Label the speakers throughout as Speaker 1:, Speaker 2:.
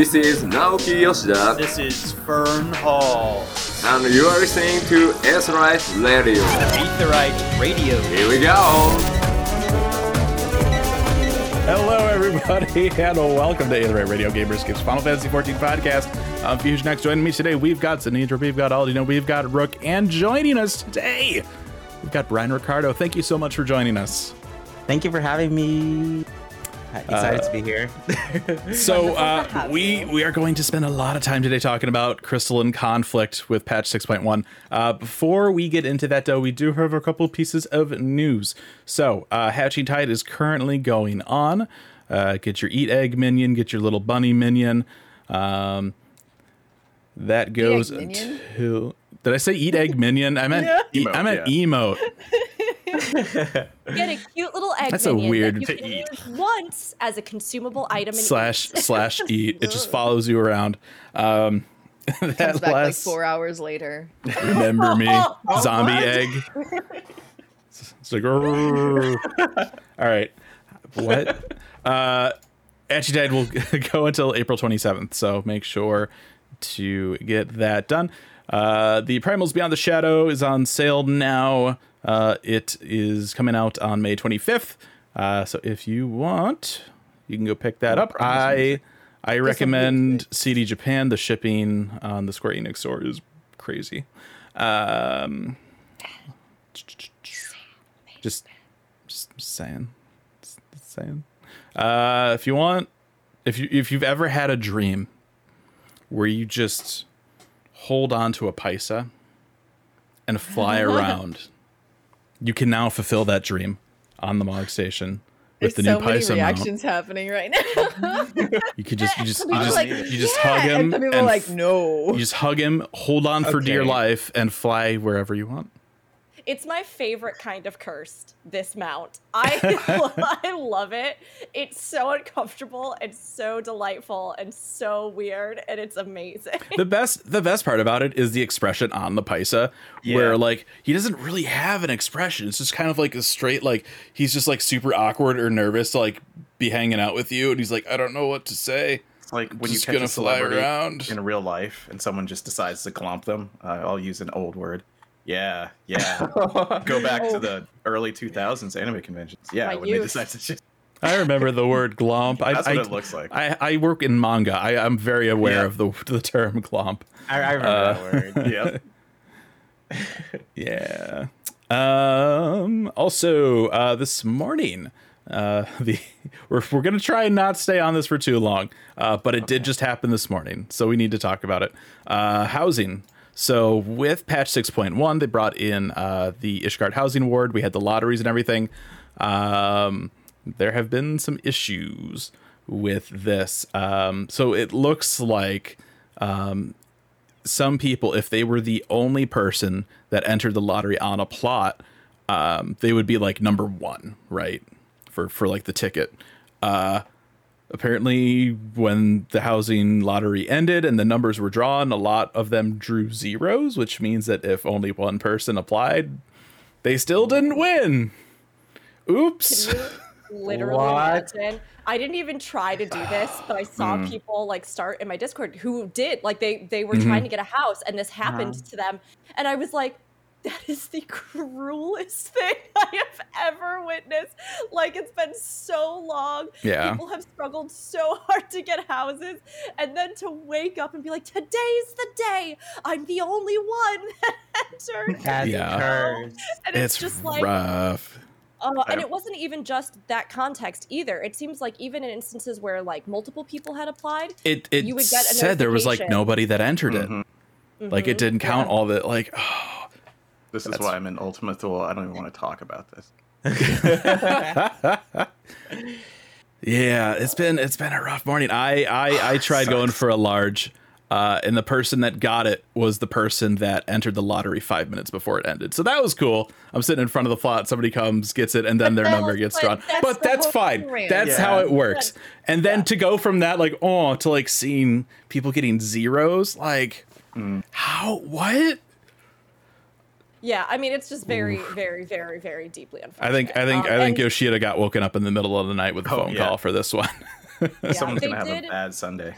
Speaker 1: This is Naoki Yoshida,
Speaker 2: This is Fern Hall.
Speaker 1: and you are listening to Aetheryte Radio.
Speaker 2: Aetheryte Radio.
Speaker 1: Here we go!
Speaker 3: Hello, everybody, and welcome to Aetheryte Radio Gamer Escape Final Fantasy XIV podcast. I'm Fusion X. Joining me today, we've got Zanidra, we've got Aldino, we've got Rook, and joining us today, we've got Brian Ricardo. Thank you so much for joining us.
Speaker 4: Thank you for having me. Excited to be here.
Speaker 3: So uh, we we are going to spend a lot of time today talking about Crystalline Conflict with patch 6.1. Uh, before we get into that, though, we do have a couple pieces of news. So uh, Hatching Tide is currently going on. Uh, get your Eat Egg minion, get your little bunny minion. Um, that goes
Speaker 5: minion?
Speaker 3: until. Did I say Eat Egg minion? I meant e- I meant emote.
Speaker 5: Get a cute little egg
Speaker 3: That's a weird
Speaker 5: that you
Speaker 3: to
Speaker 5: can
Speaker 3: eat.
Speaker 5: use once as a consumable item. And
Speaker 3: slash
Speaker 5: eat.
Speaker 3: slash eat. It just follows you around. Um, that
Speaker 6: Comes back like four hours later.
Speaker 3: Remember me, zombie egg. It's like, all right. What? Uh, Hatching Tide will go until April 27th, so make sure to get that done. Uh, the Primals Beyond the Shadow is on sale now. Uh, it is coming out on May 25th. Uh, so if you want, you can go pick that up. I I recommend CD Japan. The shipping on the Square Enix store is crazy. Um, just, just saying, just saying. Uh, if you want, if you if you've ever had a dream where you just hold on to a Paissa and fly around, you can now fulfill that dream on the Mog Station with
Speaker 6: There's
Speaker 3: the
Speaker 6: so
Speaker 3: new
Speaker 6: many
Speaker 3: Paissa mount.
Speaker 6: reactions happening right now.
Speaker 3: You could just you just you just
Speaker 6: like,
Speaker 3: you just
Speaker 6: "Yeah,"
Speaker 3: hug him
Speaker 6: and some people
Speaker 3: and
Speaker 6: are like, no.
Speaker 3: you just hug him, hold on for dear life, and fly wherever you want.
Speaker 5: It's my favorite kind of cursed. This mount, I I love it. It's so uncomfortable and so delightful and so weird, and it's amazing.
Speaker 3: the best the best part about it is the expression on the Paissa where like he doesn't really have an expression it's just kind of like a straight like he's just like super awkward or nervous to like be hanging out with you and he's like i don't know what to say
Speaker 7: like when
Speaker 3: Just
Speaker 7: you catch
Speaker 3: gonna
Speaker 7: a
Speaker 3: fly
Speaker 7: celebrity
Speaker 3: around.
Speaker 7: in real life and someone just decides to glomp them. Uh, I'll use an old word. Yeah, yeah. Go back to the early 2000s anime conventions. Yeah,
Speaker 5: My
Speaker 7: when
Speaker 5: youth.
Speaker 7: they decide to just.
Speaker 3: i remember the word glomp I,
Speaker 7: That's
Speaker 3: I,
Speaker 7: what it looks like.
Speaker 3: I, I work in manga I, i'm very aware
Speaker 7: Yeah.
Speaker 3: of the, the term glomp
Speaker 4: I, I remember
Speaker 3: Uh,
Speaker 4: that word.
Speaker 7: Yep.
Speaker 3: Yeah. Um. Also, uh, this morning, uh, the we're we're gonna try and not stay on this for too long. Uh, but it did just happen this morning, so we need to talk about it. Uh, housing. So with patch six point one, they brought in uh the Ishgard Housing ward. We had the lotteries and everything. Um, there have been some issues with this. Um, so it looks like some people, if they were the only person that entered the lottery on a plot, um, they would be like number one, right? For for like the ticket. Uh, apparently, when the housing lottery ended and the numbers were drawn, a lot of them drew zeros, which means that if only one person applied, they still didn't win. Oops.
Speaker 5: Literally,
Speaker 4: What?
Speaker 5: imagine. I didn't even try to do this, but I saw
Speaker 3: Hmm.
Speaker 5: people like start in my Discord who did. Like they they were
Speaker 3: Mm-hmm.
Speaker 5: trying to get a house, and this happened
Speaker 3: Uh-huh.
Speaker 5: to them, and I was like. That is the cruelest thing I have ever witnessed. Like it's been so long.
Speaker 3: Yeah.
Speaker 5: People have struggled so hard to get houses, and then to wake up and be like, "Today's the day. I'm the only one that entered."
Speaker 4: That's
Speaker 3: Yeah.
Speaker 4: cursed.
Speaker 5: And it's,
Speaker 3: It's
Speaker 5: just like,
Speaker 3: rough.
Speaker 5: uh, and it wasn't even just that context either. It seems like even in instances where like multiple people had applied,
Speaker 3: It it
Speaker 5: You would get
Speaker 3: said there was like nobody that entered it.
Speaker 7: Mhm.
Speaker 3: Like it didn't count
Speaker 5: Yeah.
Speaker 3: all the like.
Speaker 7: This is why I'm in Ultima Thule. I don't even want to talk about this.
Speaker 3: Yeah, it's been it's been a rough morning. I I, I tried going for a large, uh, and the person that got it was the person that entered the lottery five minutes before it ended. So that was cool. I'm sitting in front of the plot. Somebody comes, gets it, and then their number gets
Speaker 5: but
Speaker 3: drawn.
Speaker 5: that's
Speaker 3: But that's fine.
Speaker 5: thing.
Speaker 3: That's
Speaker 7: Yeah.
Speaker 3: how it works. And then to go from that, like, oh, to like seeing people getting zeros, like, how what?
Speaker 5: Yeah. I mean, it's just very, very, very, very deeply unfortunate.
Speaker 3: I think I think
Speaker 5: Um,
Speaker 3: I think Yoshida got woken up in the middle of the night with a
Speaker 7: Oh,
Speaker 3: phone
Speaker 7: yeah.
Speaker 3: call for this one.
Speaker 5: yeah,
Speaker 7: Someone's gonna have
Speaker 5: did-
Speaker 7: a bad Sunday.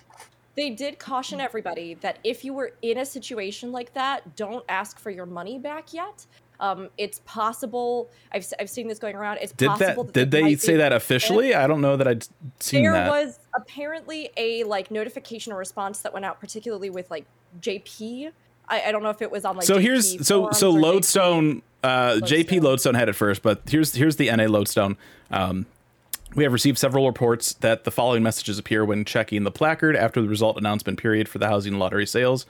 Speaker 5: they did caution everybody that if you were in a situation like that, don't ask for your money back yet. Um, it's possible. I've, s- I've seen this going around. It's
Speaker 3: Did
Speaker 5: possible
Speaker 3: that?
Speaker 5: that
Speaker 3: Did
Speaker 5: there
Speaker 3: they say that officially? I don't know that I'd seen
Speaker 5: There
Speaker 3: that.
Speaker 5: There was apparently a like notification or response that went out, particularly with like JP. I, I don't know if it was on like.
Speaker 3: so
Speaker 5: JP
Speaker 3: here's so so
Speaker 5: JP
Speaker 3: lodestone uh jp
Speaker 5: Lodestone.
Speaker 3: lodestone had it first but here's here's the na lodestone um we have received several reports that the following messages appear when checking the placard after the result announcement period for the housing lottery sales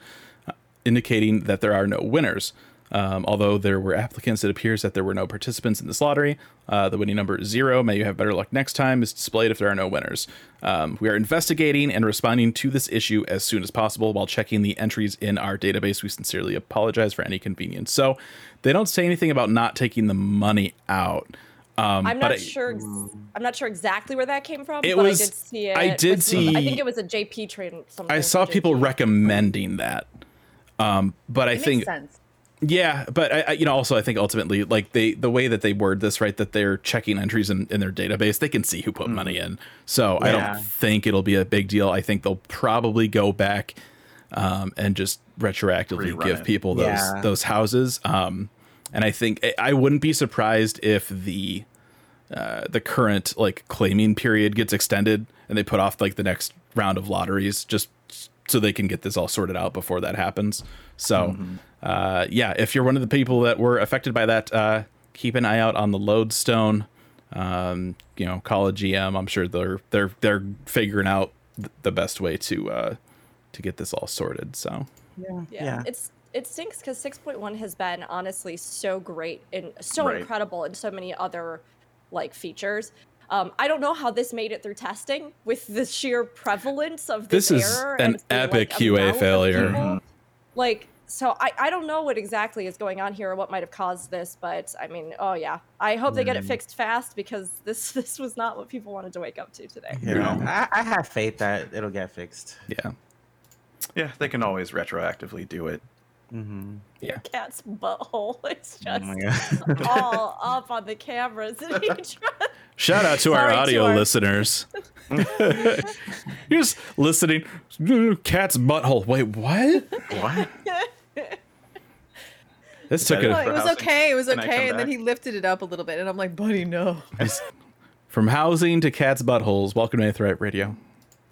Speaker 3: uh, indicating that there are no winners um, although there were applicants, it appears that there were no participants in this lottery. Uh, the winning number is zero. May you have better luck next time is displayed if there are no winners. Um, we are investigating and responding to this issue as soon as possible while checking the entries in our database. We sincerely apologize for any convenience. So they don't say anything about not taking the money out. Um,
Speaker 5: I'm not
Speaker 3: I-
Speaker 5: sure. ex- I'm not sure exactly where that came from.
Speaker 3: It
Speaker 5: but
Speaker 3: was-
Speaker 5: I did see it.
Speaker 3: I did
Speaker 5: with- I think it was a JP train. Something
Speaker 3: I saw
Speaker 5: from
Speaker 3: people recommending that. Um, but I
Speaker 6: It
Speaker 3: think
Speaker 6: makes sense.
Speaker 3: Yeah, but I, I, you know, also I think ultimately, like they, the way that they word this, right, that they're checking entries in, in their database, they can see who put money in. So I don't think it'll be a big deal. I think they'll probably go back um, and just retroactively
Speaker 7: Rerun
Speaker 3: give
Speaker 7: it.
Speaker 3: people those
Speaker 4: Yeah.
Speaker 3: those houses. Um, and I think I- I wouldn't be surprised if the uh, the current like claiming period gets extended and they put off like the next round of lotteries just so they can get this all sorted out before that happens. So, uh, yeah, if you're one of the people that were affected by that, uh, keep an eye out on the lodestone. Um, you know, call a GM. I'm sure they're they're they're figuring out th- the best way to uh, to get this all sorted. So,
Speaker 4: Yeah.
Speaker 5: Yeah, it's it stinks because 6.1 has been honestly so great and so
Speaker 7: Right.
Speaker 5: incredible in so many other like features. Um, I don't know how this made it through testing with the sheer prevalence of this,
Speaker 3: This is
Speaker 5: error
Speaker 3: an epic
Speaker 5: like,
Speaker 3: QA failure.
Speaker 5: people.
Speaker 7: Mhm.
Speaker 5: Like, so I, I don't know what exactly is going on here or what might have caused this, but I mean, oh yeah, I hope they get it fixed fast because this this was not what people wanted to wake up to today.
Speaker 4: Yeah. I, I have faith that it'll get fixed.
Speaker 3: yeah,
Speaker 7: Yeah, they can always retroactively do it.
Speaker 4: Mm-hmm.
Speaker 5: Your cat's butthole is
Speaker 4: Oh
Speaker 5: just
Speaker 4: my god.
Speaker 5: all up on the cameras and each
Speaker 3: shout out to our
Speaker 5: Sorry to
Speaker 3: audio
Speaker 5: our-
Speaker 3: listeners. You're just listening. Cat's butthole. Wait, what?
Speaker 7: What?
Speaker 3: This took
Speaker 7: that
Speaker 6: No,
Speaker 3: a
Speaker 7: it?
Speaker 6: it was
Speaker 7: housing.
Speaker 6: okay. It was
Speaker 7: Can
Speaker 6: okay. And then he lifted it up a little bit, and I'm like, buddy, no.
Speaker 3: from housing to cat's buttholes. Welcome to Aetheryte Radio.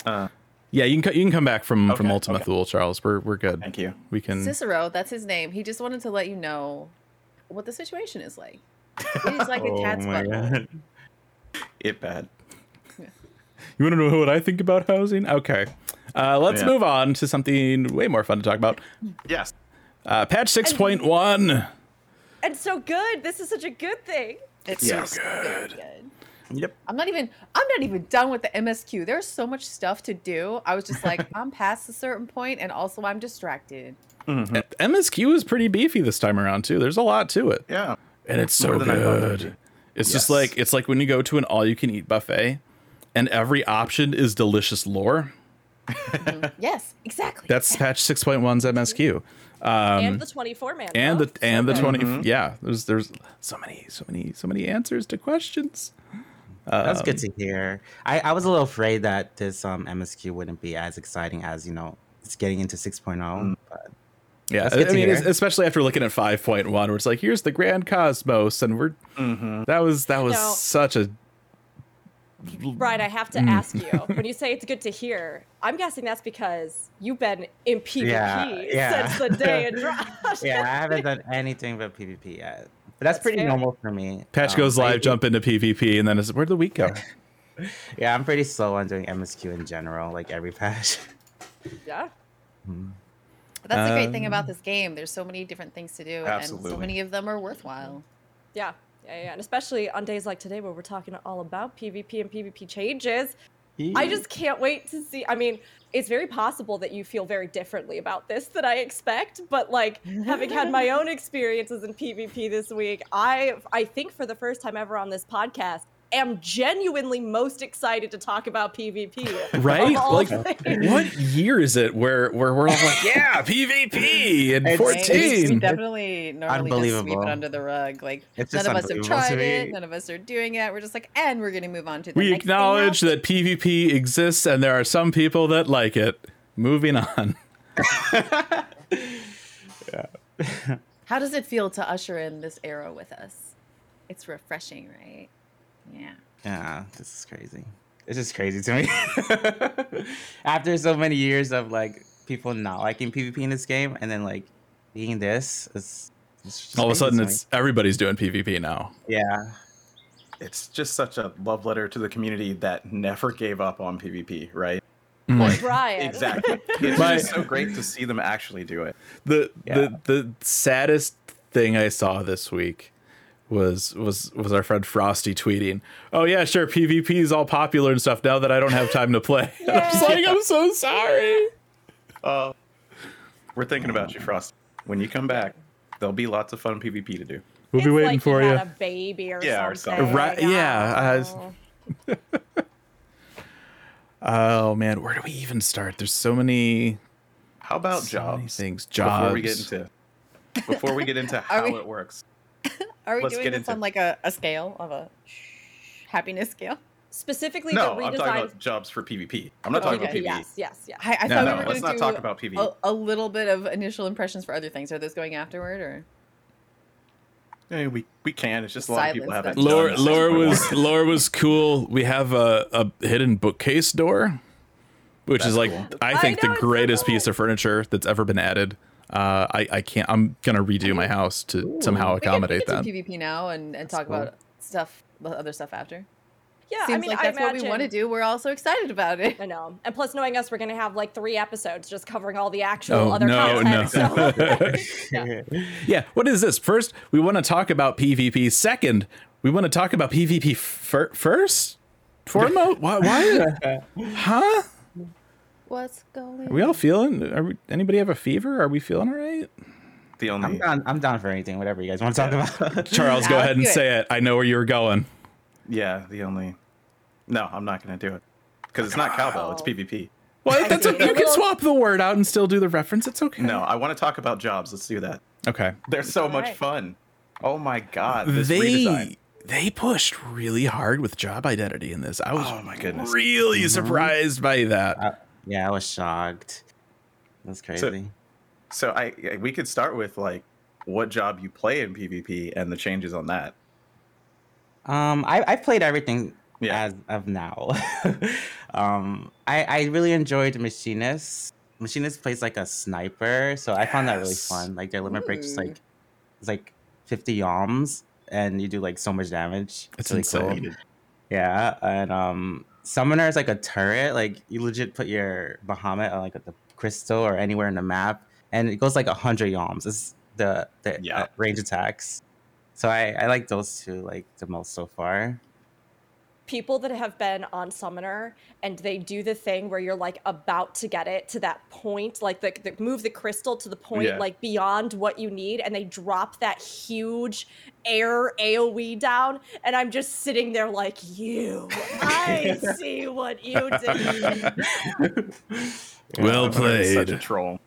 Speaker 7: Uh,
Speaker 3: Yeah, you can you can come back from from
Speaker 7: Okay,
Speaker 3: Ultima
Speaker 7: okay.
Speaker 3: Thule, Charles. We're we're good.
Speaker 7: thank you.
Speaker 3: We can.
Speaker 6: Cicero, that's his name. He just wanted to let you know what the situation is like. It is like a cat's
Speaker 4: oh my
Speaker 6: butthole.
Speaker 4: god.
Speaker 7: It bad.
Speaker 3: You want to know what I think about housing? Okay. Uh, let's
Speaker 7: Yeah.
Speaker 3: move on to something way more fun to talk about.
Speaker 7: Yes.
Speaker 3: Uh, patch six point one.
Speaker 5: and so good. This is such a good thing.
Speaker 6: It's
Speaker 7: Yes.
Speaker 6: so very good.
Speaker 4: Yep.
Speaker 6: I'm not even I'm not even done with the MSQ. There's so much stuff to do. I was just like, I'm past a certain point and also I'm distracted.
Speaker 7: Mhm.
Speaker 3: MSQ is pretty beefy this time around too. There's a lot to it,
Speaker 7: Yeah.
Speaker 3: and it's so
Speaker 7: More than I thought it would
Speaker 3: good.
Speaker 7: be.
Speaker 3: It's just like it's like when you go to an all you can eat buffet, and every option is delicious lore.
Speaker 6: Yes, exactly.
Speaker 3: That's patch 6.1's MSQ. Um,
Speaker 5: and the 24 man.
Speaker 3: and the and the
Speaker 5: So
Speaker 3: 20
Speaker 7: Mhm.
Speaker 3: yeah there's there's so many so many so many answers to questions
Speaker 4: That's good
Speaker 3: Um,
Speaker 4: to hear. I, I was a little afraid that this um MSQ wouldn't be as exciting as you know it's getting into 6.0.
Speaker 7: Mm.
Speaker 4: But
Speaker 3: yeah i mean
Speaker 4: hear.
Speaker 3: especially after looking at 5.1 where it's like here's the grand cosmos and we're
Speaker 7: Mm-hmm.
Speaker 3: that was that was
Speaker 5: No.
Speaker 3: such a
Speaker 5: Brian, I have to
Speaker 3: Mm.
Speaker 5: ask you when you say it's good to hear. I'm guessing that's because you've been in PvP
Speaker 4: Yeah, yeah.
Speaker 5: since the day it dropped.
Speaker 4: yeah, I haven't done anything but PvP yet. But that's,
Speaker 5: That's
Speaker 4: pretty
Speaker 5: fair.
Speaker 4: normal for me.
Speaker 3: patch
Speaker 4: Um,
Speaker 3: goes
Speaker 4: I-
Speaker 3: live jump into pvp and then it's where'd the week go
Speaker 4: Yeah, I'm pretty slow on doing MSQ in general, like every patch.
Speaker 5: yeah.
Speaker 6: But that's the great thing
Speaker 3: Um,
Speaker 6: about this game. There's so many different things to do, and so many of them are worthwhile.
Speaker 5: Yeah. And especially on days like today where we're talking all about PvP and PvP changes. I just can't wait to see. I mean, it's very possible that you feel very differently about this than I expect, but like having had my own experiences in PvP this week, I I think for the first time ever on this podcast am genuinely most excited to talk about PvP.
Speaker 3: right like
Speaker 5: things.
Speaker 3: what year is it where where we're all like yeah pvp and
Speaker 4: It's-
Speaker 6: Right? We-
Speaker 3: 14
Speaker 6: We definitely normally just sweep
Speaker 4: Unbelievable.
Speaker 6: it under the rug. Like
Speaker 4: It's
Speaker 6: none of us have tried it. None of us are doing it. We're just like, and we're gonna move on to the
Speaker 3: we
Speaker 6: next thing
Speaker 3: acknowledge
Speaker 6: now.
Speaker 3: that pvp exists and there are some people that like it moving on.
Speaker 6: How does it feel to usher in this era with us? It's refreshing, right? Yeah.
Speaker 4: Yeah, this is crazy. It's just crazy to me. After so many years of like people not liking PvP in this game, and then like being this, it's, it's just
Speaker 3: All of a sudden,
Speaker 4: to me.
Speaker 3: it's everybody's doing PvP now.
Speaker 4: yeah,
Speaker 7: It's just such a love letter to the community that never gave up on PvP, right? Mm.
Speaker 5: Brian.
Speaker 7: Exactly. It's
Speaker 3: My-
Speaker 7: just so great to see them actually do it.
Speaker 3: the
Speaker 4: Yeah.
Speaker 3: the the saddest thing I saw this week was was was our friend Frosty tweeting, "Oh yeah, sure, PvP is all popular and stuff now that I don't have time to play." And I was like, "I'm so sorry."
Speaker 7: Uh, we're thinking about you, Frosty. When you come back, there'll be lots of fun PvP to do.
Speaker 3: We'll be waiting
Speaker 5: like
Speaker 3: for
Speaker 5: you.
Speaker 3: you.
Speaker 5: Had a baby or
Speaker 7: Yeah, or
Speaker 5: something.
Speaker 7: something.
Speaker 3: Right, yeah,
Speaker 5: Oh.
Speaker 3: Oh man, where do we even start? There's so many,
Speaker 7: How about
Speaker 3: so many
Speaker 7: jobs?
Speaker 3: things.
Speaker 7: Before
Speaker 3: Jobs.
Speaker 7: we get into before we get into how
Speaker 6: we-
Speaker 7: it works.
Speaker 6: Are we
Speaker 7: Let's
Speaker 6: doing
Speaker 7: get
Speaker 6: this on like a, a scale of a happiness scale?
Speaker 5: Specifically,
Speaker 7: No,
Speaker 5: the
Speaker 7: I'm talking about jobs for PvP. I'm not talking
Speaker 6: Okay,
Speaker 7: about PvP.
Speaker 5: Yes, yes, yes.
Speaker 6: I, I
Speaker 7: No,
Speaker 6: thought
Speaker 7: no,
Speaker 6: we were
Speaker 7: let's
Speaker 6: going
Speaker 7: not
Speaker 6: to
Speaker 7: talk about PvP.
Speaker 6: A, a little bit of initial impressions for other things. Are those going afterward or?
Speaker 7: Eh, we we can. It's just a lot of people haven't.
Speaker 6: them.
Speaker 7: done
Speaker 3: Laura, Laura was Laura was cool. We have a, a hidden bookcase door, which is like
Speaker 7: cool.
Speaker 3: I
Speaker 5: I
Speaker 3: think
Speaker 5: know,
Speaker 3: the
Speaker 5: it's so
Speaker 3: greatest
Speaker 5: cool.
Speaker 3: piece of furniture that's ever been added. Uh, I I can't. I'm gonna redo my house to somehow
Speaker 6: We can, we
Speaker 3: accommodate
Speaker 6: can
Speaker 3: that.
Speaker 6: PvP now and, and talk
Speaker 7: cool.
Speaker 6: about stuff, other stuff after.
Speaker 5: Yeah,
Speaker 6: Seems
Speaker 5: I mean,
Speaker 6: like
Speaker 5: I
Speaker 6: that's what we want to do. We're all so excited about it.
Speaker 5: I know. And plus, knowing us, we're going to have like three episodes just covering all the actual
Speaker 3: Oh
Speaker 5: other
Speaker 3: no
Speaker 5: content.
Speaker 3: no!
Speaker 5: So,
Speaker 3: yeah, what is this? First, we want to talk about PvP. Second, we want to talk about PvP fir- first. Foremost, why? why? Huh?
Speaker 6: What's going?
Speaker 3: Are we all feeling? Are we, anybody have a fever? Are we feeling all right?
Speaker 7: the
Speaker 4: I'm
Speaker 7: only.
Speaker 4: down. I'm down for anything, whatever you guys want to talk about.
Speaker 3: Charles, go ahead and say it. I know where you're going.
Speaker 7: Yeah, the only. No, I'm not going to do it because it's not cowbell. It's. PvP.
Speaker 3: Well, that's
Speaker 5: see.
Speaker 3: okay. You can swap the word out and still do the reference. It's okay.
Speaker 7: No, I want to talk about jobs. Let's do that.
Speaker 3: Okay.
Speaker 7: They're so much
Speaker 5: Alright.
Speaker 7: fun. Oh my god, this redesign.
Speaker 3: They they pushed really hard with job identity in this. I was
Speaker 7: Oh my goodness.
Speaker 3: really surprised by that.
Speaker 4: Uh, yeah, I was shocked. That's crazy.
Speaker 7: So I we could start with like what job you play in PvP and the changes on that.
Speaker 4: Um, I I've played everything
Speaker 7: Yeah.
Speaker 4: as of now. um, I I really enjoyed Machinist. Machinist plays like a sniper, so I found that really fun. Like their limit breaks is
Speaker 6: Ooh.
Speaker 4: like it's like fifty yalms, and you do like so much damage.
Speaker 3: It's
Speaker 4: really cool.
Speaker 3: insane.
Speaker 4: Yeah, and um, summoner is like a turret. Like you legit put your Bahamut on like the crystal or anywhere in the map, and it goes like hundred yalms. It's the the
Speaker 7: Yeah.
Speaker 4: uh, range attacks. So I I like those two like the most so far.
Speaker 5: People that have been on Summoner and they do the thing where you're like about to get it to that point, like the, the move the crystal to the point
Speaker 7: Yeah.
Speaker 5: like beyond what you need, and they drop that huge air AoE down, and I'm just sitting there like you. I see what you did.
Speaker 3: Well
Speaker 7: Summoner is Such a troll.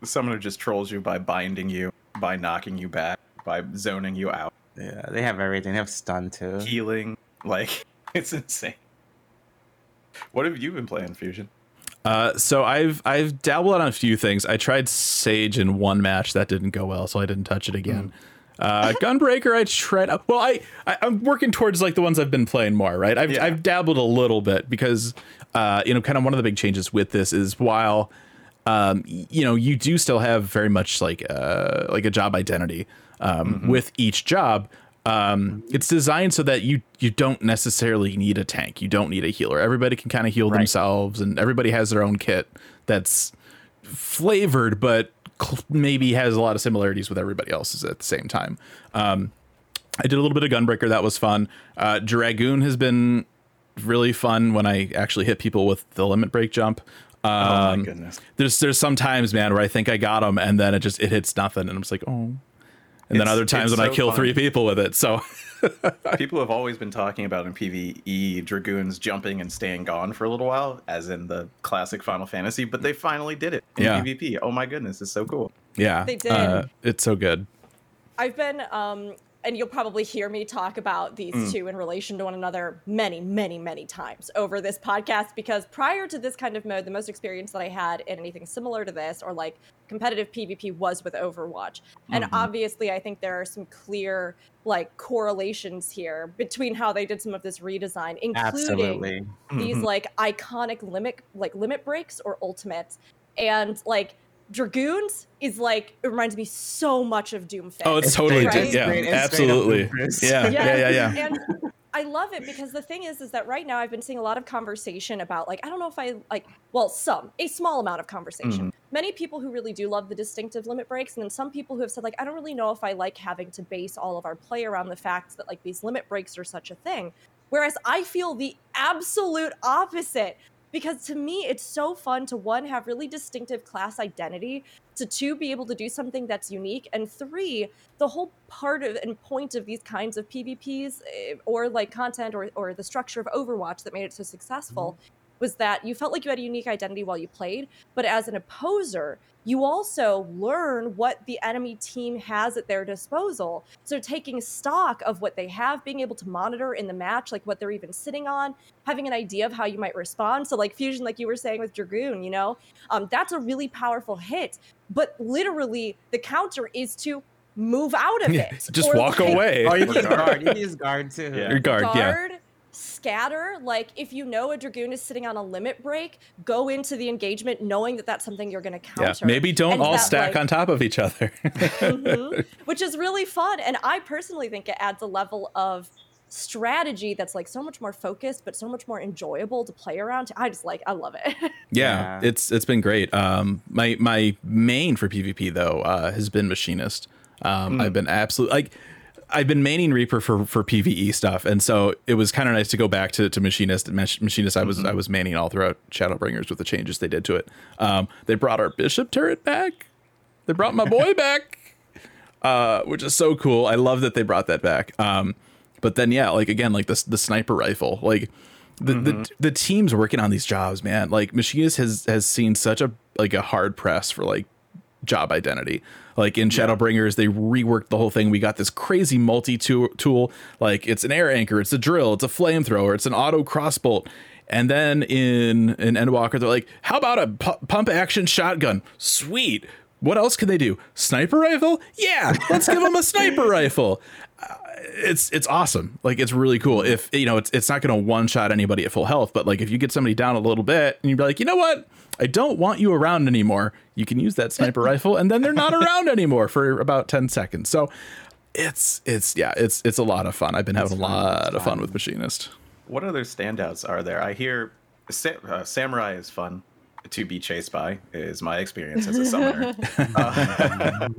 Speaker 7: The summoner just trolls you by binding you, by knocking you back, by zoning you out,
Speaker 4: Yeah, they have everything. They have stun too.
Speaker 7: healing. Like it's insane. What have you been playing, Fusion?
Speaker 3: Uh, so I've I've dabbled on a few things. I tried Sage in one match that didn't go well, so I didn't touch it again. Uh, Gunbreaker, I tried. Well, I, I I'm working towards like the ones I've been playing more. Right, I've
Speaker 7: Yeah.
Speaker 3: I've dabbled a little bit because uh, you know, kind of one of the big changes with this is while um, you know, you do still have very much like uh, like a job identity um, with each job. Um, it's designed so that you you don't necessarily need a tank. You don't need a healer. Everybody can kind of heal
Speaker 4: Right.
Speaker 3: themselves, and everybody has their own kit that's flavored, but cl- maybe has a lot of similarities with everybody else's at the same time. Um, I did a little bit of Gunbreaker. That was fun. Uh, Dragoon has been really fun when I actually hit people with the limit break jump. Um,
Speaker 7: oh my goodness.
Speaker 3: there's there's some times, man, where I think I got them, and then it just it hits nothing, and I'm just like, oh. And then other times
Speaker 7: it's
Speaker 3: when I kill
Speaker 7: fun.
Speaker 3: three people with it. So
Speaker 7: People have always been talking about in PvE Dragoons jumping and staying gone for a little while, as in the classic Final Fantasy, but they finally did it in
Speaker 3: Yeah.
Speaker 7: PvP. Oh my goodness, it's so cool.
Speaker 3: yeah,
Speaker 5: They did.
Speaker 3: Uh, it's so good.
Speaker 5: I've been um and you'll probably hear me talk about these
Speaker 7: Mm.
Speaker 5: two in relation to one another many, many, many times over this podcast because prior to this kind of mode, the most experience that I had in anything similar to this or like competitive PvP was with Overwatch. And
Speaker 7: Mhm.
Speaker 5: obviously, I think there are some clear like correlations here between how they did some of this redesign, including these
Speaker 7: Mhm.
Speaker 5: like iconic limit like limit breaks or ultimates and like dragoons is like it reminds me so much of doomfist
Speaker 3: Oh, it's totally
Speaker 5: right?
Speaker 3: did. Yeah,
Speaker 4: It's
Speaker 3: absolutely.
Speaker 4: Doomfist.
Speaker 3: Yeah, yeah, yeah, yeah.
Speaker 5: and I love it because the thing is, is that right now I've been seeing a lot of conversation about like I don't know if I like well some a small amount of conversation. Mm-hmm. Many people who really do love the distinctive limit breaks, and then some people who have said like I don't really know if I like having to base all of our play around the fact that like these limit breaks are such a thing. Whereas I feel the absolute opposite because to me it's so fun to one have really distinctive class identity to two be able to do something that's unique and three the whole part of and point of these kinds of pvps eh, or like content or, or the structure of overwatch that made it so successful was that you felt like you had a unique identity while you played but as an opposer you also learn what the enemy team has at their disposal so taking stock of what they have being able to monitor in the match like what they're even sitting on having an idea of how you might respond so like fusion like you were saying with dragoon you know um, that's a really powerful hit but literally the counter is to move out of
Speaker 3: Yeah,
Speaker 5: it
Speaker 3: just walk
Speaker 5: like,
Speaker 3: away.
Speaker 4: Oh, you can use
Speaker 7: Guard.
Speaker 4: guard. You can use guard too.
Speaker 7: Yeah.
Speaker 3: Your guard, yeah.
Speaker 5: Guard scatter like if you know a dragoon is sitting on a limit break go into the engagement knowing that that's something you're going to counter.
Speaker 3: Yeah, maybe don't
Speaker 5: And
Speaker 3: all
Speaker 5: that,
Speaker 3: stack
Speaker 5: like-
Speaker 3: on top of each other.
Speaker 5: Mhm. which is really fun and i personally think it adds a level of strategy that's like so much more focused but so much more enjoyable to play around i just like i love it
Speaker 3: yeah,
Speaker 4: Yeah.
Speaker 3: it's it's been great. Um, my my main for PvP though uh, has been Machinist. Um, I've been absolutely like I've been maining Reaper for for PVE stuff, and so it was kind of nice to go back to, to Machinist. Machinist, I was I was maining all throughout Shadowbringers with the changes they did to it. Um, they brought our Bishop turret back. They brought my boy back, uh, which is so cool. I love that they brought that back. Um, but then yeah, like again, like the the sniper rifle, like the, the the teams working on these jobs, man. Like Machinist has has seen such a like a hard press for like job identity. Like in Shadowbringers, they reworked the whole thing. We got this crazy multi tool. Like it's an air anchor, it's a drill, it's a flamethrower, it's an auto crossbow. And then in in Endwalker, they're like, how about a pu- pump action shotgun? Sweet. What else can they do? Sniper rifle? Yeah, let's give them a sniper rifle uh, it's it's awesome. Like it's really cool. If you know, it's it's not going to one shot anybody at full health, but like if you get somebody down a little bit and you'd be like, you know what, I don't want you around anymore. You can use that sniper rifle, and then they're not around anymore for about ten seconds. So it's it's yeah, it's it's a lot of fun. I've been having a lot
Speaker 4: It's
Speaker 3: of fun
Speaker 4: fun.
Speaker 3: with machinist.
Speaker 7: What other standouts are there? I hear sa- uh, samurai is fun to be chased by. Is my experience as a summoner. Uh,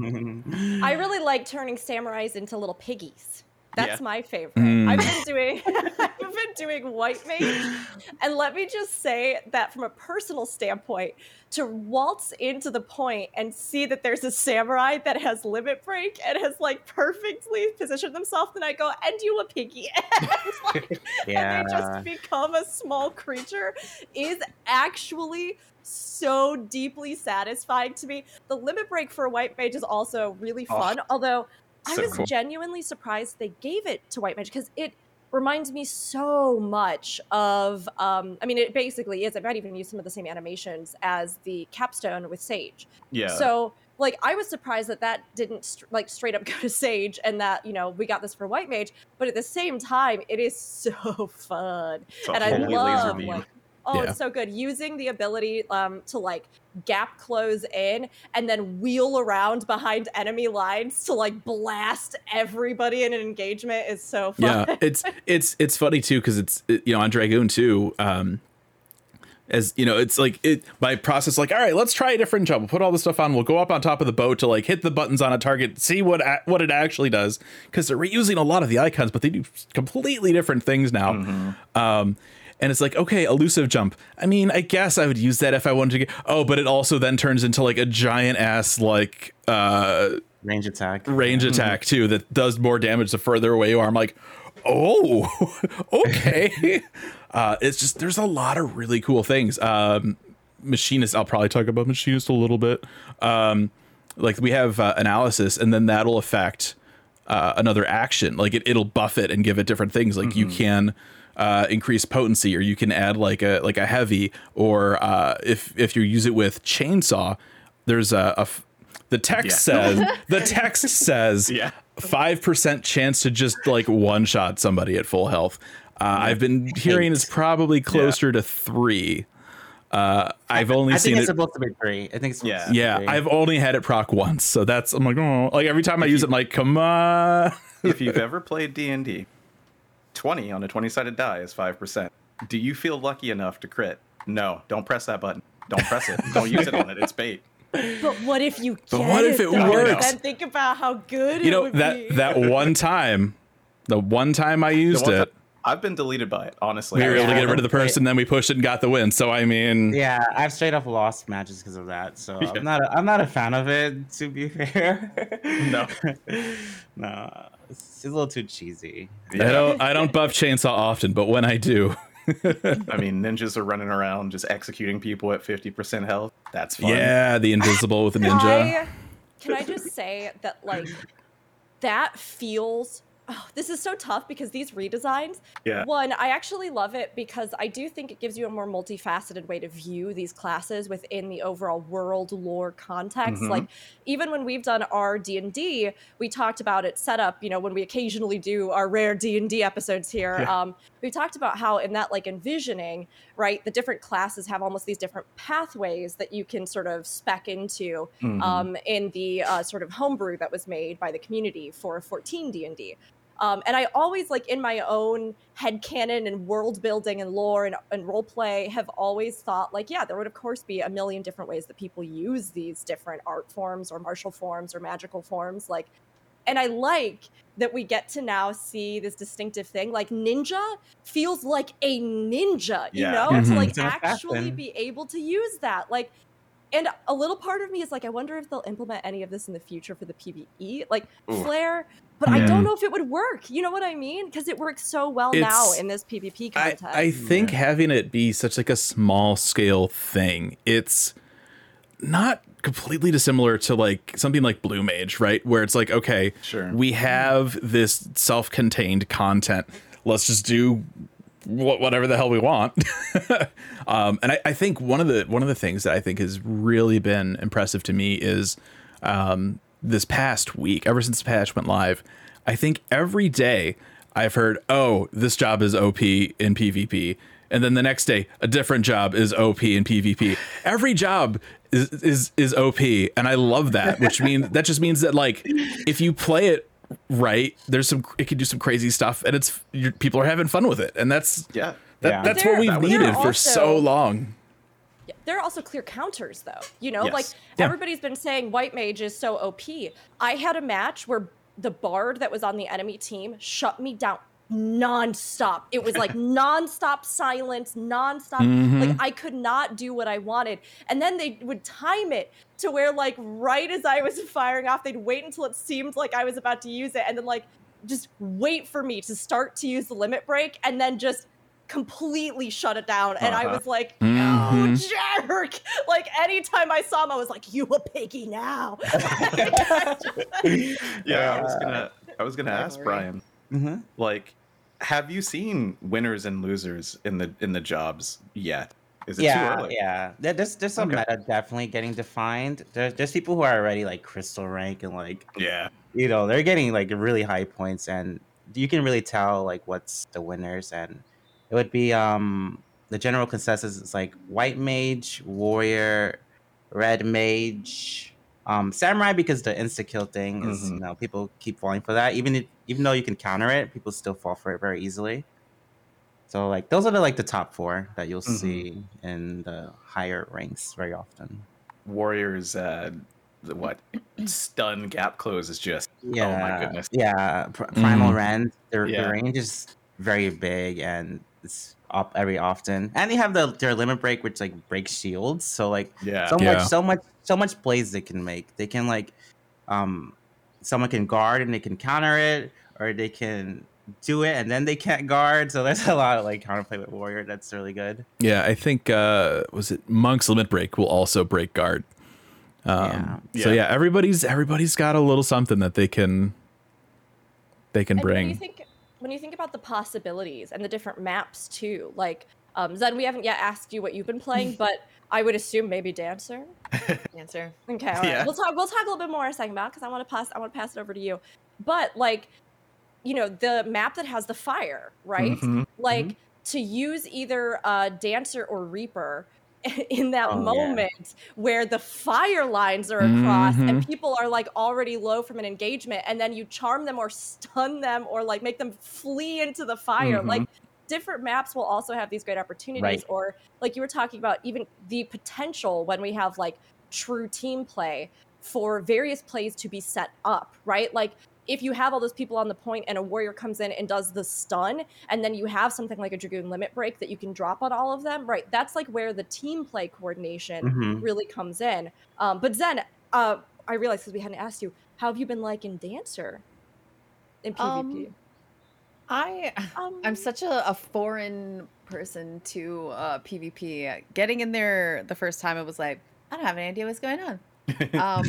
Speaker 5: I really like turning samurais into little piggies. That's
Speaker 7: Yeah.
Speaker 5: my favorite.
Speaker 3: Mm.
Speaker 5: I've been doing I've been doing white mage. And let me just say that from a personal standpoint, to waltz into the point and see that there's a samurai that has limit break and has like perfectly positioned themselves, then I go, and you a piggy. and, like,
Speaker 4: Yeah.
Speaker 5: and they just become a small creature is actually so deeply satisfying to me. The limit break for a white mage is also really
Speaker 7: Oh,
Speaker 5: fun, although I
Speaker 7: so
Speaker 5: was
Speaker 7: cool.
Speaker 5: genuinely surprised they gave it to white mage because it reminds me so much of um i mean it basically is i might even use some of the same animations as the capstone with sage
Speaker 7: yeah.
Speaker 5: so like i was surprised that that didn't st- like straight up go to sage and that you know we got this for white mage but at the same time it is so fun and i love like oh
Speaker 3: Yeah.
Speaker 5: it's so good. Using the ability um to like gap close in and then wheel around behind enemy lines to like blast everybody in an engagement is so fun.
Speaker 3: Yeah it's it's it's funny too because it's it- you know on dragoon too um as you know it's like it my process like all right let's try a different jump we'll put all the stuff on. We'll go up on top of the boat to like hit the buttons on a target see what a- what it actually does. Because they're reusing a lot of the icons but they do completely different things now. Um and it's like okay elusive jump i mean i guess i would use that if i wanted to get oh but it also then turns into like a giant ass like uh
Speaker 4: Range attack.
Speaker 3: range attack too that does more damage the further away you are. I'm like, oh, okay. uh, it's just there's a lot of really cool things. Um, machinist, I'll probably talk about machinist a little bit. Um, like we have uh, analysis, and then that'll affect uh, another action. Like it, it'll buff it and give it different things. Like you can uh, increase potency, or you can add like a like a heavy, or uh, if if you use it with chainsaw, there's a, a f- the text
Speaker 7: Yeah.
Speaker 3: says the text says
Speaker 7: Yeah.
Speaker 3: five percent chance to just like one shot somebody at full health. Uh, I've been hearing it's probably closer to three. Uh, I've only
Speaker 4: I
Speaker 3: seen
Speaker 4: think
Speaker 3: it.
Speaker 4: it's supposed to be three. I think it's
Speaker 7: Yeah.
Speaker 4: to
Speaker 3: yeah,
Speaker 4: three.
Speaker 3: I've only had it proc once, so that's I'm like, oh, like every time I use it, I'm like, come on.
Speaker 7: if you've ever played D&D, 20 on a 20-sided die is 5%. Do you feel lucky enough to crit? No, don't press that button. Don't press it. Don't use it on it. It's bait.
Speaker 5: But what if you
Speaker 3: But
Speaker 5: get
Speaker 3: what if it
Speaker 5: though?
Speaker 3: works?
Speaker 5: Then think about how good
Speaker 3: you
Speaker 5: it
Speaker 3: know
Speaker 5: would
Speaker 3: that
Speaker 5: be.
Speaker 3: that one time, the one time I used it,
Speaker 7: time- I've been deleted by it, honestly.
Speaker 3: we were able to get rid of the person, then we pushed it and got the win. So I mean,
Speaker 4: Yeah, I've straight up lost matches because of that. So I'm not. A, I'm not a fan of it. To be fair.
Speaker 7: No.
Speaker 4: no, it's a little too cheesy.
Speaker 3: I don't I don't buff chainsaw often, but when I do,
Speaker 7: I mean, ninjas are running around just executing people at 50% health. That's fun.
Speaker 3: yeah, the invisible with a ninja.
Speaker 5: I, can I just say that like that feels oh, this is so tough because these redesigns
Speaker 7: Yeah.
Speaker 5: one i actually love it because i do think it gives you a more multifaceted way to view these classes within the overall world lore context
Speaker 7: Mhm.
Speaker 5: like even when we've done our d&d we talked about it set up you know when we occasionally do our rare d&d episodes here
Speaker 7: Yeah.
Speaker 5: um, we talked about how in that like envisioning right the different classes have almost these different pathways that you can sort of spec into
Speaker 7: Mhm.
Speaker 5: um, in the uh, sort of homebrew that was made by the community for 14 D&D. Um, and I always like in my own head canon and world building and lore and, and role play have always thought like, yeah, there would of course be a million different ways that people use these different art forms or martial forms or magical forms. Like, and I like that we get to now see this distinctive thing. Like ninja feels like a ninja, you
Speaker 7: Yeah.
Speaker 5: know,
Speaker 3: Mhm.
Speaker 5: to like
Speaker 4: It's
Speaker 5: actually
Speaker 4: assassin.
Speaker 5: be able to use that. Like, and a little part of me is like, I wonder if they'll implement any of this in the future for the PVE, like
Speaker 7: Ooh.
Speaker 5: Flare. But I don't know if it would work. You know what I mean? Because it works so well now in this PvP
Speaker 3: I,
Speaker 5: context.
Speaker 3: I think having it be such like a small scale thing, it's not completely dissimilar to like something like Blue Mage, right? Where it's like, okay,
Speaker 7: Sure.
Speaker 3: we have this self-contained content. Let's just do wh- whatever the hell we want. um, and I, I think one of the one of the things that I think has really been impressive to me is um, this past week, ever since the patch went live, I think every day I've heard, oh, this job is OP in PvP. And then the next day, a different job is OP in PvP. Every job is is is OP, and I love that. Which means that just means that like if you play it right, there's some it can do some crazy stuff, and it's people are having fun with it, and that's
Speaker 7: Yeah.
Speaker 3: that,
Speaker 4: Yeah.
Speaker 3: that's
Speaker 5: There-
Speaker 3: what we've
Speaker 7: that
Speaker 3: needed
Speaker 5: there
Speaker 3: for so long.
Speaker 5: There are also clear counters though. You know,
Speaker 7: Yes.
Speaker 5: like
Speaker 3: Yeah.
Speaker 5: everybody's been saying white mage is so OP. I had a match where the bard that was on the enemy team shut me down nonstop. It was like nonstop silence, nonstop.
Speaker 3: Mhm.
Speaker 5: Like I could not do what I wanted. And then they would time it to where like right as I was firing off, they'd wait until it seemed like I was about to use it and then like just wait for me to start to use the limit break and then just completely shut it down. And I
Speaker 7: Uh-huh.
Speaker 5: was like, no,
Speaker 3: Mhm.
Speaker 5: jerk. Like anytime I saw him, I was like, you a piggy now.
Speaker 7: Yeah, I was gonna I was gonna ask
Speaker 6: Rivalry.
Speaker 7: Brian,
Speaker 4: Mhm.
Speaker 7: like, have you seen winners and losers in the in the jobs yet? Is it
Speaker 4: yeah,
Speaker 7: too early?
Speaker 4: yeah. There, there's there's some
Speaker 7: Okay.
Speaker 4: meta definitely getting defined. There's there's people who are already like crystal rank and like
Speaker 7: Yeah.
Speaker 4: you know they're getting like really high points and you can really tell like what's the winners and it would be um the general consensus is like white mage, warrior, red mage, um samurai because the insta kill thing is
Speaker 7: Mhm.
Speaker 4: you know people keep falling for that even if, even though you can counter it people still fall for it very easily. So like those are the like the top four that you'll
Speaker 7: Mhm.
Speaker 4: see in the higher ranks very often.
Speaker 7: Warriors uh what stun gap close is just
Speaker 4: Yeah.
Speaker 7: oh my goodness.
Speaker 4: Yeah, primal
Speaker 3: Mm.
Speaker 4: rend. Their,
Speaker 7: Yeah.
Speaker 4: their range is very big and it's up every often. And they have the their limit break, which like breaks shields. So like
Speaker 7: Yeah.
Speaker 4: so
Speaker 3: Yeah.
Speaker 4: much, so much, so much plays they can make. They can like, um, someone can guard and they can counter it, or they can do it and then they can't guard. So there's a lot of like counterplay with warrior. That's really good.
Speaker 3: Yeah, I think uh was it Monk's limit break will also break guard. Um, So
Speaker 7: Yeah.
Speaker 3: yeah, everybody's everybody's got a little something that they can they can
Speaker 5: And when you
Speaker 3: bring.
Speaker 5: think when you think about the possibilities and the different maps too, like um, Zen, we haven't yet asked you what you've been playing, but I would assume maybe Dancer.
Speaker 6: Answer.
Speaker 5: Okay, all right.
Speaker 7: Yeah.
Speaker 5: We'll talk. We'll talk a little bit more in a second about because I want to pass. I want to pass it over to you. But like, you know, the map that has the fire, right?
Speaker 7: Mhm,
Speaker 5: Like to use either uh, Dancer or Reaper in that
Speaker 4: Oh, yeah.
Speaker 5: moment where the fire lines are across
Speaker 3: Mhm.
Speaker 5: and people are like already low from an engagement, and then you charm them or stun them or like make them flee into the fire.
Speaker 7: Mhm.
Speaker 5: Like different maps will also have these great opportunities
Speaker 4: Right.
Speaker 5: or like you were talking about even the potential when we have like true team play for various plays to be set up right like if you have all those people on the point and a warrior comes in and does the stun and then you have something like a dragoon limit break that you can drop on all of them right that's like where the team play coordination
Speaker 4: Mhm.
Speaker 5: really comes in um, but zen uh, i realized because we hadn't asked you how have you been like in dancer in pvp
Speaker 6: Um, I
Speaker 5: Um,
Speaker 6: I'm such a, a foreign person to uh, PvP. Getting in there the first time, it was like I don't have any idea what's going on. Um,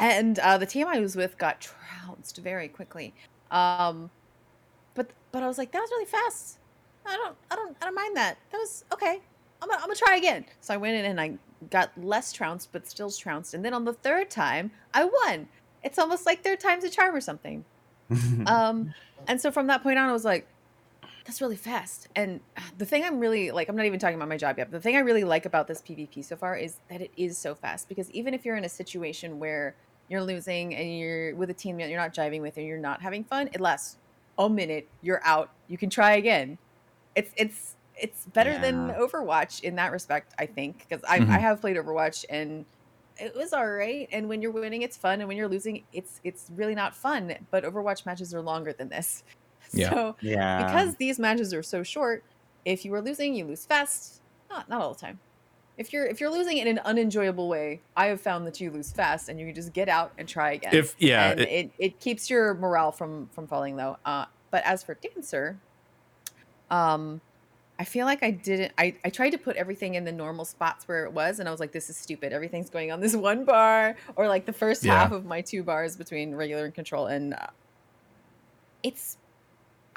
Speaker 6: and uh, the team I was with got trounced very quickly. Um, but but I was like, that was really fast. I don't I don't I don't mind that. That was okay. I'm gonna, I'm gonna try again. So I went in and I got less trounced, but still trounced. And then on the third time, I won. It's almost like third time's a charm or something. Um, and so from that point on, I was like, that's really fast. And the thing I'm really like, I'm not even talking about my job yet. But the thing I really like about this PvP so far is that it is so fast. Because even if you're in a situation where you're losing and you're with a team that you're not jiving with and you're not having fun, it lasts a minute. You're out. You can try again. It's it's it's better than Overwatch in that respect, I think. Because I,
Speaker 3: Mhm.
Speaker 6: I have played Overwatch and it was all right. And when you're winning, it's fun, and when you're losing, it's it's really not fun. But Overwatch matches are longer than this.
Speaker 3: Yeah.
Speaker 6: So
Speaker 4: yeah.
Speaker 6: because these matches are so short, if you are losing, you lose fast. Not not all the time. If you're if you're losing in an unenjoyable way, I have found that you lose fast, and you can just get out and try again.
Speaker 3: If yeah,
Speaker 6: and
Speaker 3: it-
Speaker 6: it, it, keeps your morale from from falling low. Uh, but as for dancer, um, I feel like I didn't. I I tried to put everything in the normal spots where it was, and I was like, this is stupid. Everything's going on this one bar, or like the first
Speaker 3: Yeah.
Speaker 6: half of my two bars between regular and control, and uh, it's.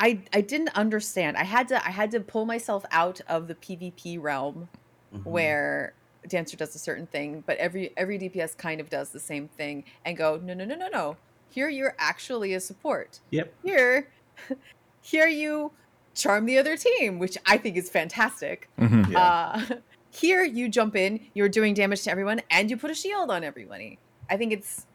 Speaker 6: I I didn't understand. I had to I had to pull myself out of the PvP realm
Speaker 4: Mhm.
Speaker 6: where dancer does a certain thing but every every dps kind of does the same thing and go no no no no no here you're actually a support
Speaker 4: Yep.
Speaker 6: here here you charm the other team which i think is fantastic
Speaker 3: mhm.
Speaker 7: Yeah.
Speaker 6: uh here you jump in you're doing damage to everyone and you put a shield on everybody i think it's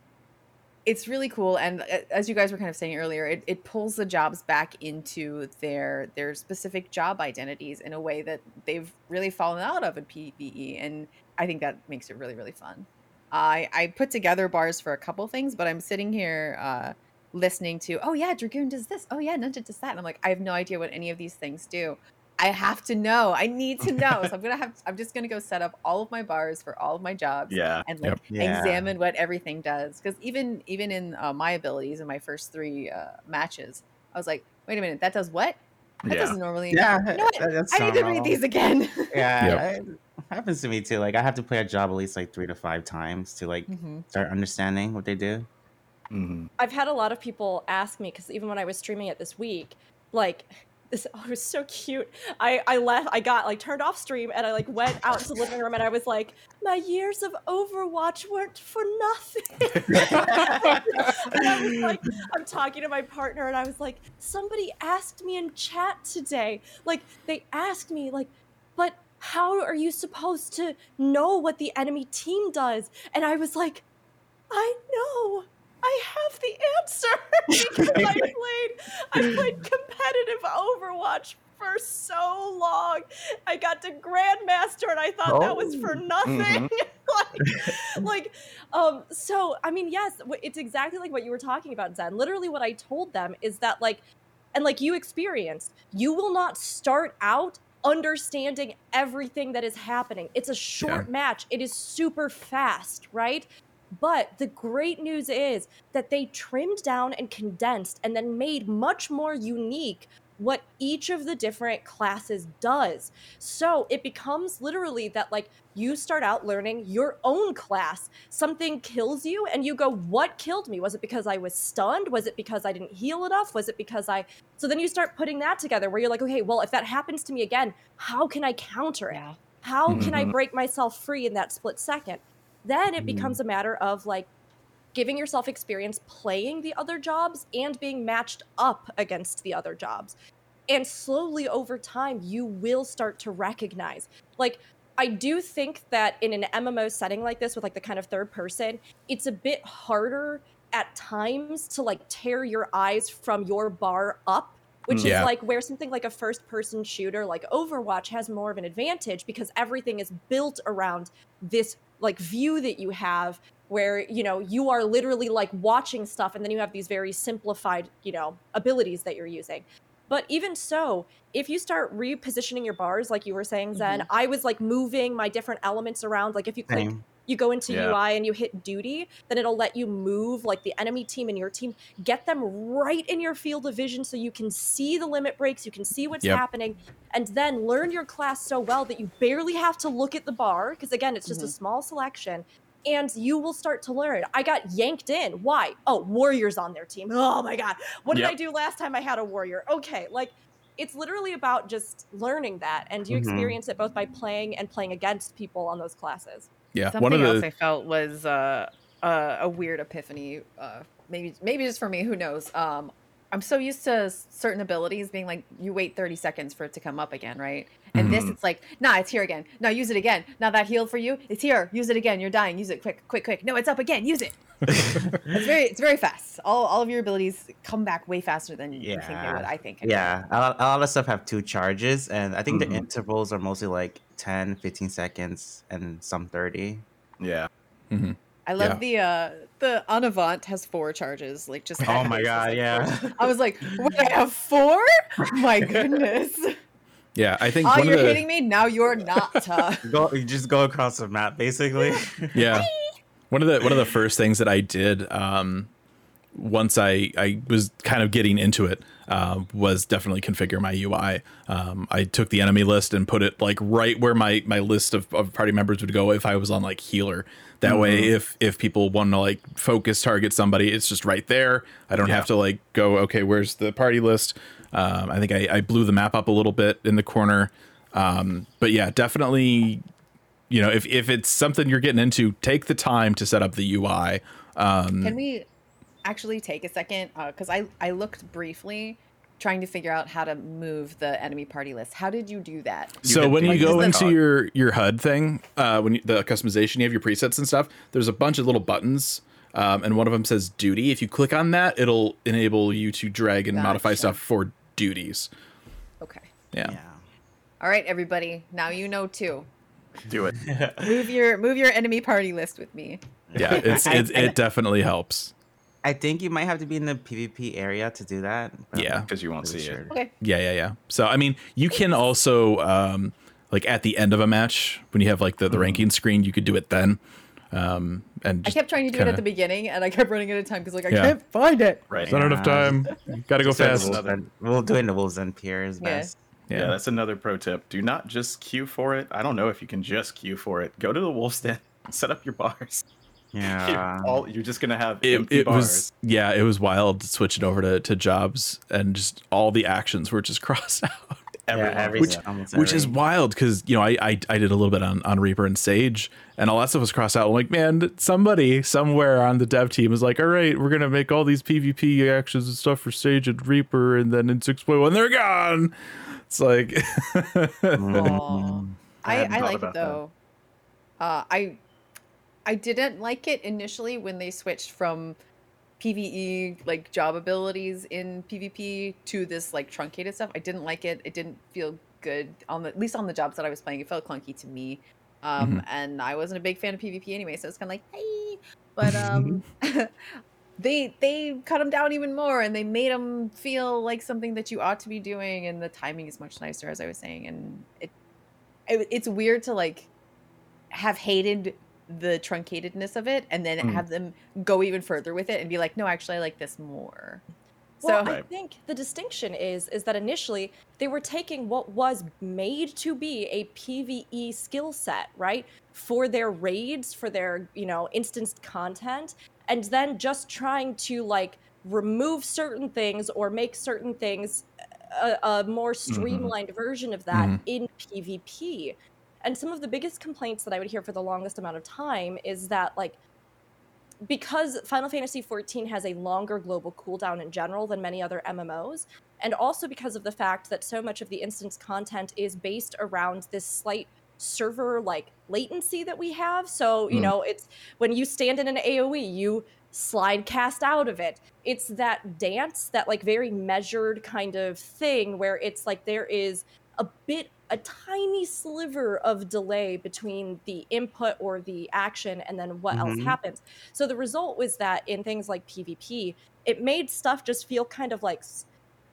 Speaker 6: it's really cool and uh, as you guys were kind of saying earlier it, it pulls the jobs back into their their specific job identities in a way that they've really fallen out of in pve and i think that makes it really really fun. I i put together bars for a couple things but i'm sitting here uh listening to oh yeah dragoon does this. Oh yeah ninja does that. And i'm like i have no idea what any of these things do I have to know. I need to know. so I'm gonna have. I'm just gonna go set up all of my bars for all of my jobs
Speaker 7: yeah.
Speaker 6: and like
Speaker 3: Yep.
Speaker 4: Yeah.
Speaker 6: examine what everything does. Because even even in uh, my abilities in my first three uh, matches, I was like, wait a minute, that does what? That
Speaker 7: Yeah.
Speaker 6: doesn't normally.
Speaker 4: Yeah.
Speaker 6: You know what?
Speaker 4: that-
Speaker 6: I need to read
Speaker 4: normal.
Speaker 6: these again.
Speaker 4: Yeah. It happens to me too. Like I have to play a job at least like three to five times to like
Speaker 6: Mhm.
Speaker 4: start understanding what they do.
Speaker 7: hmm
Speaker 5: I've had a lot of people ask me because even when I was streaming it this week, like this, oh, it was so cute. I I left, I got like turned off stream, and I like went out to the living room, and I was like, my years of Overwatch weren't for nothing. and I was like, I'm talking to my partner, and I was like, somebody asked me in chat today, like they asked me, like, but how are you supposed to know what the enemy team does? And I was like, I know. I have the answer because I played I played competitive Overwatch for so long. I got to Grandmaster and I thought that was for nothing. like, like, um, so I mean, yes, it's exactly like what you were talking about, Zen. Literally, what I told them is that, like, and like you experienced, you will not start out understanding everything that is happening. It's a short match. It is super fast, right? But the great news is that they trimmed down and condensed and then made much more unique what each of the different classes does. So it becomes literally that like you start out learning your own class. Something kills you and you go, What killed me? Was it because I was stunned? Was it because I didn't heal enough? Was it because I. So then you start putting that together where you're like, Okay, well, if that happens to me again, how can I counter it? How can I
Speaker 7: Mhm.
Speaker 5: break myself free in that split second? Then it
Speaker 4: Mhm.
Speaker 5: becomes a matter of like giving yourself experience playing the other jobs and being matched up against the other jobs. And slowly over time, you will start to recognize. Like, I do think that in an MMO setting like this, with like the kind of third person, it's a bit harder at times to like tear your eyes from your bar up, which
Speaker 3: Yeah.
Speaker 5: is like where something like a first person shooter like Overwatch has more of an advantage because everything is built around this like view that you have where you know you are literally like watching stuff and then you have these very simplified you know abilities that you're using. But even so if you start repositioning your bars like you were saying zen mm-hmm. i was like moving my different elements around. Like if you click. You go into
Speaker 7: Yeah.
Speaker 5: ui and you hit duty then it'll let you move like the enemy team and your team get them right in your field of vision so you can see the limit breaks you can see what's
Speaker 3: Yep.
Speaker 5: happening and then learn your class so well that you barely have to look at the bar because again it's just a
Speaker 6: Mhm.
Speaker 5: small selection and you will start to learn. I got yanked in. Why? Oh, Warriors on their team. Oh my God. What did
Speaker 7: Yep.
Speaker 5: I do last time I had a Warrior? Okay. Like, it's literally about just learning that. And you
Speaker 4: Mhm.
Speaker 5: experience it both by playing and playing against people on those classes.
Speaker 3: Yeah,
Speaker 6: Something
Speaker 3: one of
Speaker 6: else
Speaker 3: the
Speaker 6: I felt was uh, uh, a weird epiphany. Uh, maybe maybe just for me. Who knows? Um, I'm so used to certain abilities being like you wait 30 seconds for it to come up again, right? And this
Speaker 3: Mhm.
Speaker 6: it's like, nah, it's here again. Now use it again. Now that healed for you, it's here. Use it again. You're dying. Use it quick, quick, quick. No, it's up again. Use it. It's very it's very fast. All all of your abilities come back way faster than you think they
Speaker 4: Yeah.
Speaker 6: would. I think.
Speaker 4: Yeah, a lot, a lot of stuff have two charges, and I think
Speaker 7: Mhm.
Speaker 4: the intervals are mostly like 10, 15 seconds, and some 30.
Speaker 7: Yeah.
Speaker 6: I love the uh the En Avant has four charges. Like just
Speaker 4: Oh my god,
Speaker 6: like,
Speaker 4: yeah.
Speaker 6: I was like, wait, I have four? My goodness.
Speaker 3: yeah, I think
Speaker 6: Oh, you're
Speaker 3: of the
Speaker 6: hitting me? Now you're not. tough.
Speaker 4: go, you just go across the map, basically.
Speaker 3: yeah one of the one of the first things that I did um, once I I was kind of getting into it uh, was definitely configure my UI. Um, I took the enemy list and put it like right where my my list of, of party members would go if I was on like healer. That way, if if people want to like focus target somebody, it's just right there. I don't
Speaker 7: Yeah.
Speaker 3: have to like go. Okay, where's the party list? Um, I think I, I blew the map up a little bit in the corner. Um, but yeah, definitely you know if, if it's something you're getting into take the time to set up the ui um
Speaker 6: can we actually take a second? Because I, I looked briefly trying to figure out how to move the enemy party list. How did you do that?
Speaker 7: You
Speaker 3: so when you go into
Speaker 7: is
Speaker 3: your your hud thing uh when you, the customization you have your presets and stuff there's a bunch of little buttons um and one of them says duty if you click on that it'll enable you to drag and modify stuff for duties
Speaker 6: Okay.
Speaker 3: yeah,
Speaker 4: yeah.
Speaker 6: All right, everybody. Now you know too.
Speaker 7: Do it.
Speaker 6: Move your move your enemy party list with me.
Speaker 3: yeah it's it, it definitely helps
Speaker 4: I think you might have to be in the PvP area to do that.
Speaker 3: Yeah.
Speaker 7: Because you won't
Speaker 4: not really
Speaker 7: see it.
Speaker 6: Okay.
Speaker 3: Yeah, yeah, yeah. So I mean, you can also um like at the end of a match when you have like the, the ranking screen, you could do it then. Um and
Speaker 6: I kept trying to do it
Speaker 3: kinda-
Speaker 6: at the beginning, and I kept running out of time because like I
Speaker 3: Yeah.
Speaker 6: can't find it.
Speaker 7: Right.
Speaker 3: It's not enough time. Gotta go
Speaker 7: Just
Speaker 3: fast.
Speaker 7: a
Speaker 4: Wolves
Speaker 7: Another-
Speaker 4: End- We'll do it in the Wolves' Den Pier is
Speaker 6: Yeah.
Speaker 4: best.
Speaker 7: Yeah.
Speaker 3: Yeah.
Speaker 7: that's another pro tip. Do not just queue for it. I don't know if you can just queue for it. Go to the Wolf's Den, set up your bars.
Speaker 4: Yeah.
Speaker 7: You're, all, you're just gonna have
Speaker 3: It,
Speaker 7: empty
Speaker 3: it
Speaker 7: bars.
Speaker 3: was yeah, it was wild switching over to, to jobs and just all the actions were just crossed out.
Speaker 7: Everyone.
Speaker 4: yeah, every,
Speaker 3: Which-
Speaker 4: almost
Speaker 3: Which is wild because you know I, I I did a little bit on, on Reaper and Sage and all that stuff was crossed out. I'm like, man, somebody somewhere on the dev team is like, all right, we're gonna make all these PvP actions and stuff for Sage and Reaper, and then in six point one they're gone. It's like,
Speaker 6: Aw. I, I like it
Speaker 7: about that.
Speaker 6: though. Uh, I I didn't like it initially when they switched from PVE like job abilities in PvP to this like truncated stuff. I didn't like it. It didn't feel good on the at least on the jobs that I was playing. It felt clunky to me. Um, and I wasn't a big fan of PvP anyway, so it's kind of like, hey, but um, they they cut them down even more, and they made them feel like something that you ought to be doing, and the timing is much nicer, as I was saying, and it, it it's weird to like have hated the truncatedness of it, and then
Speaker 7: Mm.
Speaker 6: have them go even further with it and be like, no, actually, I like this more.
Speaker 5: Well,
Speaker 6: So-
Speaker 5: I think the distinction is is that initially they were taking what was made to be a PvE skill set, right? For their raids, for their, you know, instanced content, and then just trying to like remove certain things or make certain things a, a more streamlined version of that
Speaker 3: Mhm.
Speaker 5: in PvP. And some of the biggest complaints that I would hear for the longest amount of time is that like because Final Fantasy XIV has a longer global cooldown in general than many other MMOs, and also because of the fact that so much of the instance content is based around this slight server like latency that we have. So, you
Speaker 7: Mm.
Speaker 5: know, it's when you stand in an AoE, you slide cast out of it. It's that dance, that like very measured kind of thing where it's like there is a bit a tiny sliver of delay between the input or the action and then what else
Speaker 4: Mhm.
Speaker 5: happens. So the result was that in things like PvP, it made stuff just feel kind of like s-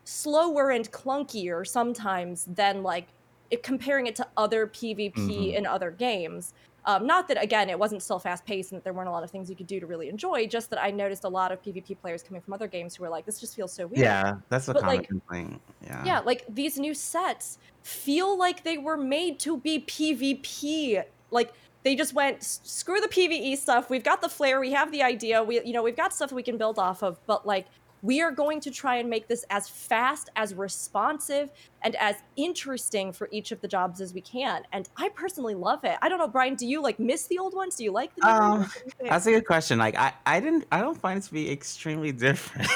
Speaker 5: slower and clunkier sometimes than like it, comparing it to other PvP
Speaker 7: Mhm.
Speaker 5: in other games. Um, not that again, it wasn't still fast paced and that there weren't a lot of things you could do to really enjoy. Just that I noticed a lot of PvP players coming from other games who were like, "This just feels so weird."
Speaker 4: Yeah, that's a
Speaker 5: But,
Speaker 4: common
Speaker 5: like-
Speaker 4: complaint. Yeah.
Speaker 5: Yeah, like these new sets feel like they were made to be PvP. Like they just went screw the PvE stuff. We've got the flair, we have the idea, we you know, we've got stuff we can build off of, but like we are going to try and make this as fast, as responsive, and as interesting for each of the jobs as we can. And I personally love it. I don't know, Brian, do you like miss the old ones? Do you like the new
Speaker 4: Um,
Speaker 5: ones? What do you think?
Speaker 4: That's a good question. Like I, I didn't I don't find it to be extremely different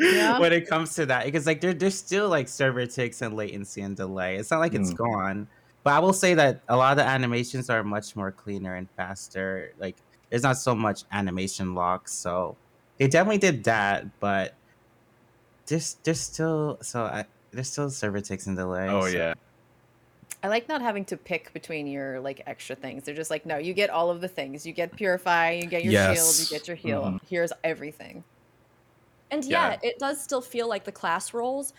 Speaker 6: Yeah.
Speaker 4: when it comes to that. Because like there, there's still like server ticks and latency and delay. It's not like it's gone. But I will say that a lot of the animations are much more cleaner and faster. Like there's not so much animation lock, So they definitely did that, but there's there's still so I there's still server ticks and delays.
Speaker 7: Oh yeah.
Speaker 6: I like not having to pick between your like extra things. They're just like, no, you get all of the things. You get purify, you get your shield, you get your heal.
Speaker 7: Mhm.
Speaker 6: Here's everything.
Speaker 5: And
Speaker 7: Yeah.
Speaker 5: yeah, it does still feel like the class roles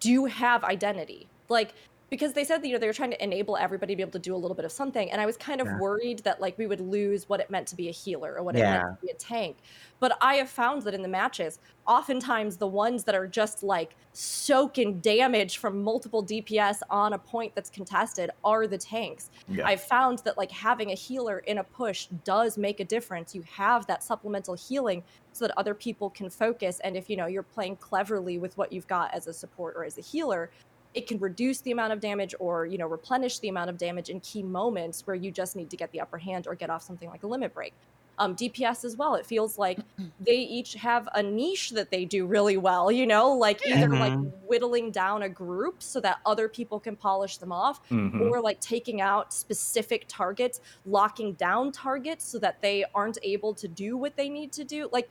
Speaker 5: do have identity. Like because they said that you know they were trying to enable everybody to be able to do a little bit of something and I was kind of
Speaker 4: Yeah.
Speaker 5: worried that like we would lose what it meant to be a healer or what it meant to be a tank. But I have found that in the matches, oftentimes the ones that are just like soaking damage from multiple DPS on a point that's contested are the tanks.
Speaker 7: Yeah.
Speaker 5: I've found that like having a healer in a push does make a difference. You have that supplemental healing so that other people can focus. And if you know you're playing cleverly with what you've got as a support or as a healer, it can reduce the amount of damage or you know replenish the amount of damage in key moments where you just need to get the upper hand or get off something like a limit break. Um, DPS as well. It feels like they each have a niche that they do really well. You know, like either like
Speaker 4: Mhm.
Speaker 5: whittling down a group so that other people can polish them off,
Speaker 7: Mhm.
Speaker 5: or like taking out specific targets, locking down targets so that they aren't able to do what they need to do. Like,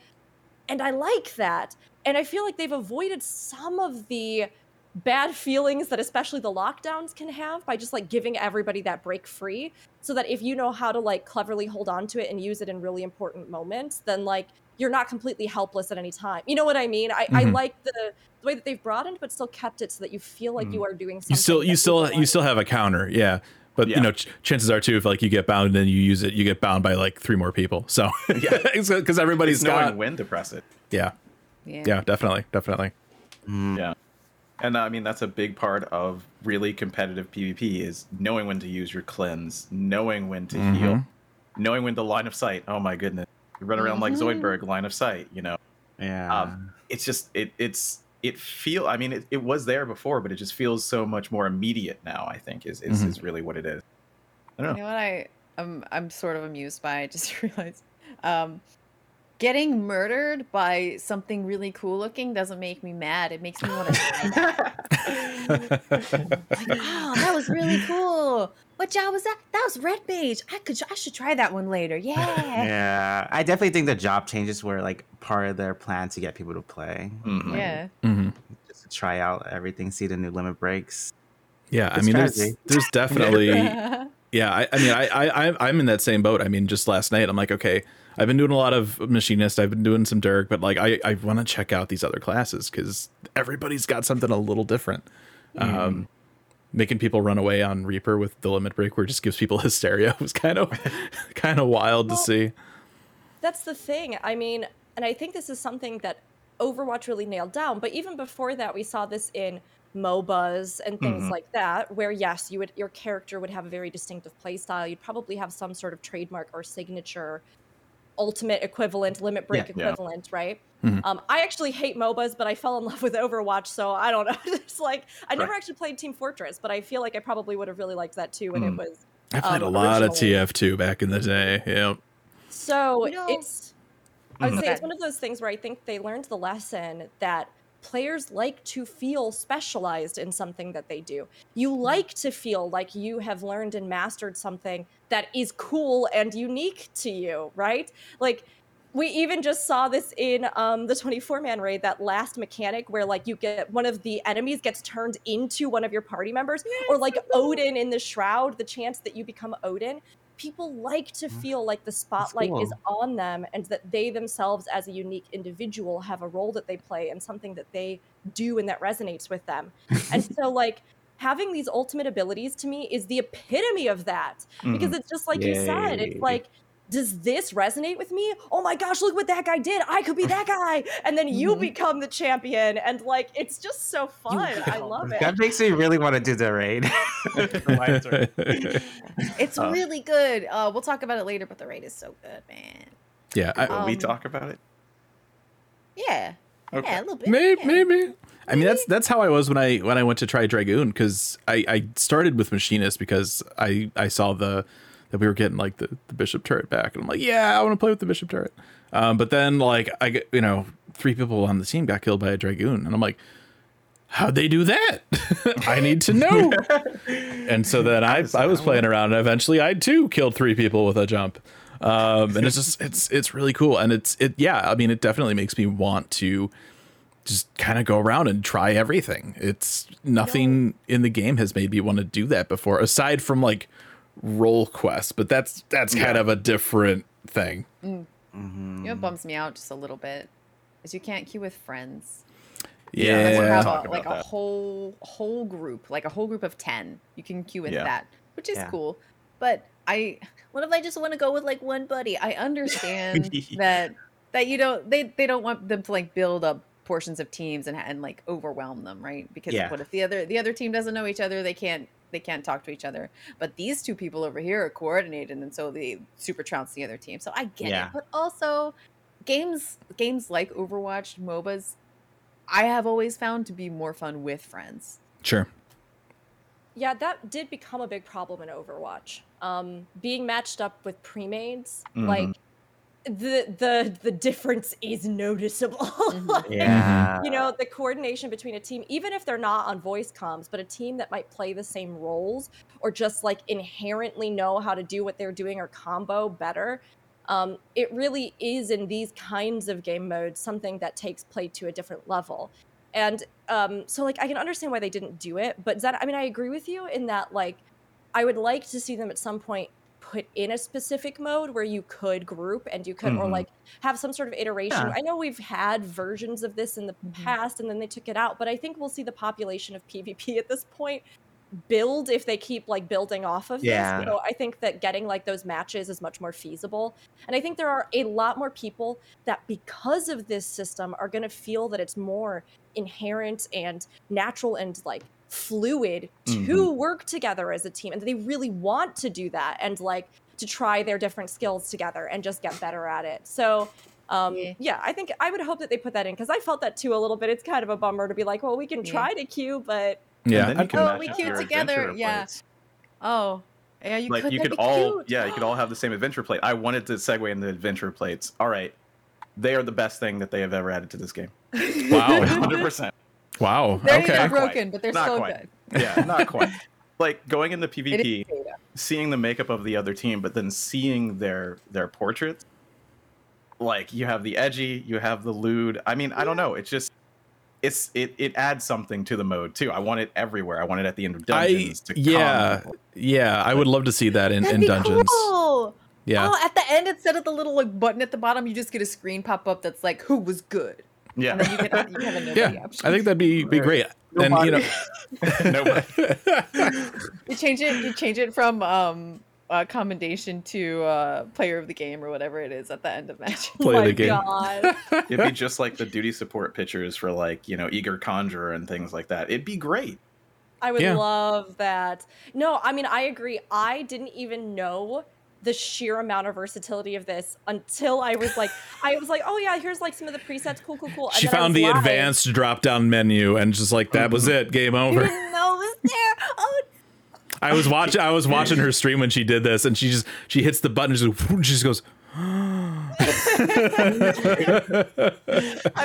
Speaker 5: and I like that. And I feel like they've avoided some of the bad feelings that especially the lockdowns can have by just like giving everybody that break free so that if you know how to like cleverly hold on to it and use it in really important moments then like you're not completely helpless at any time you know what i mean i, I
Speaker 3: Mhm.
Speaker 5: like the, the way that they've broadened but still kept it so that you feel like you are doing something
Speaker 3: You still you still
Speaker 5: people
Speaker 3: you
Speaker 5: want.
Speaker 3: still have a counter, yeah. But
Speaker 7: Yeah.
Speaker 3: you know, ch- chances are too, if like you get bound and then you use it, you get bound by like three more people. So
Speaker 7: Yeah.
Speaker 3: because everybody's
Speaker 7: It's knowing
Speaker 3: got
Speaker 7: when to press it.
Speaker 3: yeah,
Speaker 6: Yeah.
Speaker 3: yeah, definitely, definitely.
Speaker 4: Mm.
Speaker 7: Yeah. And I mean that's a big part of really competitive PvP is knowing when to use your cleanse, knowing when to
Speaker 3: Mhm.
Speaker 7: heal, knowing when to line of sight. Oh my goodness. You run around like
Speaker 6: Mhm.
Speaker 7: Zoidberg, line of sight, you know.
Speaker 4: Yeah.
Speaker 7: Um, it's just it it's it feel I mean it, it was there before, but it just feels so much more immediate now, I think is is,
Speaker 3: Mhm.
Speaker 7: is really what it is. I don't
Speaker 6: You
Speaker 7: know.
Speaker 6: know what I I'm I'm sort of amused by. I just realized um getting murdered by something really cool looking doesn't make me mad. It makes me want to try that. Like, oh, that was really cool. What job was that? That was Red Mage. I could I should try that one later. Yeah.
Speaker 4: yeah. I definitely think the job changes were like part of their plan to get people to play.
Speaker 7: Mhm.
Speaker 6: Yeah.
Speaker 3: hmm
Speaker 4: Just to try out everything, see the new limit breaks.
Speaker 3: Yeah, I mean, there's
Speaker 4: strategy.
Speaker 3: there's definitely yeah. I, I mean, I, I I- I'm in that same boat. I mean, just last night, I'm like, okay, I've been doing a lot of machinist. I've been doing some Dirk, but like, I I want to check out these other classes because everybody's got something a little different. Um, making people run away on Reaper with the limit break, where it just gives people hysteria, was kind of kind of wild to see.
Speaker 5: That's the thing. I mean, and I think this is something that Overwatch really nailed down. But even before that, we saw this in MOBAs and things
Speaker 7: Mhm.
Speaker 5: like that, where yes, you would your character would have a very distinctive playstyle. You'd probably have some sort of trademark or signature, ultimate equivalent, limit break
Speaker 7: Yeah. Yeah.
Speaker 5: equivalent, right?
Speaker 3: Mhm.
Speaker 5: Um, I actually hate MOBAs, but I fell in love with Overwatch, so I don't know. it's like I never
Speaker 7: Right.
Speaker 5: actually played Team Fortress, but I feel like I probably would have really liked that too when it
Speaker 7: Mm.
Speaker 5: was
Speaker 3: I played
Speaker 5: um,
Speaker 3: a lot of. TF2 back in the day. Yeah.
Speaker 5: So
Speaker 6: You know-
Speaker 5: it's I would
Speaker 7: Mhm.
Speaker 5: say it's one of those things where I think they learned the lesson that players like to feel specialized in something that they do. You like to feel like you have learned and mastered something that is cool and unique to you, right? Like we even just saw this in um, the 24 man raid that last mechanic where like you get one of the enemies gets turned into one of your party members or like odin in the shroud the chance that you become odin people like to feel like the spotlight is on them and that they themselves as a unique individual have a role that they play and something that they do and that resonates with them. And so like having these ultimate abilities to me is the epitome of that because
Speaker 7: Mhm.
Speaker 5: it's just like you said it's like does this resonate with me? Oh my gosh, look what that guy did. I could be that guy. And then you
Speaker 6: Mhm.
Speaker 5: become the champion. And like, it's just so fun. I love it.
Speaker 4: That makes me really want to do the raid.
Speaker 6: It's
Speaker 7: Uh,
Speaker 6: really good. Uh, we'll talk about it later, but the raid is so good, man.
Speaker 3: yeah. I,
Speaker 7: Will we
Speaker 6: um,
Speaker 7: talk about it?
Speaker 6: Yeah,
Speaker 7: Okay.
Speaker 6: yeah, a little bit.
Speaker 3: maybe,
Speaker 6: yeah.
Speaker 3: maybe. I mean, that's that's how I was when I when I went to try Dragoon because I I started with Machinist because I I saw the that we were getting like the, the Bishop turret back. And I'm like yeah I want to play with the Bishop turret, um, but then like I get you know three people on the team got killed by a Dragoon. And I'm like how'd they do that? I need to know. And so then I I was playing around. And eventually I too killed three people with a jump. Um, and it's just it's it's really cool. And it's it yeah I mean it definitely makes me want to just kind of go around and try everything. It's nothing in the game has made me want to do that before, aside from like role quests, but that's that's kind
Speaker 7: Yeah.
Speaker 3: of a different thing. Mm-hmm.
Speaker 6: You know, what bums me out just a little bit is you can't queue with friends.
Speaker 7: Yeah,
Speaker 6: you
Speaker 7: Yeah.
Speaker 6: have a,
Speaker 7: about
Speaker 6: like a
Speaker 7: that.
Speaker 6: whole whole group, like a whole group of ten. You can queue with
Speaker 7: Yeah.
Speaker 6: that, which is
Speaker 4: Yeah.
Speaker 6: cool. But I, what if I just want to go with like one buddy? I understand that that you don't they they don't want them to like build up portions of teams and and like overwhelm them, right? Because
Speaker 4: Yeah.
Speaker 6: what if the other the other team doesn't know each other? They can't they can't talk to each other. But these two people over here are coordinated, and so they super trounce the other team. So I get
Speaker 4: Yeah.
Speaker 6: it. But also, games games like Overwatch, MOBAs, I have always found to be more fun with friends.
Speaker 3: Sure.
Speaker 5: Yeah, that did become a big problem in Overwatch. Um, being matched up with pre-mades,
Speaker 7: Mhm.
Speaker 5: like the the the difference is noticeable. Like,
Speaker 4: yeah.
Speaker 5: you know the coordination between a team even if they're not on voice comms but a team that might play the same roles or just like inherently know how to do what they're doing or combo better um, it really is in these kinds of game modes something that takes play to a different level and um, so like i can understand why they didn't do it but Zed, i mean i agree with you in that like i would like to see them at some point put in a specific mode where you could group and you could or
Speaker 7: Mhm.
Speaker 5: like have some sort of iteration.
Speaker 4: Yeah.
Speaker 5: I know we've had versions of this in the
Speaker 6: Mhm.
Speaker 5: past and then they took it out, but I think we'll see the population of PvP at this point build if they keep like building off of
Speaker 4: Yeah.
Speaker 5: this. So I think that getting like those matches is much more feasible. And I think there are a lot more people that because of this system are going to feel that it's more inherent and natural and like fluid to work together as a team and they really want to do that and like to try their different skills together and just get better at it. So um,
Speaker 6: Yeah.
Speaker 5: yeah, I think I would hope that they put that in because I felt that too a little bit. It's kind of a bummer to be like, well, we can
Speaker 6: Yeah.
Speaker 5: try to queue, but
Speaker 3: Yeah.
Speaker 7: And then you can
Speaker 6: Oh,
Speaker 7: match
Speaker 6: we
Speaker 7: up
Speaker 6: queued
Speaker 7: your
Speaker 6: together,
Speaker 7: adventure
Speaker 6: yeah.
Speaker 7: plates.
Speaker 6: Oh, yeah, you
Speaker 7: like
Speaker 6: could.
Speaker 7: you could all
Speaker 6: cute.
Speaker 7: yeah you could all have the same adventure plate i wanted to segue into the adventure plates all right they are the best thing that they have ever added to this game
Speaker 3: Wow.
Speaker 7: 100%
Speaker 3: wow.
Speaker 6: They're
Speaker 3: okay.
Speaker 6: even
Speaker 7: Not quite.
Speaker 6: broken, but they're
Speaker 7: Not
Speaker 6: still
Speaker 7: quite.
Speaker 6: good.
Speaker 7: yeah not quite like going into
Speaker 6: It is
Speaker 7: pvp seeing the makeup of the other team but then seeing their their portraits like you have the edgy you have the lewd i mean i don't know it's just it's it, it adds something to the mode too i want it everywhere i want it at the end of
Speaker 3: I
Speaker 7: dungeons to
Speaker 3: yeah
Speaker 7: people.
Speaker 3: yeah I would love to see that in,
Speaker 6: That'd
Speaker 3: in
Speaker 6: be
Speaker 3: dungeons.
Speaker 6: cool.
Speaker 3: Yeah.
Speaker 6: Oh, at the end, instead of the little like button at the bottom, you just get a screen pop up that's like, "Who was good?"
Speaker 7: yeah
Speaker 6: And then you can you have
Speaker 3: Yeah.
Speaker 6: option.
Speaker 3: I think that'd be be great. And you know
Speaker 7: Nobody.
Speaker 6: you change it. You change it from um uh, commendation to uh, player of the game or whatever it is at the end of match.
Speaker 3: Play
Speaker 5: oh
Speaker 3: the game.
Speaker 5: God.
Speaker 7: It'd be just like the duty support pictures for like you know eager conjurer and things like that. It'd be great.
Speaker 5: I would
Speaker 3: Yeah.
Speaker 5: love that. No, I mean, I agree. I didn't even know the sheer amount of versatility of this until I was like, I was like, oh yeah, here's like some of the presets. Cool, cool, cool. And
Speaker 3: She found the
Speaker 5: live.
Speaker 3: advanced drop down menu and just like that was it, game over.
Speaker 5: didn't know it was there. Oh,
Speaker 3: I was watching I was watching her stream when she did this and she just she hits the button and just, she just goes
Speaker 5: I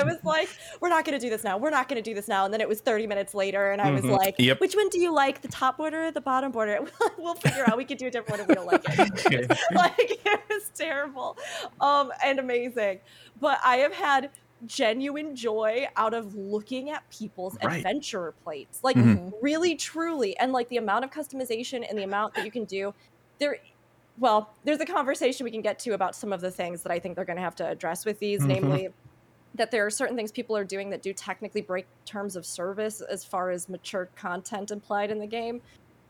Speaker 5: was like, we're not going to do this now. We're not going to do this now. And then it was 30 minutes later, and I was like,
Speaker 3: Mm-hmm. Yep.
Speaker 5: which one do you like? The top border or the bottom border? we'll figure out. We could do a different one if we don't like it. like, it was terrible um, and amazing. But I have had genuine joy out of looking at people's
Speaker 7: Right.
Speaker 5: adventurer plates. Like,
Speaker 3: Mhm.
Speaker 5: really, truly. And like the amount of customization and the amount that you can do. There, well, there's a conversation we can get to about some of the things that I think they're going to have to address with these,
Speaker 3: Mhm.
Speaker 5: namely that there are certain things people are doing that do technically break terms of service as far as mature content implied in the game.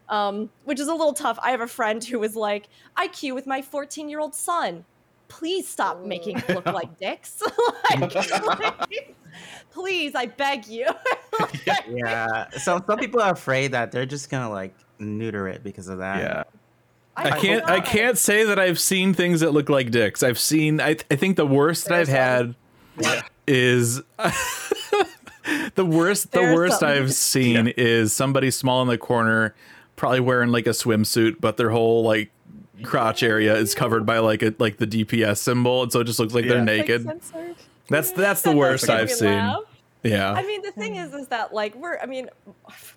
Speaker 5: Um, which is a little tough. I have a friend who was like, I queue with my 14 year old son. Please stop making oh. it look like dicks. like, like, please, I beg you.
Speaker 4: Yeah. So some people are afraid that they're just gonna like neuter it because of that.
Speaker 7: Yeah.
Speaker 3: I can't I can't say that I've seen things that look like dicks. I've seen I I think the worst that I've
Speaker 5: There's
Speaker 3: had is the worst the worst
Speaker 5: some.
Speaker 3: I've seen is somebody small in the corner probably wearing like a swimsuit but their whole like crotch area is covered by like a like the DPS symbol and so it just looks like they're
Speaker 7: Yeah.
Speaker 5: Like
Speaker 3: naked. That's that's the
Speaker 5: That
Speaker 3: worst
Speaker 5: make
Speaker 3: I've seen.
Speaker 5: laugh.
Speaker 3: Yeah.
Speaker 5: I mean, the thing is, is that like we're, I mean,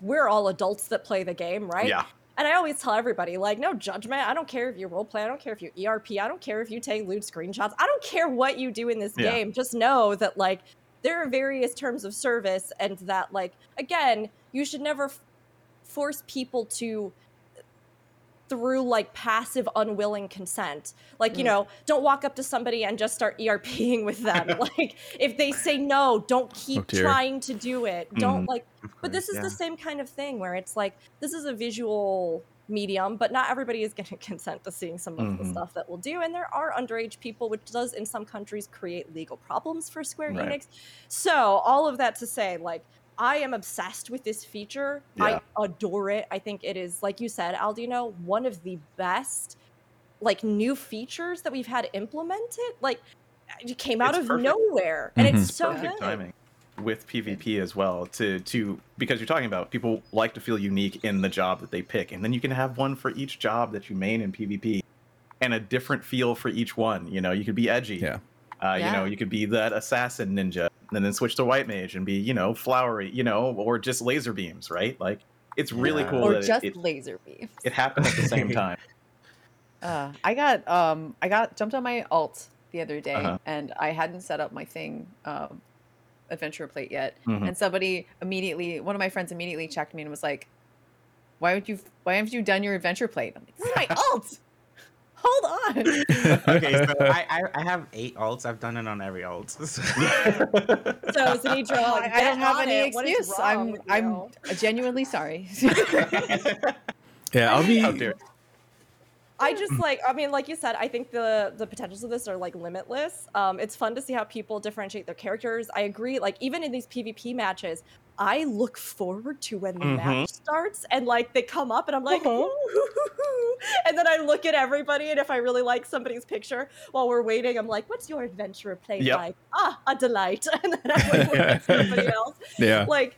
Speaker 5: we're all adults that play the game, right?
Speaker 7: Yeah.
Speaker 5: And I always tell everybody, like, no judgment. I don't care if you role play. I don't care if you ERP. I don't care if you take lewd screenshots. I don't care what you do in this
Speaker 7: Yeah.
Speaker 5: game. Just know that like there are various terms of service, and that like again, you should never f- force people to through like passive unwilling consent like you
Speaker 6: Mm.
Speaker 5: know don't walk up to somebody and just start erping with them like if they say no don't keep
Speaker 3: dear.
Speaker 5: trying to do it don't
Speaker 7: Mhm.
Speaker 5: like but this is
Speaker 4: yeah.
Speaker 5: the same kind of thing where it's like this is a visual medium but not everybody is going to consent to seeing some of the
Speaker 7: Mhm.
Speaker 5: stuff that we'll do and there are underage people which does in some countries create legal problems for square
Speaker 7: Right.
Speaker 5: enix so all of that to say like i am obsessed with this feature
Speaker 7: Yeah.
Speaker 5: i adore it i think it is like you said aldino one of the best like new features that we've had implemented like it came out
Speaker 7: It's
Speaker 5: of
Speaker 7: perfect.
Speaker 5: nowhere and
Speaker 3: Mhm.
Speaker 5: it's so
Speaker 7: Perfect
Speaker 5: good
Speaker 7: timing with PvP as well to to because you're talking about people like to feel unique in the job that they pick, and then you can have one for each job that you main in PvP, and a different feel for each one. You know, you could be edgy.
Speaker 3: Yeah.
Speaker 7: Uh, You know, you could be that assassin ninja, and then switch to white mage and be you know flowery. You know, or just laser beams. Right? Like it's really
Speaker 4: Yeah.
Speaker 7: cool
Speaker 6: or
Speaker 7: that
Speaker 6: just
Speaker 7: it, it,
Speaker 6: laser beams.
Speaker 7: it happened at the same time.
Speaker 6: Uh, I got um I got jumped on my alt the other day
Speaker 7: Uh-huh.
Speaker 6: and I hadn't set up my thing um adventure plate yet
Speaker 7: Mhm.
Speaker 6: and somebody immediately one of my friends immediately checked me and was like why would you why haven't you done your adventure plate I'm like this is my alt hold on
Speaker 4: okay, so I, I I have eight alts. I've done it on every alt.
Speaker 5: so Zanidra,
Speaker 6: I, I don't have any
Speaker 5: it. What is
Speaker 6: excuse I'm I'm
Speaker 5: you?
Speaker 6: genuinely sorry
Speaker 3: Yeah, I'll be oh,
Speaker 7: How dare-
Speaker 5: I just like I mean, like you said, I think the the potentials of this are like limitless. Um, it's fun to see how people differentiate their characters. I agree. Like even in these PvP matches, I look forward to when the
Speaker 7: Mhm.
Speaker 5: match starts and like they come up and I'm like,
Speaker 6: Uh-huh.
Speaker 5: And then I look at everybody and if I really like somebody's picture while we're waiting, I'm like, what's your adventure play
Speaker 7: Yep.
Speaker 5: like? Ah, a delight. and then I like, look at somebody else
Speaker 3: yeah.
Speaker 5: like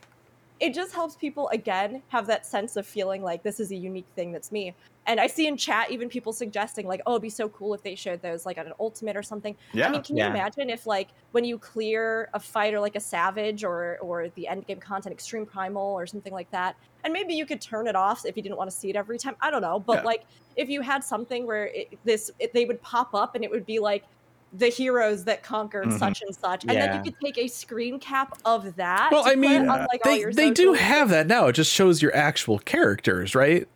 Speaker 5: it just helps people again have that sense of feeling like this is a unique thing that's me and i see in chat even people suggesting like oh it'd be so cool if they showed those like on an ultimate or something
Speaker 7: Yeah.
Speaker 5: i mean can
Speaker 4: Yeah.
Speaker 5: you imagine if like when you clear a fight or like a savage or or the end game content extreme primal or something like that and maybe you could turn it off if you didn't want to see it every time i don't know but
Speaker 7: Yeah.
Speaker 5: like if you had something where it, this it, they would pop up and it would be like the heroes that conquered
Speaker 7: Mhm.
Speaker 5: such and such and then you could take a screen cap of that
Speaker 3: Well, I
Speaker 5: put
Speaker 3: mean,
Speaker 5: on, like,
Speaker 3: they they do have that now. It just shows your actual characters, right?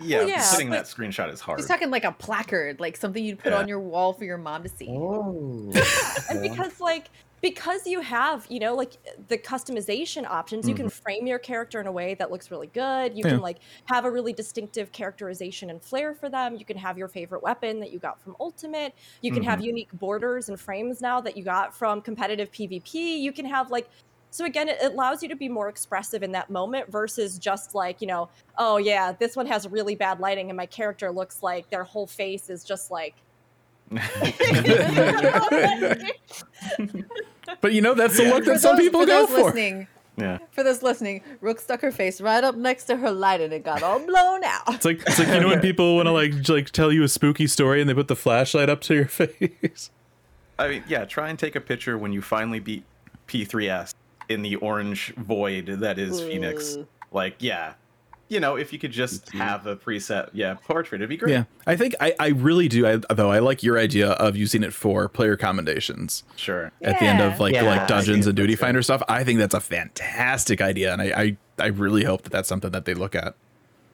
Speaker 7: Yeah,
Speaker 5: Well, yeah,
Speaker 7: putting
Speaker 5: but-
Speaker 7: that screenshot is hard.
Speaker 6: He's talking like a placard, like something you'd put
Speaker 7: Yeah.
Speaker 6: on your wall for your mom to see.
Speaker 4: Oh.
Speaker 5: and because like because you have you know like the customization options you can mm-hmm. frame your character in a way that looks really good you
Speaker 3: Yeah.
Speaker 5: can like have a really distinctive characterization and flair for them you can have your favorite weapon that you got from ultimate you can have mm-hmm. unique borders and frames now that you got from competitive pvp you can have like so again it it allows you to be more expressive in that moment versus just like you know oh yeah this one has really bad lighting and my character looks like their whole face is just like
Speaker 3: But you know, that's the look
Speaker 6: For
Speaker 3: that some
Speaker 6: those-
Speaker 3: people
Speaker 6: for
Speaker 3: go
Speaker 6: those
Speaker 3: for.
Speaker 6: Listening,
Speaker 7: yeah.
Speaker 6: for those listening, Rook stuck her face right up next to her light and it got all blown out.
Speaker 3: It's like it's like you know when people want to like like tell you a spooky story and they put the flashlight up to your face.
Speaker 7: I mean, yeah, try and take a picture when you finally beat P3S in the orange void that is Phoenix. Like, yeah. You know, if you could just have a preset, yeah, portrait, it'd be great.
Speaker 3: Yeah, I think I, I really do. I, though I like your idea of using it for player commendations
Speaker 7: Sure.
Speaker 3: at the end of like
Speaker 4: Yeah,
Speaker 3: like dungeons and duty
Speaker 7: That's good.
Speaker 3: finder stuff. I think that's a fantastic idea, and I, I I really hope that that's something that they look at.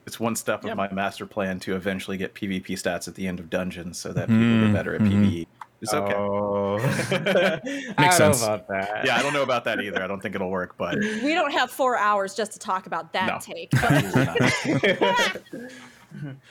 Speaker 7: It's one step of my master plan to eventually get PvP stats at the end of dungeons so that people
Speaker 3: Mm,
Speaker 7: get better at
Speaker 3: mhm.
Speaker 7: PvE. It's okay.
Speaker 4: Oh. I
Speaker 3: Makes
Speaker 4: don't
Speaker 3: sense.
Speaker 4: know about that.
Speaker 7: Yeah, I don't know about that either. I don't think it'll work, but
Speaker 5: we don't have four hours just to talk about that
Speaker 7: No.
Speaker 5: take but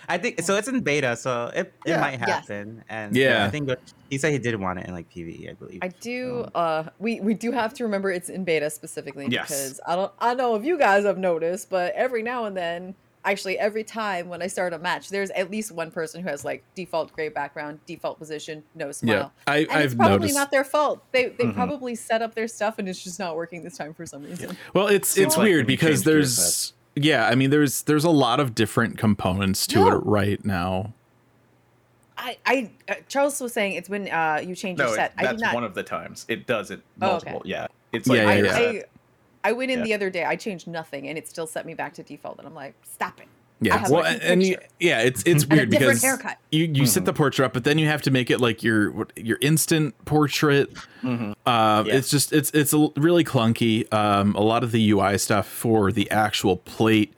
Speaker 4: I think so. It's in beta, so it,
Speaker 7: Yeah.
Speaker 4: it might
Speaker 6: Yes.
Speaker 4: happen. And
Speaker 3: Yeah.
Speaker 4: I think he said he did want it in like PVE, I believe.
Speaker 6: I do. Uh, we we do have to remember it's in beta specifically
Speaker 7: Yes.
Speaker 6: because I don't. I know if you guys have noticed, but every now and then, actually every time when I start a match, there's at least one person who has like default gray background, default position, no smile.
Speaker 3: Yeah, I,
Speaker 6: And
Speaker 3: I've
Speaker 6: it's probably
Speaker 3: noticed.
Speaker 6: not their fault. They they
Speaker 7: Mhm.
Speaker 6: probably set up their stuff and it's just not working this time for some reason.
Speaker 3: Well, it's
Speaker 7: Seems
Speaker 3: it's
Speaker 7: like
Speaker 3: weird because there's yeah, I mean there's there's a lot of different components to
Speaker 6: No.
Speaker 3: it right now.
Speaker 6: I I uh, Charles was saying it's when uh you change
Speaker 7: no,
Speaker 6: your
Speaker 7: it,
Speaker 6: set. I
Speaker 7: that's
Speaker 6: did not.
Speaker 7: one of the times. It does it
Speaker 6: Oh, okay.
Speaker 7: multiple. Yeah. It's
Speaker 3: Yeah,
Speaker 7: like
Speaker 3: yeah,
Speaker 6: I,
Speaker 3: yeah.
Speaker 6: I I went in
Speaker 7: Yeah.
Speaker 6: the other day. I changed nothing, and it still set me back to default. And I'm like, stop it.
Speaker 3: Yeah, well,
Speaker 6: my
Speaker 3: and, and you, yeah, it's it's weird
Speaker 6: different
Speaker 3: because
Speaker 6: haircut.
Speaker 3: you you set
Speaker 7: Mhm.
Speaker 3: the portrait up, but then you have to make it like your your instant portrait.
Speaker 7: Mhm.
Speaker 3: Uh,
Speaker 4: Yeah.
Speaker 3: It's just it's it's a l- really clunky. Um, a lot of the UI stuff for the actual plate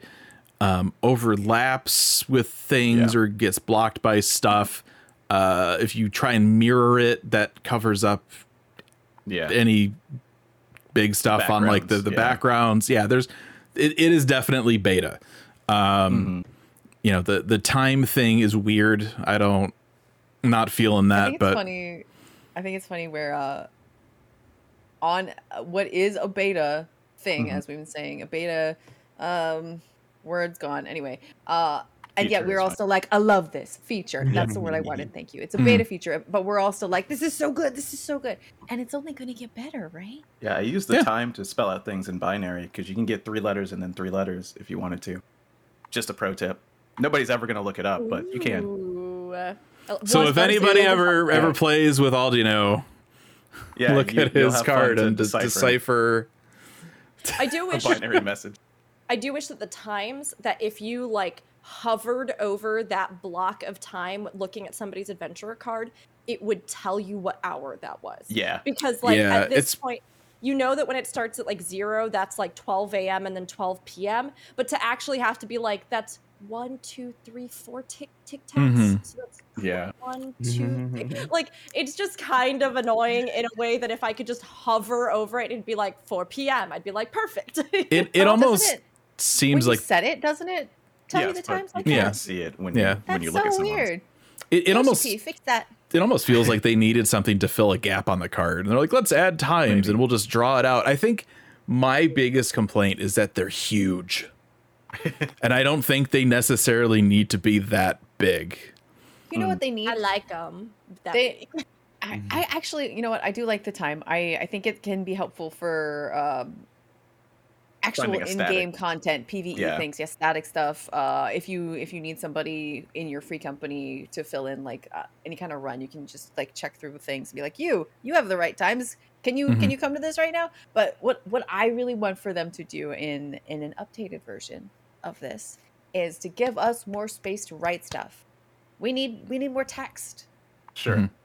Speaker 3: um, overlaps with things
Speaker 7: Yeah.
Speaker 3: or gets blocked by stuff. Uh, if you try and mirror it, that covers up
Speaker 7: Yeah.
Speaker 3: any big stuff on like the,
Speaker 7: Backgrounds,
Speaker 3: the
Speaker 7: yeah.
Speaker 3: backgrounds. Yeah, there's it, it is definitely beta. Um
Speaker 7: Mhm.
Speaker 3: you know, the the time thing is weird. I don't not feeling
Speaker 6: I
Speaker 3: that,
Speaker 6: think it's
Speaker 3: but
Speaker 6: funny. I think it's funny where uh, on uh, what is a beta thing,
Speaker 7: Mhm.
Speaker 6: as we've been saying, a beta um, word's gone anyway. Uh, and yet we're also
Speaker 7: fine.
Speaker 6: like, I love this feature. That's the word I wanted. Mm-hmm. Thank you. It's a beta mm. feature, but we're also like, this is so good. This is so good, and it's only going to get better, right?
Speaker 7: Yeah, I use the
Speaker 3: Yeah.
Speaker 7: time to spell out things in binary because you can get three letters and then three letters if you wanted to. Just a pro tip. Nobody's ever going to look it up, but you can.
Speaker 6: Ooh, uh, uh
Speaker 3: so
Speaker 6: one
Speaker 3: if anybody
Speaker 6: zero.
Speaker 3: ever ever plays with Aldino,
Speaker 7: Yeah,
Speaker 3: look
Speaker 7: you-
Speaker 3: at his card and
Speaker 7: decipher
Speaker 3: decipher.
Speaker 5: i do
Speaker 7: a
Speaker 5: wish
Speaker 7: binary message.
Speaker 5: I do wish that the times that if you like hovered over that block of time looking at somebody's adventurer card, it would tell you what hour that was.
Speaker 7: Yeah.
Speaker 5: Because like
Speaker 3: Yeah,
Speaker 5: at this
Speaker 3: it's-
Speaker 5: point, you know that when it starts at like zero, that's like 12 a.m. and then 12 p.m. But to actually have to be like, that's one, two, three, four tick tic tacs.
Speaker 3: Mhm.
Speaker 5: So that's
Speaker 7: Yeah.
Speaker 5: one, mm-hmm, two, three. Mm-hmm, mm-hmm. like it's just kind of annoying in a way that if I could just hover over it, it'd be like 4 p.m. I'd be like, perfect.
Speaker 3: It it almost
Speaker 6: it-
Speaker 3: seems
Speaker 6: when
Speaker 3: like
Speaker 6: you set it, doesn't it? Tell you
Speaker 7: Yes,
Speaker 6: the times like
Speaker 7: you
Speaker 3: Yeah.
Speaker 7: can't
Speaker 6: that.
Speaker 7: see it when
Speaker 3: Yeah.
Speaker 7: you when
Speaker 6: That's
Speaker 7: you look at someone.
Speaker 6: weird.
Speaker 3: it, it almost
Speaker 6: HTTP, fix that.
Speaker 3: it almost feels like they needed something to fill a gap on the card. And they're like, let's add times
Speaker 7: Maybe.
Speaker 3: and we'll just draw it out. I think my biggest complaint is that they're huge. and I don't think they necessarily need to be that big.
Speaker 6: You know
Speaker 7: Mm.
Speaker 6: what they need?
Speaker 5: I like them. That
Speaker 6: They- I, I actually, you know what? I do like the time. I, I think it can be helpful for um, actual in-game content, PVE
Speaker 7: Yeah.
Speaker 6: things, yeah, static stuff. Uh, if you if you need somebody in your free company to fill in like uh, any kind of run, you can just like check through things and be like, you you have the right times. Can you
Speaker 3: Mhm.
Speaker 6: can you come to this right now? But what what I really want for them to do in in an updated version of this is to give us more space to write stuff. We need we need more text.
Speaker 7: Sure.
Speaker 3: Mhm.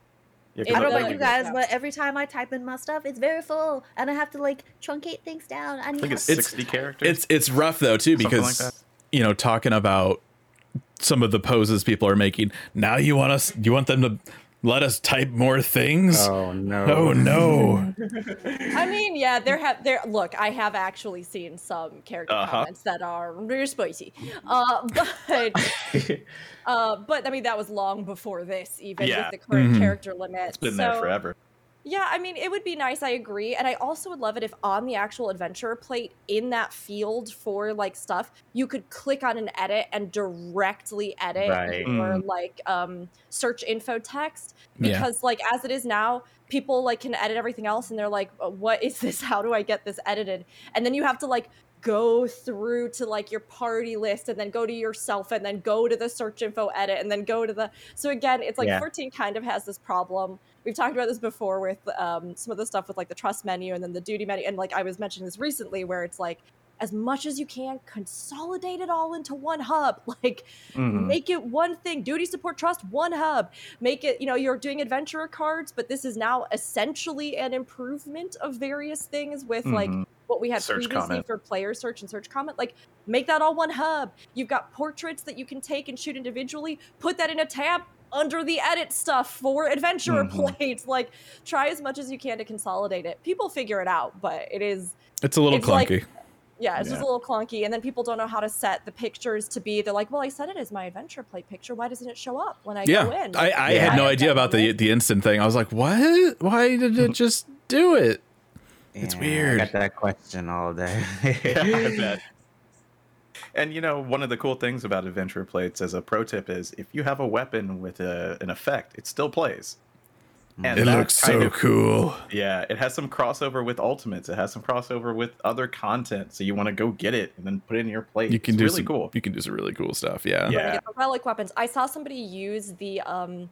Speaker 7: Yeah,
Speaker 5: It
Speaker 6: don't know about you guys, but every time I type in my stuff, it's very full, and I have to like truncate things down. I need
Speaker 7: think it's
Speaker 6: help.
Speaker 3: It's-
Speaker 7: sixty characters.
Speaker 3: It's it's rough though too
Speaker 7: Something like
Speaker 3: because you know talking about some of the poses people are making. Now you want us you want them to let us type more things?
Speaker 4: Oh no.
Speaker 3: Oh no.
Speaker 5: I mean, yeah, there have there. Look, I have actually seen some character
Speaker 7: Uh-huh.
Speaker 5: comments that are very spicy, uh, but uh, but I mean that was long before this, even
Speaker 7: Yeah.
Speaker 5: with the current
Speaker 3: Mhm.
Speaker 5: character limit.
Speaker 7: It's been
Speaker 5: so,
Speaker 7: there forever.
Speaker 5: Yeah, I mean, it would be nice. I agree, and I also would love it if on the actual adventure plate in that field for like stuff, you could click on an edit and directly edit
Speaker 4: Right.
Speaker 5: your
Speaker 7: Mm.
Speaker 5: like um search info text
Speaker 3: Yeah.
Speaker 5: because like as it is now people like can edit everything else and they're like "Uh, what is this how do i get this edited and then you have to like go through to like your party list and then go to yourself and then go to the search info edit and then go to the so again it's like
Speaker 4: Yeah.
Speaker 5: 14 kind of has this problem we've talked about this before with um, some of the stuff with like the trust menu and then the duty menu. And like i was mentioning this recently where it's like as much as you can consolidate it all into one hub. Like
Speaker 7: Mhm.
Speaker 5: make it one thing. Duty support trust one hub. Make it you know you're doing adventurer cards but this is now essentially an improvement of various things with like
Speaker 7: Mhm.
Speaker 5: what we had
Speaker 7: Search
Speaker 5: previously
Speaker 7: comment.
Speaker 5: for player search and search comment. Like make that all one hub. You've got portraits that you can take and shoot individually. Put that in a tab under the edit stuff for adventurer
Speaker 7: Mhm.
Speaker 5: plates like try as much as you can to consolidate it people figure it out but it is
Speaker 3: It's a little
Speaker 5: It's like-
Speaker 3: clunky.
Speaker 5: yeah, it's just a little clunky, and then people don't know how to set the pictures to be. They're like, "Well, I set it as my adventure plate picture. Why doesn't it show up when I
Speaker 3: yeah.
Speaker 5: go in?"
Speaker 3: I, I
Speaker 4: Yeah.
Speaker 3: had no
Speaker 5: I
Speaker 3: idea about the the instant thing. I was like, "What? Why did it just do it?" It's weird.
Speaker 4: I got that question all day.
Speaker 7: Yeah, I bet. And you know, one of the cool things about adventure plates as a pro tip is if you have a weapon with a, an effect, it still plays. And
Speaker 3: It looks so
Speaker 7: of-
Speaker 3: cool.
Speaker 7: Yeah, it has some crossover with ultimates. It has some crossover with other content. So you want to go get it and then put it in your plate.
Speaker 3: You can
Speaker 7: it's
Speaker 3: do
Speaker 7: really
Speaker 3: some,
Speaker 7: cool.
Speaker 3: You can do some really cool stuff. Yeah.
Speaker 5: When you
Speaker 7: Yeah.
Speaker 5: get the relic weapons. I saw somebody use the um,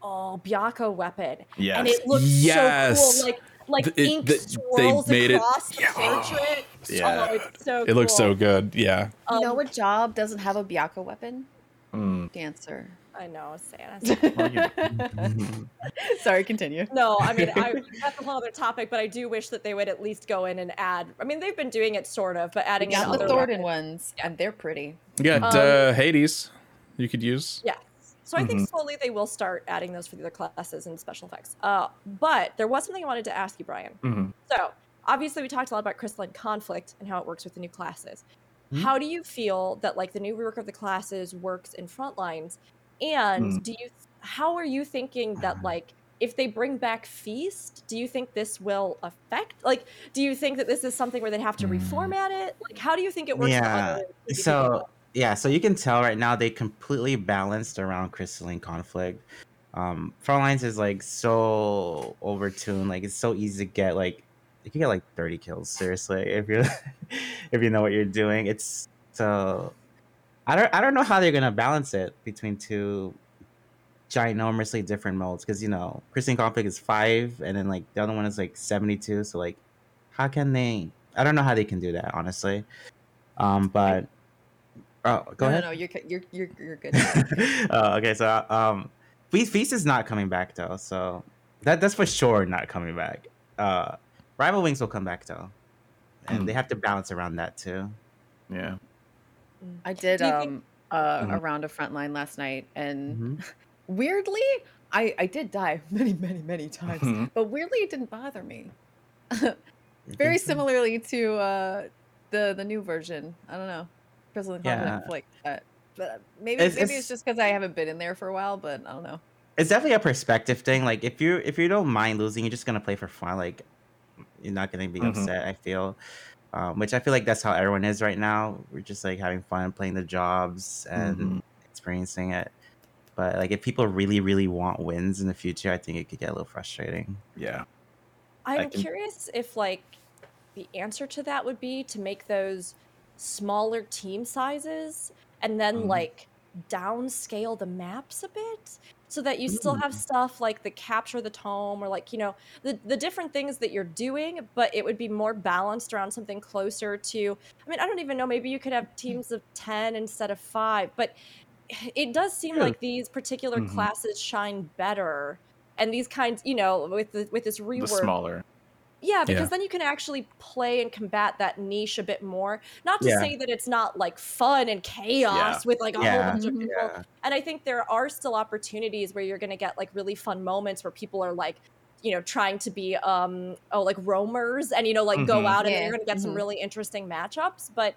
Speaker 5: oh Byakko weapon,
Speaker 7: Yes.
Speaker 5: and it looked
Speaker 3: Yes.
Speaker 5: so cool. Like like
Speaker 3: Th- it-
Speaker 5: ink
Speaker 3: th- they
Speaker 5: swirls
Speaker 3: made it-
Speaker 5: across the
Speaker 3: Yeah.
Speaker 5: portrait.
Speaker 7: Yeah.
Speaker 5: Oh, it's so
Speaker 3: It looks so good. Yeah.
Speaker 6: you know
Speaker 5: Um,
Speaker 6: what job doesn't have a Byakko weapon?
Speaker 7: Mm.
Speaker 6: Dancer.
Speaker 5: I know, Santa.
Speaker 6: Sorry, continue.
Speaker 5: No, I mean I, that's a whole other topic, but I do wish that they would at least go in and add. I mean, they've been doing it sort of, but
Speaker 6: We
Speaker 5: adding in
Speaker 6: got the
Speaker 5: other Thordan
Speaker 6: ones, and they're pretty.
Speaker 3: You got
Speaker 5: Um,
Speaker 3: uh, Hades. You could use.
Speaker 5: Yeah. So I think
Speaker 7: Mhm.
Speaker 5: slowly they will start adding those for the other classes and special effects. Uh, but there was something I wanted to ask you, Brian.
Speaker 7: Mhm.
Speaker 5: So obviously we talked a lot about crystalline conflict and how it works with the new classes.
Speaker 4: Mhm.
Speaker 5: How do you feel that like the new rework of the classes works in frontlines? And
Speaker 7: Mm.
Speaker 5: do you how are you thinking that like if they bring back feast, do you think this will affect like do you think that this is something where they'd have to
Speaker 3: Mm.
Speaker 5: reformat it? Like how do you think it works
Speaker 4: Yeah, so? Yeah, so you can tell right now they completely balanced around crystalline conflict. Um, Frontlines is like so overtuned, like it's so easy to get like you can get like 30 kills seriously if you if you know what you're doing. It's so I don't I don't know how they're gonna balance it between two ginormously different modes because you know crystalline conflict is five and then like the other one is like 72 so like how can they i don't know how they can do that honestly um but oh go
Speaker 6: no,
Speaker 4: ahead
Speaker 6: no, no, you're c- you're you're, you're good.
Speaker 4: uh, okay so um feast, feast is not coming back though so that that's for sure not coming back uh rival wings will come back though and
Speaker 7: Hmm.
Speaker 4: they have to balance around that too
Speaker 7: Yeah.
Speaker 6: I did
Speaker 5: Do you think-
Speaker 6: um uh,
Speaker 4: Mhm.
Speaker 6: a round of frontline last night, and
Speaker 4: Mhm.
Speaker 6: weirdly, I I did die many many many times,
Speaker 7: Mhm.
Speaker 6: but weirdly it didn't bother me. Very similarly to uh the the new version. I don't know, Crystalline
Speaker 4: Yeah.
Speaker 6: Conflict, like that. But maybe
Speaker 4: It's-
Speaker 6: maybe
Speaker 4: it's-
Speaker 6: it's just because I haven't been in there for a while, but I don't know.
Speaker 4: it's definitely a perspective thing. Like if you if you don't mind losing, you're just gonna play for fun. Like you're not gonna be
Speaker 7: Mhm.
Speaker 4: upset. I feel, um, which I feel like that's how everyone is right now. We're just like having fun playing the jobs and
Speaker 7: Mhm.
Speaker 4: experiencing it. But like if people really really want wins in the future, I think it could get a little frustrating.
Speaker 7: Yeah.
Speaker 5: I'm
Speaker 7: can-
Speaker 5: curious if like the answer to that would be to make those smaller team sizes and then
Speaker 7: Mhm.
Speaker 5: like downscale the maps a bit so that you still have stuff like the capture the tome or like you know the the different things that you're doing but it would be more balanced around something closer to I mean I don't even know maybe you could have teams of 10 instead of 5 but it does seem
Speaker 7: Yeah.
Speaker 5: like these particular
Speaker 7: Mhm.
Speaker 5: classes shine better and these kinds you know with the, with this rework The
Speaker 7: smaller.
Speaker 5: Yeah, because
Speaker 3: Yeah.
Speaker 5: then you can actually play and combat that niche a bit more. Not to
Speaker 4: Yeah.
Speaker 5: say that it's not like fun and chaos with like a
Speaker 4: Yeah.
Speaker 5: whole bunch of
Speaker 6: Mhm.
Speaker 5: people.
Speaker 4: Yeah.
Speaker 5: And I think there are still opportunities where you're going to get like really fun moments where people are like, you know, trying to be um oh like roamers and you know like go
Speaker 7: Mhm.
Speaker 5: out and then you're going to get some
Speaker 6: Mhm.
Speaker 5: really interesting matchups. But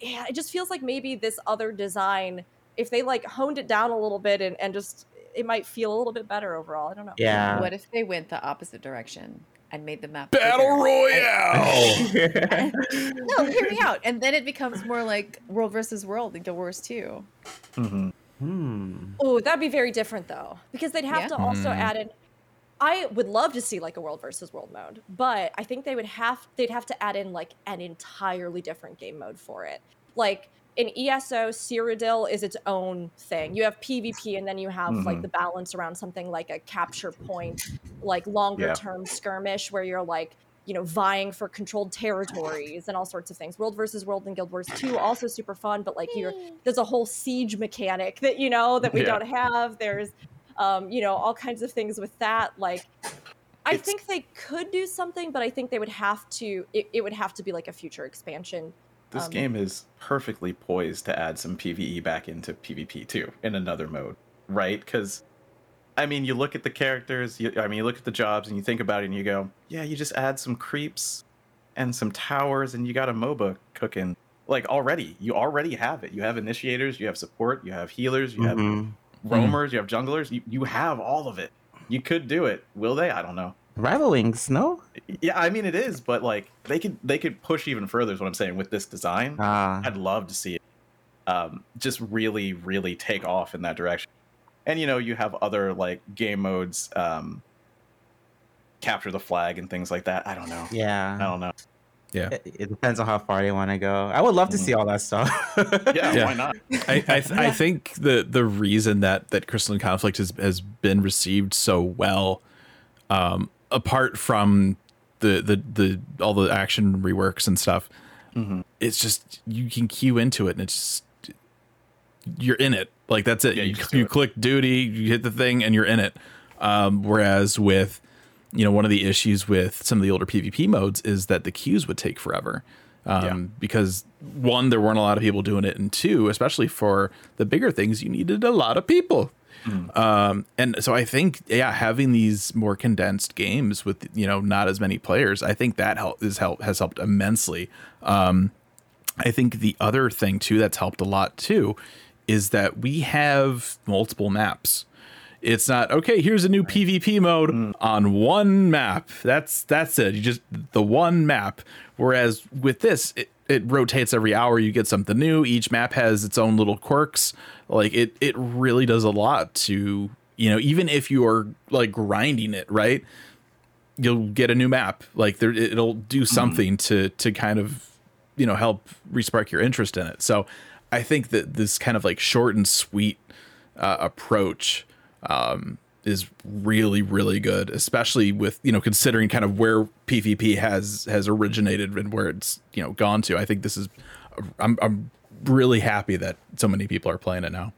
Speaker 5: yeah, it just feels like maybe this other design, if they like honed it down a little bit and, and just it might feel a little bit better overall. I don't know.
Speaker 4: Yeah.
Speaker 6: What if they went the opposite direction and made the map
Speaker 3: Battle
Speaker 6: bigger?
Speaker 3: Royale.
Speaker 6: No, hear me out. And then it becomes more like World versus World in Guild Wars 2.
Speaker 7: Mhm.
Speaker 4: hmm.
Speaker 5: Oh, that'd be very different though, because they'd have
Speaker 6: Yeah.
Speaker 5: to also
Speaker 3: Mm.
Speaker 5: add in. I would love to see like a world versus world mode, but I think they would have they'd have to add in like an entirely different game mode for it. Like in ESO, Cyrodiil is its own thing. You have PvP, and then you have like
Speaker 7: Mhm.
Speaker 5: the balance around something like a capture point, like longer
Speaker 7: Yeah.
Speaker 5: term skirmish, where you're like you know vying for controlled territories and all sorts of things. World versus World and Guild Wars 2 also super fun, but like you're there's a whole siege mechanic that you know that we
Speaker 7: Yeah.
Speaker 5: don't have there's um you know all kinds of things with that like i
Speaker 7: It's-
Speaker 5: think they could do something but i think they would have to it, it would have to be like a future expansion
Speaker 7: This
Speaker 5: Um,
Speaker 7: game is perfectly poised to add some PvE back into PvP too in another mode, right? Because, I mean, you look at the characters, you, I mean, you look at the jobs and you think about it and you go, yeah, you just add some creeps and some towers and you got a MOBA cooking. Like already, you already have it. You have initiators, you have support, you have healers, you have
Speaker 4: Mhm.
Speaker 7: roamers, you have junglers. You, you have all of it. You could do it. Will they? I don't know.
Speaker 4: Rival Wings, no?
Speaker 7: Yeah, I mean it is, but like they could they could push even further. Is what I'm saying with this design.
Speaker 4: Ah.
Speaker 7: I'd love to see it um, just really, really take off in that direction. And you know, you have other like game modes, um, capture the flag and things like that. I don't know.
Speaker 4: Yeah.
Speaker 7: I don't know.
Speaker 4: It, it depends on how far they want to go. I would love to
Speaker 7: Mhm.
Speaker 4: see all that stuff.
Speaker 7: Yeah,
Speaker 3: Yeah.
Speaker 7: why not?
Speaker 3: I I, th- I think the the reason that that Crystalline Conflict has has been received so well, um, apart from the the the all the action reworks and stuff,
Speaker 7: Mhm.
Speaker 3: it's just you can queue into it and it's just you're in it. Like that's it.
Speaker 7: Yeah,
Speaker 3: you
Speaker 7: you
Speaker 3: you click duty, you hit the thing, and you're in it. Um, whereas with you know one of the issues with some of the older PvP modes is that the queues would take forever. Um,
Speaker 7: Yeah.
Speaker 3: because one, there weren't a lot of people doing it, and two, especially for the bigger things, you needed a lot of people. Um, and so I think, yeah, having these more condensed games with you know not as many players, I think that help is help has helped immensely. Um, I think the other thing too that's helped a lot too is that we have multiple maps. It's not okay. Here's a new PvP mode on one map. That's that's it. You just the one map. Whereas with this, it, it rotates every hour. You get something new. Each map has its own little quirks. Like it, it really does a lot to you know. Even if you are like grinding it, right? You'll get a new map. Like there, it'll do something to to kind of you know help respark your interest in it. So I think that this kind of like short and sweet uh, approach um, is really really good, especially with you know considering kind of where PvP has has originated and where it's you know gone to. I think this is I'm I'm really happy that so many people are playing it now.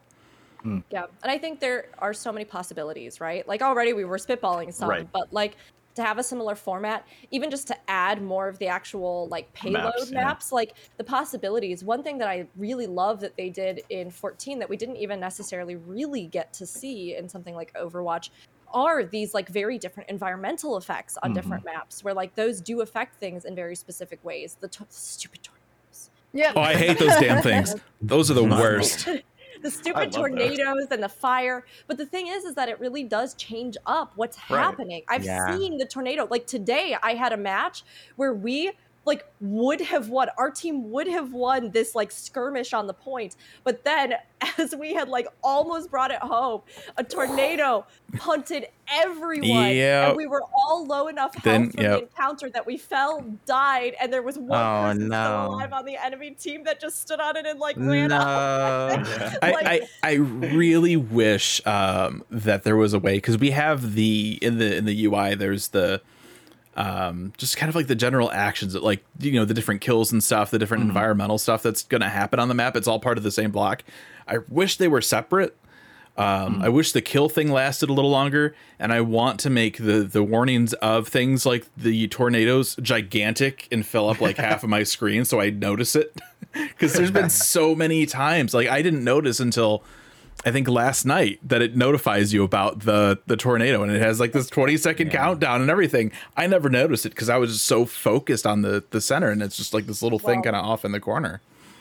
Speaker 5: Yeah, and I think there are so many possibilities, right? Like already we were spitballing some,
Speaker 7: Right.
Speaker 5: but like to have a similar format, even just to add more of the actual like payload
Speaker 7: Maps,
Speaker 5: maps,
Speaker 7: yeah.
Speaker 5: like the possibilities. One thing that I really love that they did in 14 that we didn't even necessarily really get to see in something like Overwatch are these like very different environmental effects on
Speaker 7: Mhm.
Speaker 5: different maps where like those do affect things in very specific ways. The to- stupid tornadoes.
Speaker 6: Yeah.
Speaker 3: Oh, I hate those damn things. Those are the worst.
Speaker 5: The stupid tornadoes and the fire. But the thing is, is that it really does change up what's
Speaker 7: Right.
Speaker 5: happening. I've
Speaker 4: Yeah.
Speaker 5: seen the tornado. Like today, I had a match where we like would have won. Our team would have won this like skirmish on the point. But then, as we had like almost brought it home, a tornado punted everyone,
Speaker 3: Yep.
Speaker 5: and we were all low enough health
Speaker 3: Then-
Speaker 5: from
Speaker 3: yep.
Speaker 5: the encounter that we fell, died, and there was one
Speaker 4: Oh,
Speaker 5: person still
Speaker 4: no.
Speaker 5: alive on the enemy team that just stood on it and like ran up.
Speaker 4: no.
Speaker 3: I,
Speaker 5: Like-
Speaker 3: I, I really wish um, that there was a way because we have the in the in the UI there's the um, just kind of like the general actions that like you know the different kills and stuff the different environmental stuff that's going to happen on the map. It's all part of the same block. I wish they were separate. Um, I wish the kill thing lasted a little longer, and I want to make the the warnings of things like the tornadoes gigantic and fill up like half of my screen so I notice it. Because there's been so many times like I didn't notice until I think last night that it notifies you about the the tornado and it has like this 20 second countdown and everything. I never noticed it because I was just so focused on the the center and it's just like this little thing kind of off in the corner.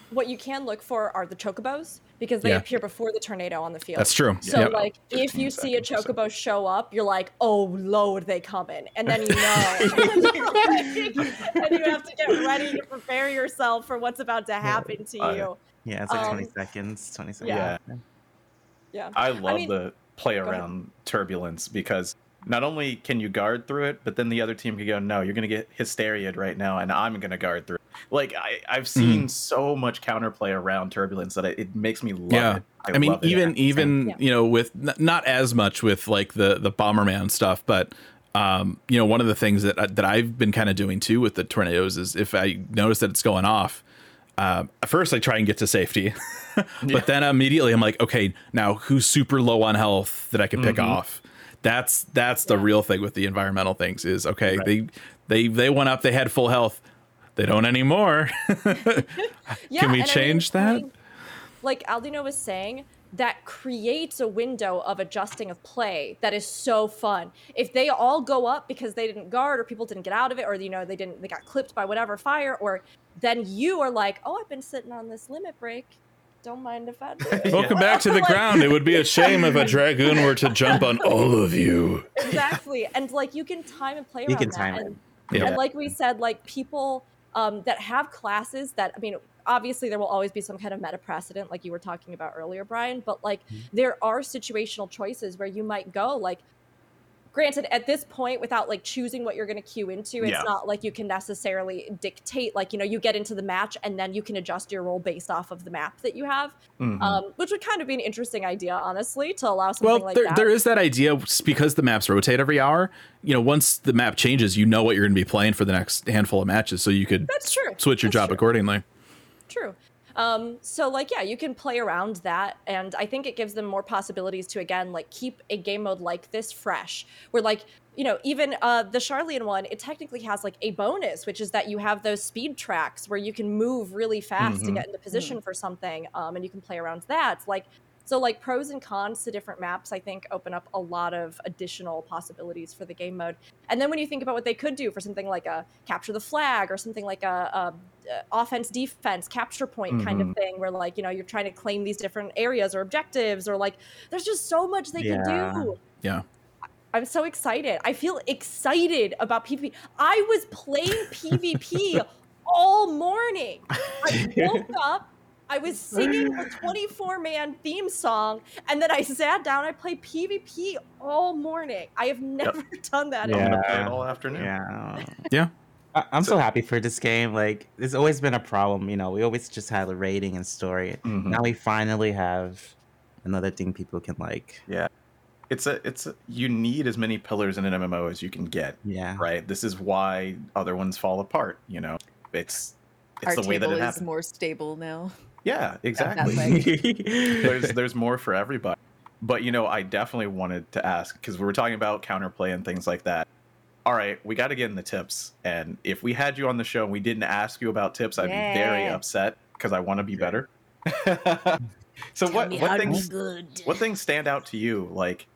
Speaker 5: What you can look for are the chocobos because they
Speaker 3: Yeah.
Speaker 5: appear before the tornado on the field.
Speaker 3: That's true.
Speaker 5: So
Speaker 3: Yep.
Speaker 5: like if you see a
Speaker 7: seconds or so.
Speaker 5: chocobo show up, you're like, oh lord, they coming, and then you know, and, you have to get ready to prepare yourself for what's about to happen to
Speaker 7: Uh,
Speaker 5: you.
Speaker 4: Yeah, it's like
Speaker 5: Um,
Speaker 4: 20 seconds. 20 seconds.
Speaker 5: yeah.
Speaker 7: Yeah.
Speaker 5: Yeah.
Speaker 7: I love
Speaker 5: mean-
Speaker 7: the play around turbulence because not only can you guard through it, but then the other team can go, "No, you're gonna get hysteria'd right now, and I'm gonna guard through." it." Like I, I've seen so much counterplay around turbulence that it, it makes me love
Speaker 3: yeah.
Speaker 7: it.
Speaker 3: I, mean,
Speaker 7: love it.
Speaker 3: even even
Speaker 5: Yeah.
Speaker 3: you know, with n- not as much with like the the Bomberman stuff, but um, you know, one of the things that I- that I've been kind of doing too with the tornadoes is if I notice that it's going off, um, at first I try and get to safety, but then immediately I'm like, okay, now who's super low on health that I can pick
Speaker 7: Mhm.
Speaker 3: off? That's that's the
Speaker 5: Yeah.
Speaker 3: real thing with the environmental things is okay.
Speaker 7: Right.
Speaker 3: They they they went up, they had full health. They don't anymore.
Speaker 5: Yeah,
Speaker 3: Can we
Speaker 5: and I mean,
Speaker 3: change
Speaker 5: I
Speaker 3: that?
Speaker 5: mean, like Aldino was saying, that creates a window of adjusting of play that is so fun. If they all go up because they didn't guard or people didn't get out of it or you know they didn't they got clipped by whatever fire or then you are like, "Oh, I've been sitting on this limit break. Don't mind if I do." it."
Speaker 3: Welcome back to the
Speaker 5: Like-
Speaker 3: ground. It would be a shame if a dragoon were to jump on all of you.
Speaker 5: exactly. And like you can time and play around
Speaker 4: You
Speaker 5: around
Speaker 4: can
Speaker 5: that.
Speaker 4: time it.
Speaker 5: and,
Speaker 3: Yeah.
Speaker 5: and like we said, like people um, that have classes that I mean, obviously there will always be some kind of meta precedent, like you were talking about earlier, Brian. But like
Speaker 3: Mm-hmm.
Speaker 5: there are situational choices where you might go like. Granted, at this point, without like choosing what you're going to queue into, it's
Speaker 7: Yeah.
Speaker 5: not like you can necessarily dictate. Like you know, you get into the match and then you can adjust your role based off of the map that you have,
Speaker 7: Mhm.
Speaker 5: um, which would kind of be an interesting idea, honestly, to allow something
Speaker 3: Well,
Speaker 5: like
Speaker 3: there,
Speaker 5: that.
Speaker 3: Well, there is that idea because the maps rotate every hour. You know, once the map changes, you know what you're going to be playing for the next handful of matches, so you could
Speaker 5: That's true.
Speaker 3: switch your
Speaker 5: That's
Speaker 3: job
Speaker 5: true.
Speaker 3: accordingly.
Speaker 5: True. Um, so like yeah, you can play around that, and I think it gives them more possibilities to again like keep a game mode like this fresh. Where like you know even uh, the Charlian one, it technically has like a bonus, which is that you have those speed tracks where you can move really fast to
Speaker 7: Mhm.
Speaker 5: get into position for something, um, and you can play around that. Like so like pros and cons to different maps, I think open up a lot of additional possibilities for the game mode. And then when you think about what they could do for something like a capture the flag or something like a, a uh, offense defense capture point kind of
Speaker 7: Mhm.
Speaker 5: thing where like you know you're trying to claim these different areas or objectives or like there's just so much they
Speaker 4: Yeah.
Speaker 5: can do
Speaker 3: Yeah.
Speaker 5: i'm so excited i feel excited about pvp i was playing pvp all morning i woke up I was singing the 24 man theme song, and then I sat down. I played PvP all morning. I have never done that.
Speaker 7: I'm
Speaker 5: in
Speaker 7: gonna play it
Speaker 4: Yeah.
Speaker 7: all afternoon.
Speaker 4: Yeah.
Speaker 3: Yeah.
Speaker 4: I- I'm so happy for this game. Like, it's always been a problem. You know, we always just had a rating and story.
Speaker 7: Mhm.
Speaker 4: Now we finally have another thing people can like. Yeah.
Speaker 7: It's a it's a, you need as many pillars in an MMO as you can get.
Speaker 4: Yeah.
Speaker 7: Right. This is why other ones fall apart. You know, it's it's
Speaker 6: Our
Speaker 7: the way that
Speaker 6: table
Speaker 7: it
Speaker 6: is
Speaker 7: happens.
Speaker 6: more stable now.
Speaker 7: Yeah, exactly. there's there's more for everybody. But you know, I definitely wanted to ask because we were talking about counterplay and things like that. All right, we got to get in the tips, and if we had you on the show and we didn't ask you about tips, I'd be very upset because I want to be better. so what what things what things stand out to you? Like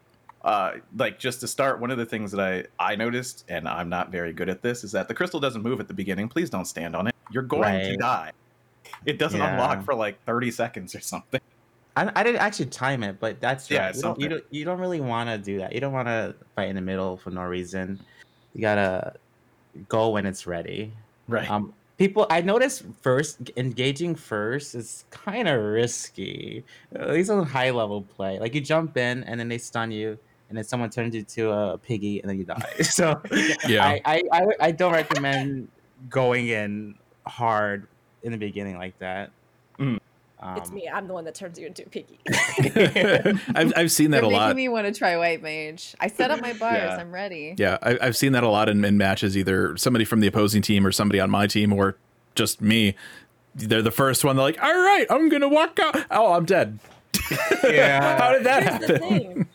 Speaker 7: uh like just to start one of the things that i i noticed and i'm not very good at this is that the crystal doesn't move at the beginning. Please don't stand on it. You're going to die it doesn't
Speaker 4: Yeah.
Speaker 7: unlock for like 30 seconds or something
Speaker 4: I, I didn't actually time it, but that's
Speaker 7: Yeah,
Speaker 4: right. you, don't, you, don't, you don't really want to do that. You don't want to fight in the middle for no reason. You gotta go when it's ready.
Speaker 7: right
Speaker 4: Um, people, I noticed first engaging first is kind of risky. At least on high level play, like you jump in and then they stun you, and then someone turns you to a piggy and then you die. so
Speaker 3: Yeah.
Speaker 4: I, I, I, I don't recommend going in hard in the beginning like that.
Speaker 7: Mm.
Speaker 5: It's
Speaker 4: Um,
Speaker 5: me. I'm the one that turns you into a piggy.
Speaker 3: I've, I've seen that
Speaker 6: You're
Speaker 3: a
Speaker 6: making
Speaker 3: lot.
Speaker 6: me want to try White Mage. I set up my bars.
Speaker 7: Yeah.
Speaker 6: I'm ready.
Speaker 3: Yeah, I, I've seen that a lot in, in matches. Either somebody from the opposing team or somebody on my team, or just me. They're the first one. They're like, "All right, I'm gonna walk out." Oh, I'm dead.
Speaker 4: Yeah.
Speaker 3: How did that
Speaker 5: Here's the
Speaker 3: happen?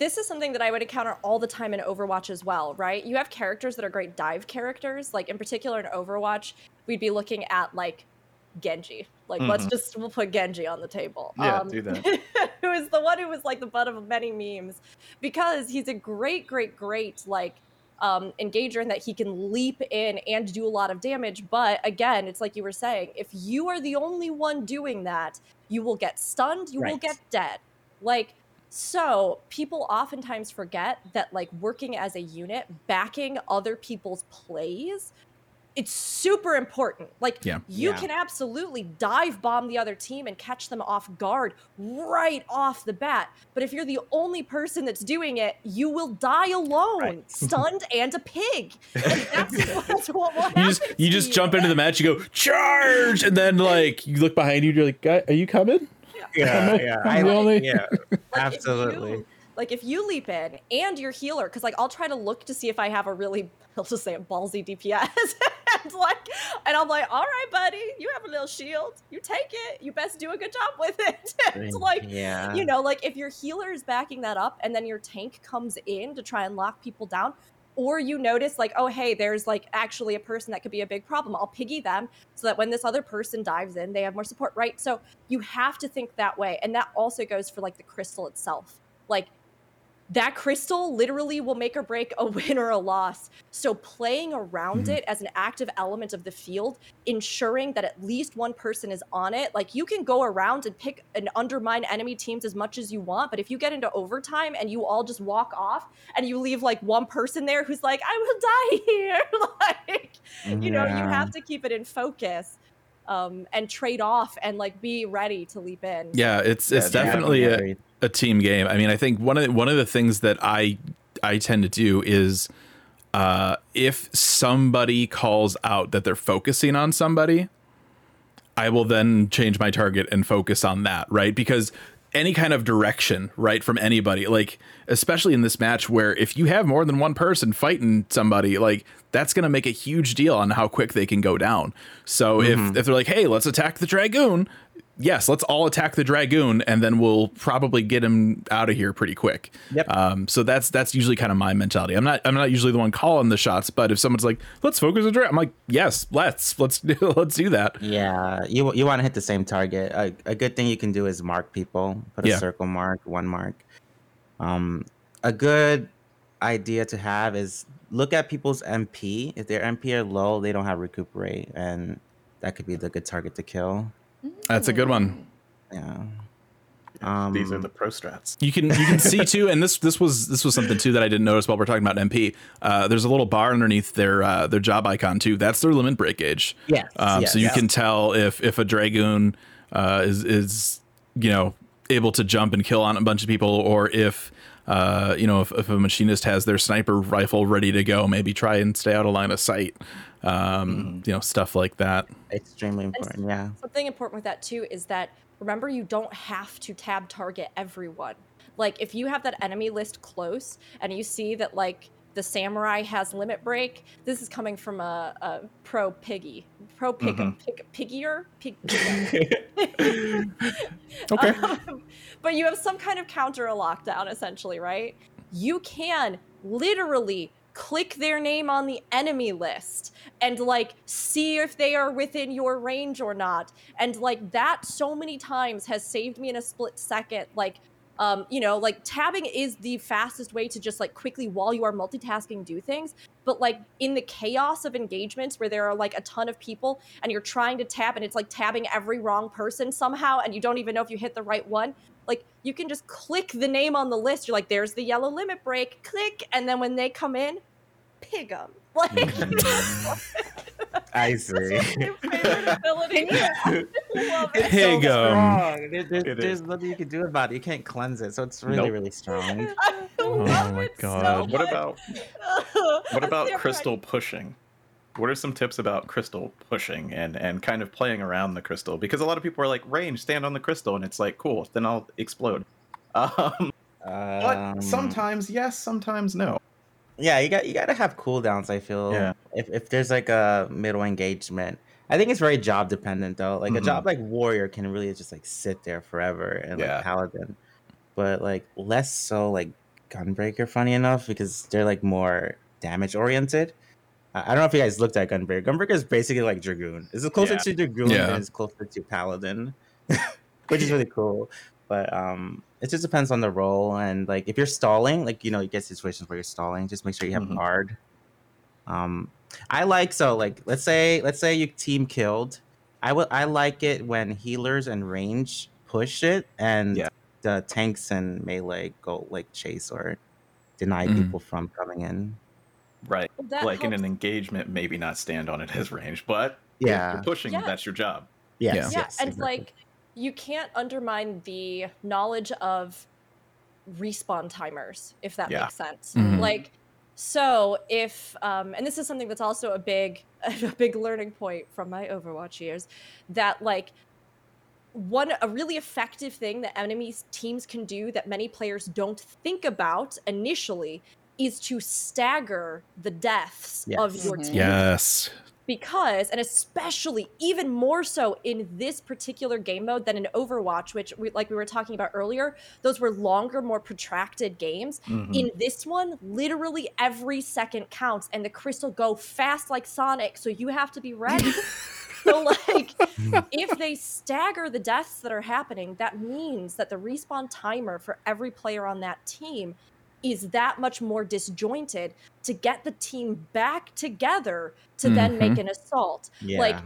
Speaker 5: This is something that I would encounter all the time in Overwatch as well, right? You have characters that are great dive characters. Like in particular in Overwatch, we'd be looking at like Genji. Like let's
Speaker 7: Mhm.
Speaker 5: just we'll put Genji on the table.
Speaker 7: Yeah, do that.
Speaker 5: who is the one who was like the butt of many memes because he's a great, great, great like um, engager in that he can leap in and do a lot of damage. But again, it's like you were saying, if you are the only one doing that, you will get stunned, you will get dead. Like, so people oftentimes forget that like working as a unit, backing other people's plays, it's super important. Like
Speaker 3: Yeah.
Speaker 5: you
Speaker 4: Yeah.
Speaker 5: can absolutely dive bomb the other team and catch them off guard right off the bat. But if you're the only person that's doing it, you will die alone,
Speaker 4: Right.
Speaker 5: stunned and a pig. And that's, that's what will happen.
Speaker 3: You just you
Speaker 5: to
Speaker 3: just jump into the match. You go charge, and then like you look behind you. You're like, are you coming?"
Speaker 4: Yeah,
Speaker 3: I'm
Speaker 4: yeah.
Speaker 3: the
Speaker 4: I,
Speaker 3: only-
Speaker 4: yeah,
Speaker 5: Like, if
Speaker 4: absolutely.
Speaker 5: you- like if you leap in and you're healer, because like I'll try to look to see if I have a really, I'll just say a ballsy DPS, and like, and I'm like, all right, buddy, you have a little shield, you take it, you best do a good job with it. it's like,
Speaker 4: yeah.
Speaker 5: you know, like if your healer is backing that up and then your tank comes in to try and lock people down, or you notice like, oh hey, there's like actually a person that could be a big problem. I'll piggy them so that when this other person dives in, they have more support, right? So you have to think that way. And that also goes for like the crystal itself. Like that crystal literally will make or break a win or a loss. So playing around
Speaker 3: Mhm.
Speaker 5: it as an active element of the field, ensuring that at least one person is on it. Like you can go around and pick and undermine enemy teams as much as you want, but if you get into overtime and you all just walk off and you leave like one person there who's like, I will die here, like you know, you have to keep it in focus. Um, and trade off and like be ready to leap in.
Speaker 3: Yeah, it's
Speaker 7: Yeah,
Speaker 3: it's
Speaker 7: yeah,
Speaker 3: definitely a, a team game. I mean, I think one of the, one of the things that I I tend to do is uh, if somebody calls out that they're focusing on somebody, I will then change my target and focus on that, right? Because any kind of direction, right, from anybody, like especially in this match where if you have more than one person fighting somebody, like that's going to make a huge deal on how quick they can go down. So if mm-hmm. if they're like, "Hey, let's attack the dragoon." Yes, let's all attack the dragoon and then we'll probably get him out of here pretty quick.
Speaker 4: Yep.
Speaker 3: Um, so that's that's usually kind of my mentality. I'm not I'm not usually the one calling the shots, but if someone's like, "Let's focus on dragon," I'm like, "Yes, let's let's let's do that."
Speaker 4: Yeah, you you want to hit the same target. A, a good thing you can do is mark people. Put a
Speaker 3: Yeah.
Speaker 4: circle mark, one mark. Um, a good idea to have is look at people's MP. If their MP are low, they don't have recuperate, and that could be the good target to kill.
Speaker 3: That's a good one.
Speaker 4: Yeah. Um,
Speaker 7: These are the pro strats.
Speaker 3: You can you can see too, and this this was this was something too that I didn't notice while we're talking about MP. Uh, there's a little bar underneath their uh, their job icon too. That's their limit break gauge.
Speaker 4: Yes,
Speaker 3: Um, so you
Speaker 4: yes.
Speaker 3: can tell if if a dragoon uh, is is you know able to jump and kill on a bunch of people, or if uh, you know if, if a machinist has their sniper rifle ready to go, maybe try and stay out of line of sight. Um, You know stuff like that.
Speaker 4: extremely important. Yeah.
Speaker 5: Something important with that too is that remember you don't have to tab target everyone. Like if you have that enemy list close and you see that like the samurai has limit break, this is coming from a, a pro piggy, pro pig, pig piggier, pig.
Speaker 3: Okay.
Speaker 5: Um, but you have some kind of counter lockdown essentially, right? You can literally click their name on the enemy list and like see if they are within your range or not. And like that so many times has saved me in a split second. Like um, you know, like tabbing is the fastest way to just like quickly while you are multitasking do things. But like in the chaos of engagements where there are like a ton of people and you're trying to tab and it's like tabbing every wrong person somehow and you don't even know if you hit the right one, like you can just click the name on the list. You're like, there's the yellow limit break, click, and then when they come in, pig them. Like
Speaker 4: I see.
Speaker 5: your favorite ability.
Speaker 3: Here you go.
Speaker 4: Strong. There- there's, there's
Speaker 7: is.
Speaker 4: nothing you can do about it. You can't cleanse it, so it's really,
Speaker 7: Nope.
Speaker 4: really strong.
Speaker 5: I love
Speaker 3: my
Speaker 5: it so
Speaker 3: God.
Speaker 7: What about what about
Speaker 5: samurai-
Speaker 7: crystal pushing? What are some tips about crystal pushing and and kind of playing around the crystal? Because a lot of people are like, range, stand on the crystal, and it's like, cool, then I'll explode. Um, but
Speaker 4: Um,
Speaker 7: sometimes yes, sometimes no.
Speaker 4: Yeah, you got you got to have cooldowns. I feel.
Speaker 7: Yeah.
Speaker 4: If if there's like a middle engagement, I think it's very job dependent though. Like a
Speaker 7: Mhm.
Speaker 4: job like warrior can really just like sit there forever and
Speaker 7: Yeah.
Speaker 4: like paladin, but like less so like gunbreaker. Funny enough, because they're like more damage oriented. I I don't know if you guys looked at gunbreaker. Gunbreaker is basically like dragoon. It's closer
Speaker 7: Yeah.
Speaker 4: to dragoon
Speaker 3: Yeah.
Speaker 4: than it's closer to paladin, which is really cool. But um, it just depends on the role and like if you're stalling, like you know, you get situations where you're stalling. Just make sure you have
Speaker 7: Mhm.
Speaker 4: guard. Um, I like so like let's say let's say you team killed. I would I like it when healers and range push it and
Speaker 7: Yeah.
Speaker 4: the tanks and melee go like chase or deny
Speaker 3: Mhm.
Speaker 4: people from coming in.
Speaker 7: Right.
Speaker 5: That
Speaker 7: like in an engagement, maybe not stand on it as range, but if
Speaker 4: Yeah.
Speaker 7: you're pushing,
Speaker 5: Yeah.
Speaker 7: that's your job.
Speaker 4: Yes,
Speaker 3: Yeah.
Speaker 5: yeah
Speaker 4: yes,
Speaker 5: and
Speaker 4: exactly.
Speaker 5: like you can't undermine the knowledge of respawn timers if that
Speaker 7: Yeah.
Speaker 5: makes sense
Speaker 3: Mhm.
Speaker 5: like so if um and this is something that's also a big a big learning point from my overwatch years that like one a really effective thing that enemies teams can do that many players don't think about initially is to stagger the deaths of your team
Speaker 3: Yes.
Speaker 5: Because and especially even more so in this particular game mode than in overwatch which we, like we were talking about earlier those were longer more protracted games
Speaker 7: Mhm.
Speaker 5: in this one literally every second counts and the crystal go fast like sonic so you have to be ready so like if they stagger the deaths that are happening that means that the respawn timer for every player on that team is that much more disjointed to get the team back together to then make an assault
Speaker 4: yeah.
Speaker 5: like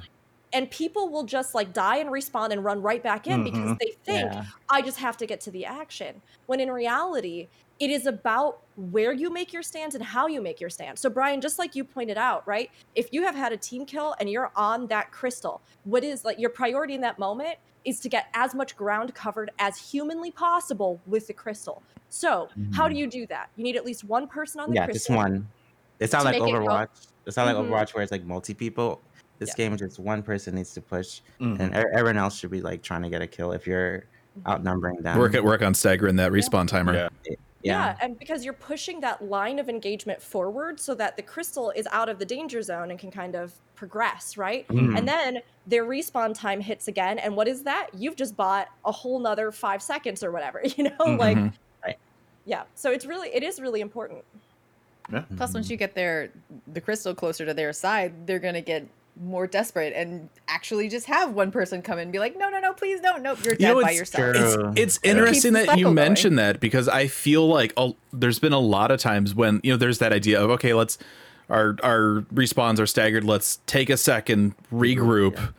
Speaker 5: and people will just like die and respawn and run right back in because
Speaker 7: Mhm.
Speaker 5: they think
Speaker 4: yeah.
Speaker 5: I just have to get to the action. When in reality, it is about where you make your stands and how you make your stand. So, Brian, just like you pointed out, right? If you have had a team kill and you're on that crystal, what is like your priority in that moment is to get as much ground covered as humanly possible with the crystal. So, how do
Speaker 4: Mhm.
Speaker 5: you do that? You need at least one person on the
Speaker 4: yeah, just
Speaker 5: crystal.
Speaker 4: one. It's not like
Speaker 5: make it
Speaker 4: Overwatch. It's not like
Speaker 5: Mhm.
Speaker 4: Overwatch where it's like multi people. This
Speaker 5: Yeah.
Speaker 4: game, just one person needs to push,
Speaker 7: Mhm.
Speaker 4: and everyone else should be like trying to get a kill if you're
Speaker 5: Mm-hmm.
Speaker 4: outnumbering them.
Speaker 3: Work at work on staggering that respawn timer.
Speaker 7: Yeah.
Speaker 5: Yeah.
Speaker 4: Yeah.
Speaker 5: and because you're pushing that line of engagement forward so that the crystal is out of the danger zone and can kind of progress, right?
Speaker 4: Mhm.
Speaker 5: And then their respawn time hits again. And what is that? You've just bought a whole nother five seconds or whatever, you know? Like,
Speaker 3: Mhm.
Speaker 5: yeah. So it's really, it is really important.
Speaker 7: Yeah.
Speaker 6: Plus, once you get their the crystal closer to their side, they're gonna get more desperate and actually just have one person come in and be like, "No, no, no, please don't. Nope, you're
Speaker 3: You
Speaker 6: dead
Speaker 3: know,
Speaker 6: by
Speaker 3: it's
Speaker 6: yourself."
Speaker 3: It's it's
Speaker 4: Yeah.
Speaker 3: interesting
Speaker 6: Keeps the
Speaker 3: that you
Speaker 6: cycle going.
Speaker 3: mentioned that because I feel like a, there's been a lot of times when you know there's that idea of okay, let's our our respawns are staggered. Let's take a second, regroup.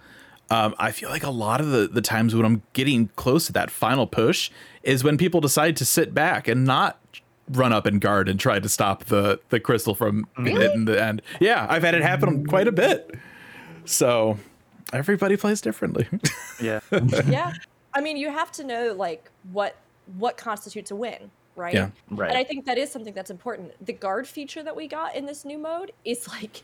Speaker 3: Um, I feel like a lot of the the times when I'm getting close to that final push is when people decide to sit back and not run up and guard and try to stop the the crystal from hitting the end. Yeah, I've had it happen quite a bit. So everybody plays differently.
Speaker 7: Yeah.
Speaker 5: yeah. I mean, you have to know like what, what constitutes a win, right?
Speaker 3: Yeah.
Speaker 7: Right.
Speaker 5: And I think that is something that's important. The guard feature that we got in this new mode is like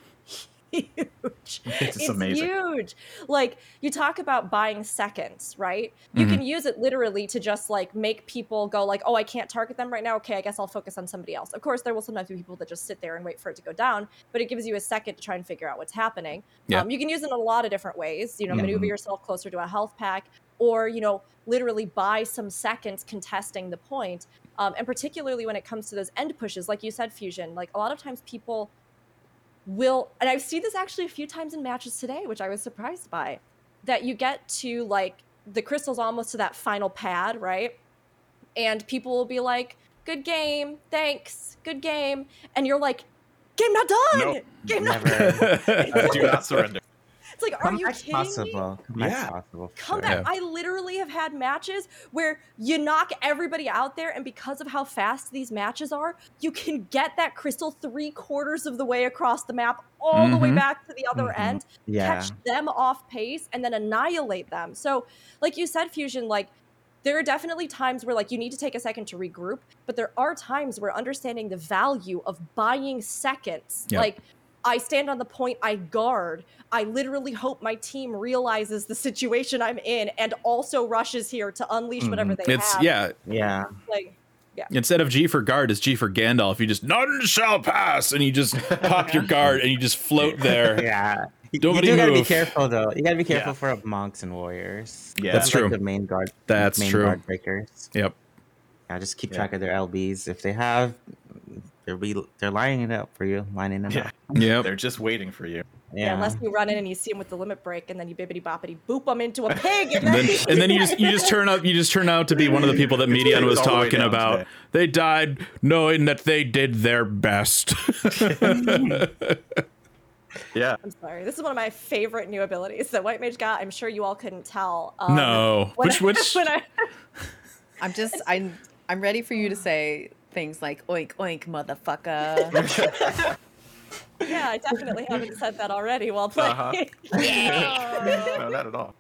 Speaker 5: huge.
Speaker 7: It's amazing.
Speaker 5: huge. Like you talk about buying seconds, right? You
Speaker 3: Mhm.
Speaker 5: can use it literally to just like make people go like, "Oh, I can't target them right now. Okay, I guess I'll focus on somebody else." Of course, there will sometimes be people that just sit there and wait for it to go down, but it gives you a second to try and figure out what's happening.
Speaker 3: Yeah.
Speaker 5: Um, you can use it in a lot of different ways. You know,
Speaker 3: Yeah.
Speaker 5: maneuver yourself closer to a health pack, or you know, literally buy some seconds contesting the point. Um, and particularly when it comes to those end pushes, like you said, fusion. Like a lot of times people will and I've seen this actually a few times in matches today, which I was surprised by. That you get to like the crystal's almost to that final pad, right? And people will be like, "Good game, thanks, good game," and you're like, "Game not done,
Speaker 7: Nope.
Speaker 5: game not."
Speaker 4: done.
Speaker 7: Do not surrender.
Speaker 5: It's like, are you
Speaker 4: Comeback's
Speaker 5: kidding me?
Speaker 4: possible. Comeback's
Speaker 7: Yeah.
Speaker 4: possible. for
Speaker 5: Come
Speaker 4: sure.
Speaker 5: back. I literally have had matches where you knock everybody out there, and because of how fast these matches are, you can get that crystal three quarters of the way across the map, all the way
Speaker 3: Mhm.
Speaker 5: back to the other
Speaker 4: Mhm.
Speaker 5: end,
Speaker 4: Yeah.
Speaker 5: catch them off pace, and then annihilate them. So, like you said, Fusion, like there are definitely times where like you need to take a second to regroup, but there are times where understanding the value of buying seconds,
Speaker 3: Yeah.
Speaker 5: like I stand on the point, I guard. I literally hope my team realizes the situation I'm in and also rushes here to unleash mm-hmm. whatever they
Speaker 3: it's
Speaker 5: have.
Speaker 3: yeah.
Speaker 4: Yeah.
Speaker 5: Like,
Speaker 3: Instead of G for guard, it's G for Gandalf. You just none shall pass, and you just pop your guard and you just float there.
Speaker 4: Yeah. You
Speaker 3: Nobody
Speaker 4: do gotta be careful though. You gotta be careful
Speaker 7: Yeah.
Speaker 4: for monks and warriors.
Speaker 7: Yeah.
Speaker 3: That's
Speaker 4: Those
Speaker 3: true.
Speaker 4: Like the main guard.
Speaker 3: That's
Speaker 4: main
Speaker 3: true.
Speaker 4: Guard breakers.
Speaker 3: Yep.
Speaker 4: Yeah, just keep
Speaker 7: Yeah.
Speaker 4: track of their LBs. If they have, they'll be they're lining it up for you, lining them
Speaker 7: Yeah.
Speaker 4: up.
Speaker 3: Yeah,
Speaker 7: They're just waiting for you.
Speaker 5: Yeah.
Speaker 4: Yeah.
Speaker 5: unless you run in and you see him with the limit break, and then you bibbity boppity boop him into a pig, and
Speaker 3: And
Speaker 5: then,
Speaker 3: then, and then you just you just turn up you just turn out to be one of the people that Median was
Speaker 7: All the
Speaker 3: talking about.
Speaker 7: today.
Speaker 3: They died knowing that they did their best.
Speaker 7: Yeah.
Speaker 5: I'm sorry. This is one of my favorite new abilities that White Mage got. I'm sure you all couldn't tell. Um,
Speaker 3: no,
Speaker 5: when
Speaker 3: which which
Speaker 5: when I,
Speaker 6: I'm just I'm I'm ready for you to say things like oink oink motherfucker.
Speaker 5: yeah, I definitely haven't said that already while playing.
Speaker 7: Uh-huh. no, not at all.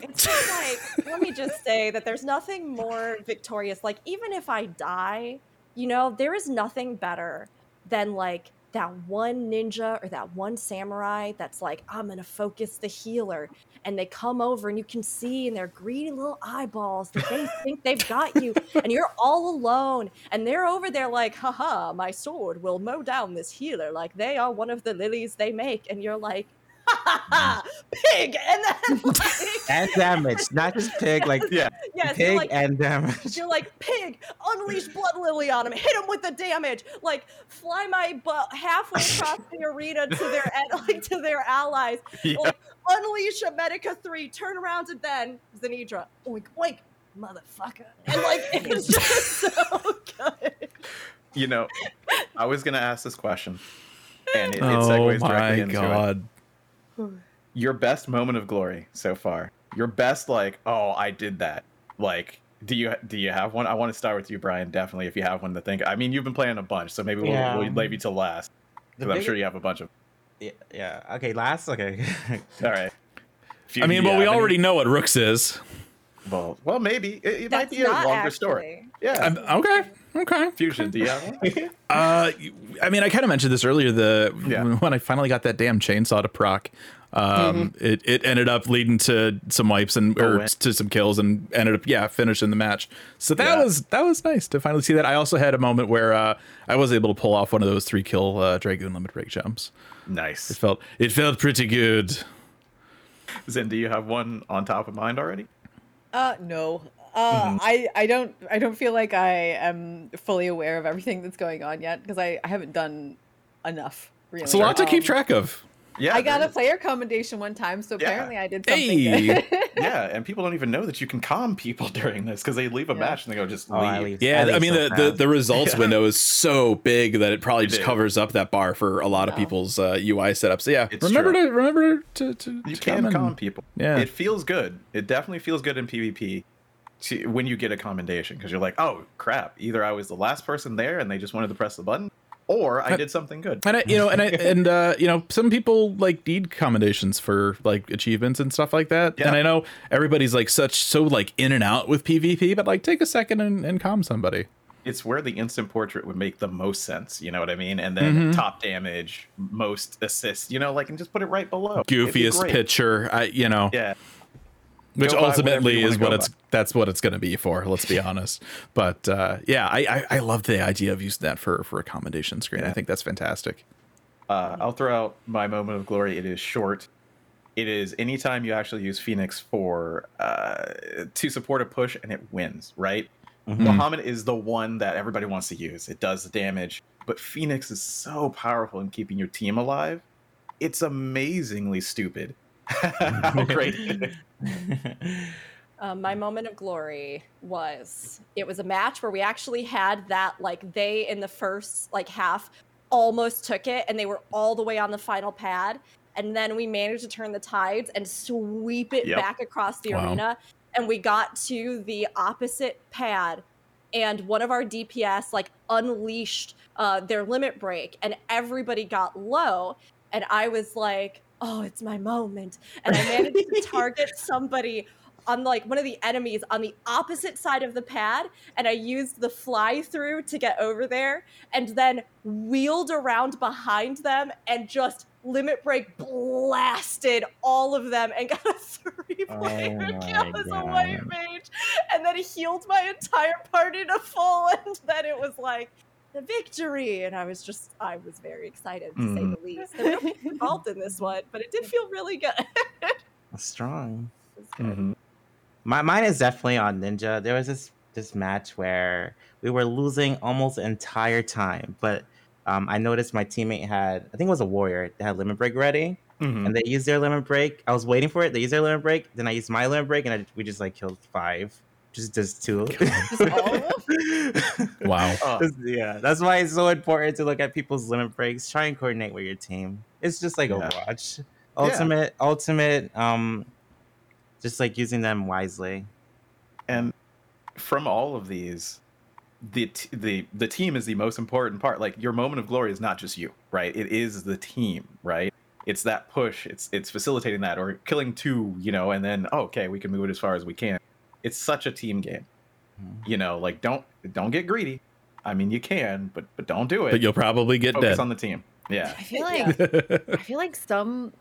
Speaker 5: It's just like, let me just say that there's nothing more victorious. Like, even if I die, you know, there is nothing better than like that one ninja or that one samurai that's like, I'm gonna focus the healer. And they come over and you can see in their greedy little eyeballs that they think they've got you and you're all alone. And they're over there like, haha, my sword will mow down this healer. Like they are one of the lilies they make. And you're like, Mm-hmm. pig. And then like,
Speaker 4: and damage, not just pig, like
Speaker 7: Yeah.
Speaker 5: yes,
Speaker 4: pig
Speaker 5: like,
Speaker 4: and damage.
Speaker 5: you're like pig, unleash blood lily on him, hit him with the damage, like fly my butt halfway across the arena to their en- like to their allies,
Speaker 7: Yeah.
Speaker 5: like unleash a Medica three, turn around and then Zenidra, oink oink, motherfucker, and like it's just so good.
Speaker 7: You know, I was gonna ask this question, and it, it
Speaker 3: oh
Speaker 7: segues
Speaker 3: my
Speaker 7: directly into it.
Speaker 3: God.
Speaker 7: Your best moment of glory so far. Your best, like, oh, I did that. Like, do you do you have one? I want to start with you, Brian. Definitely, if you have one to think. I mean, you've been playing a bunch, so maybe we'll,
Speaker 4: Yeah.
Speaker 7: we'll leave you to last
Speaker 4: The
Speaker 7: because I'm
Speaker 4: big-
Speaker 7: sure you have a bunch of.
Speaker 4: Yeah, yeah. Okay, last. Okay.
Speaker 7: All right. If you-
Speaker 3: I mean,
Speaker 7: you
Speaker 3: well, we
Speaker 7: have any-
Speaker 3: already know what Rooks is.
Speaker 7: Well, well, maybe it, it might be a longer
Speaker 5: actually.
Speaker 7: story. Yeah.
Speaker 3: Um, okay. Okay.
Speaker 7: Fusion, do you have one?
Speaker 3: Uh, I mean, I kind of mentioned this earlier. The
Speaker 7: Yeah.
Speaker 3: when I finally got that damn chainsaw to proc, um, it, it ended up leading to some wipes and
Speaker 7: Oh,
Speaker 3: or
Speaker 7: win.
Speaker 3: to some kills and ended up yeah finishing the match. So that
Speaker 7: Yeah.
Speaker 3: was that was nice to finally see that. I also had a moment where uh, I was able to pull off one of those three kill uh, dragoon limit break jumps.
Speaker 7: Nice.
Speaker 3: It felt it felt pretty good.
Speaker 7: Zen, do you have one on top of mind already?
Speaker 6: Uh, no. Uh, I, I don't I don't feel like I am fully aware of everything that's going on yet because I, I haven't done enough. Really,
Speaker 3: It's a lot to keep
Speaker 6: Um,
Speaker 3: track of.
Speaker 7: Yeah.
Speaker 6: I got a player commendation one time, so
Speaker 7: Yeah.
Speaker 6: apparently I did something.
Speaker 3: Hey.
Speaker 7: Yeah, and people don't even know that you can calm people during this because they leave a
Speaker 6: Yeah.
Speaker 7: match and they go just
Speaker 4: Oh, I
Speaker 7: leave.
Speaker 4: leave-
Speaker 3: Yeah, I
Speaker 4: leave
Speaker 3: mean
Speaker 4: so
Speaker 3: the, the the results
Speaker 7: Yeah.
Speaker 3: window is so big that it probably
Speaker 7: It
Speaker 3: just
Speaker 7: is.
Speaker 3: covers up that bar for a lot of
Speaker 6: Yeah.
Speaker 3: people's uh, UI setups. So yeah,
Speaker 7: It's
Speaker 3: remember
Speaker 7: true.
Speaker 3: to remember to to,
Speaker 7: You
Speaker 3: to
Speaker 7: can
Speaker 3: come and-
Speaker 7: calm people.
Speaker 3: Yeah.
Speaker 7: It feels good. It definitely feels good in PvP to, when you get a commendation because you're like, oh crap, either I was the last person there and they just wanted to press the button, or I did something good.
Speaker 3: And I, you know, and I, and uh, you know, some people like need commendations for like achievements and stuff like that.
Speaker 7: Yeah.
Speaker 3: And I know everybody's like such so like in and out with PvP, but like take a second and, and calm somebody.
Speaker 7: It's where the instant portrait would make the most sense. You know what I mean? And then
Speaker 3: Mhm.
Speaker 7: top damage, most assist, You know, like and just put it right below. Be
Speaker 3: Goofiest picture, I you know,
Speaker 7: Yeah.
Speaker 3: Which
Speaker 7: Go
Speaker 3: ultimately is what it's
Speaker 7: by.
Speaker 3: that's what it's going to be for. Let's be honest. But uh, yeah, I, I I love the idea of using that for for a commendation screen. I think that's fantastic.
Speaker 7: Uh, I'll throw out my moment of glory. It is short. It is anytime you actually use Phoenix for uh, to support a push and it wins, right?
Speaker 4: Mhm.
Speaker 7: Bahamut is the one that everybody wants to use. It does the damage, but Phoenix is so powerful in keeping your team alive. It's amazingly stupid. How great.
Speaker 5: Um, my moment of glory was it was a match where we actually had that like they in the first like half almost took it and they were all the way on the final pad and then we managed to turn the tides and sweep it
Speaker 7: Yep.
Speaker 5: back across the
Speaker 3: Wow.
Speaker 5: arena and we got to the opposite pad and one of our DPS like unleashed uh, their limit break and everybody got low and I was like oh it's my moment. And I managed to target somebody on like one of the enemies on the opposite side of the pad and I used the fly through to get over there and then wheeled around behind them and just limit break blasted all of them and got a three player
Speaker 4: Oh
Speaker 5: kill as a white mage and then healed my entire party to full and then it was like the victory, and I was just I was very excited to say
Speaker 7: Mhm.
Speaker 5: the least. There were no people involved in this one, but it did feel really good.
Speaker 4: Strong.
Speaker 5: It was good.
Speaker 7: Mhm.
Speaker 4: My mine is definitely on Ninja. There was this this match where we were losing almost the entire time, but um, I noticed my teammate had I think it was a warrior. They had limit break ready,
Speaker 7: Mhm.
Speaker 4: and they used their limit break. I was waiting for it. They used their limit break. Then I used my limit break, and I, we just like killed five. Just just two.
Speaker 6: Just all of
Speaker 3: Wow.
Speaker 7: Oh,
Speaker 4: yeah, that's why it's so important to look at people's limit breaks. Try and coordinate with your team. It's just like
Speaker 7: Yeah.
Speaker 4: Overwatch. Ultimate, ultimate. Um, just like using them wisely.
Speaker 7: and from all of these the t- the the team is the most important part like your moment of glory is not just you right it is the team right it's that push it's it's facilitating that or killing two you know and then oh, okay we can move it as far as we can it's such a team game You know like don't don't get greedy i mean you can but but don't do it
Speaker 3: But you'll probably get
Speaker 7: focus
Speaker 3: dead.
Speaker 7: on the team yeah
Speaker 6: I feel like I feel like some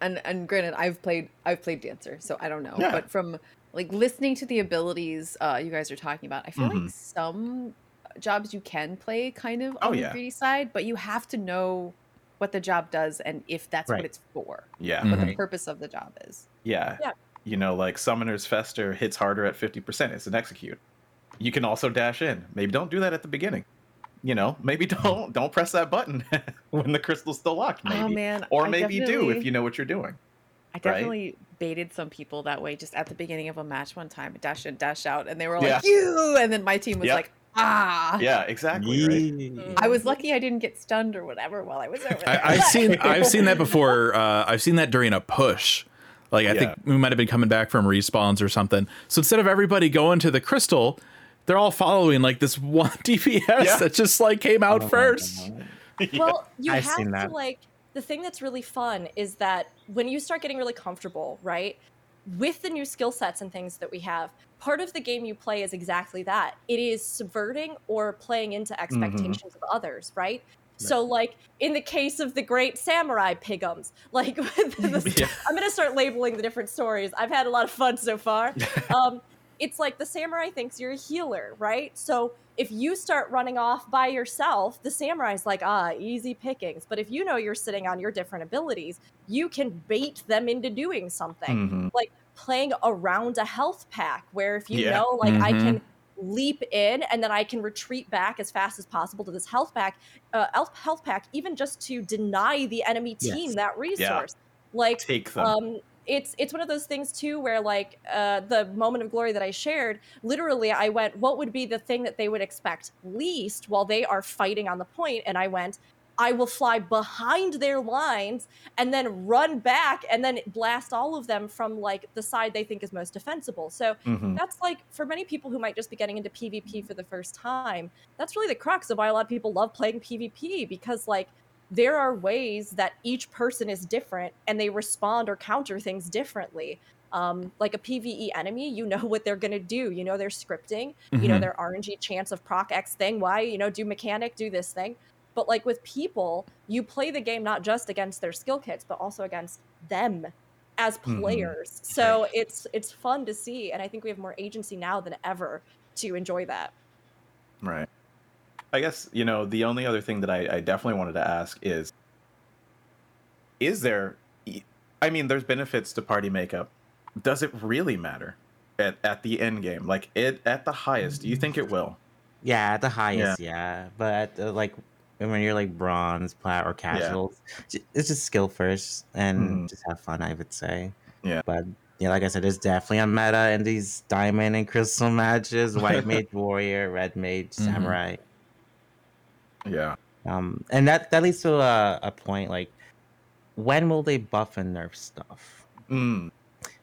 Speaker 6: and and granted I've played I've played dancer, so I don't know.
Speaker 7: Yeah.
Speaker 6: But from like listening to the abilities uh you guys are talking about, I feel
Speaker 7: Mhm.
Speaker 6: like some jobs you can play kind of
Speaker 7: Oh,
Speaker 6: on
Speaker 7: yeah.
Speaker 6: the greedy side, but you have to know what the job does and if that's
Speaker 4: Right.
Speaker 6: what it's for.
Speaker 7: yeah.
Speaker 6: What the purpose of the job is.
Speaker 7: yeah
Speaker 5: Yeah.
Speaker 7: you know like summoner's fester hits harder at 50% it's an execute you can also dash in maybe don't do that at the beginning you know maybe don't don't press that button when the crystal's still locked maybe
Speaker 6: Oh man.
Speaker 7: or
Speaker 6: I
Speaker 7: maybe do if you know what you're doing
Speaker 6: I definitely baited some people that way just at the beginning of a match one time. Dash in, dash out, and they were like,
Speaker 7: Yeah.
Speaker 6: "You!" And then my team was
Speaker 7: Yep.
Speaker 6: like, "Ah."
Speaker 7: yeah exactly right?
Speaker 6: I was lucky I didn't get stunned or whatever while I was over there.
Speaker 3: I, I've seen I've seen that before. Uh, I've seen that during a push. Like I
Speaker 7: Yeah.
Speaker 3: think we might have been coming back from respawns or something. So instead of everybody going to the crystal, they're all following like this one DPS
Speaker 7: Yeah.
Speaker 3: that just like came out
Speaker 4: Oh
Speaker 3: first.
Speaker 5: Well, you
Speaker 4: I've
Speaker 5: have
Speaker 4: seen
Speaker 5: to
Speaker 4: that.
Speaker 5: like the thing that's really fun is that when you start getting really comfortable, right? With the new skill sets and things that we have, part of the game you play is exactly that. It is subverting or playing into expectations of others, right? So, like in the case of the great samurai pigums, like with the,
Speaker 7: Yeah.
Speaker 5: I'm gonna start labeling the different stories. I've had a lot of fun so far. um, it's like the samurai thinks you're a healer, right? So if you start running off by yourself, the samurai's like, ah, easy pickings. But if you know you're sitting on your different abilities, you can bait them into doing something.
Speaker 7: Mhm.
Speaker 5: Like playing around a health pack, where if you
Speaker 7: Yeah.
Speaker 5: know, like, I
Speaker 3: Mhm.
Speaker 5: can leap in and then I can retreat back as fast as possible to this health pack, uh, health health pack, even just to deny the enemy team
Speaker 4: Yes.
Speaker 5: that resource. Like,
Speaker 7: take them
Speaker 5: um it's it's one of those things too where like uh the moment of glory that i shared literally i went what would be the thing that they would expect least while they are fighting on the point? and i went i will fly behind their lines and then run back and then blast all of them from like the side they think is most defensible so
Speaker 7: Mhm.
Speaker 5: that's like for many people who might just be getting into PvP for the first time, that's really the crux of why a lot of people love playing PvP because like there are ways that each person is different and they respond or counter things differently. Um, like a PvE enemy, you know what they're gonna do. You know their scripting. You know
Speaker 3: Mhm.
Speaker 5: their RNG chance of proc X thing. Why you know do mechanic do this thing. But like with people, you play the game not just against their skill kits, but also against them as
Speaker 7: Mhm.
Speaker 5: players. So it's it's fun to see, and I think we have more agency now than ever to enjoy that.
Speaker 7: Right. I guess, you know, the only other thing that I, I definitely wanted to ask is is there I mean, there's benefits to party makeup. Does it really matter at, at the end game? Like it at the highest, do you think it will?
Speaker 4: Yeah, at the highest, yeah. But at the, like when you're like bronze, plat, or casuals, j- it's just skill first and
Speaker 7: Mhm.
Speaker 4: just have fun. I would say.
Speaker 7: Yeah.
Speaker 4: But yeah, like I said, it's definitely a meta in these diamond and crystal matches: white mage, warrior, red mage,
Speaker 3: Mhm.
Speaker 4: samurai.
Speaker 7: Yeah.
Speaker 4: Um, and that that leads to a, a point like, when will they buff and nerf stuff?
Speaker 7: Mm.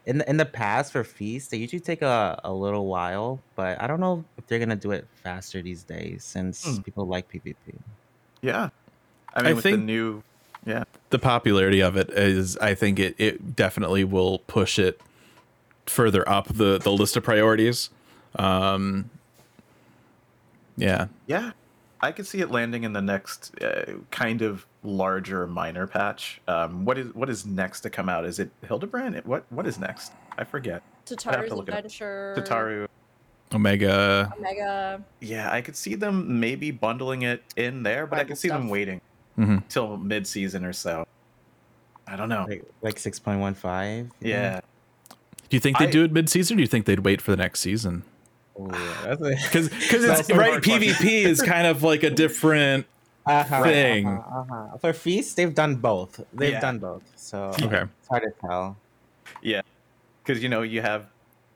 Speaker 4: In the, in the past for feast, they usually take a, a little while, but I don't know if they're gonna do it faster these days since
Speaker 7: Hmm.
Speaker 4: people like PvP.
Speaker 7: Yeah. I mean
Speaker 3: I
Speaker 7: with
Speaker 3: think-
Speaker 7: the new yeah.
Speaker 3: the popularity of it is I think it, it definitely will push it further up the, the list of priorities. Um, yeah.
Speaker 7: Yeah, I could see it landing in the next uh, kind of larger minor patch. Um, what is what is next to come out? Is it Hildebrand? What what is next? I forget.
Speaker 5: Tataru's
Speaker 7: look it up.
Speaker 5: adventure.
Speaker 7: Tataru.
Speaker 3: Omega.
Speaker 5: Omega.
Speaker 7: Yeah, I could see them maybe bundling it in there, but I
Speaker 5: Bible
Speaker 7: could see them
Speaker 5: stuff.
Speaker 7: waiting
Speaker 3: Mhm.
Speaker 7: till mid-season or so. I don't know.
Speaker 4: Like like six point one five.
Speaker 7: Yeah,
Speaker 3: Do you think they'd
Speaker 7: I-
Speaker 3: do it mid-season? Do you think they'd wait for the next season?
Speaker 4: Oh, yeah. That's a,
Speaker 3: Because because it's right. PvP is kind of like a different.
Speaker 4: uh-huh,
Speaker 3: Thing.
Speaker 4: uh-huh, uh-huh. For feast, they've done both. They've
Speaker 7: Yeah.
Speaker 4: done both. So
Speaker 3: Okay.
Speaker 4: it's hard to tell.
Speaker 7: yeah, because you know you have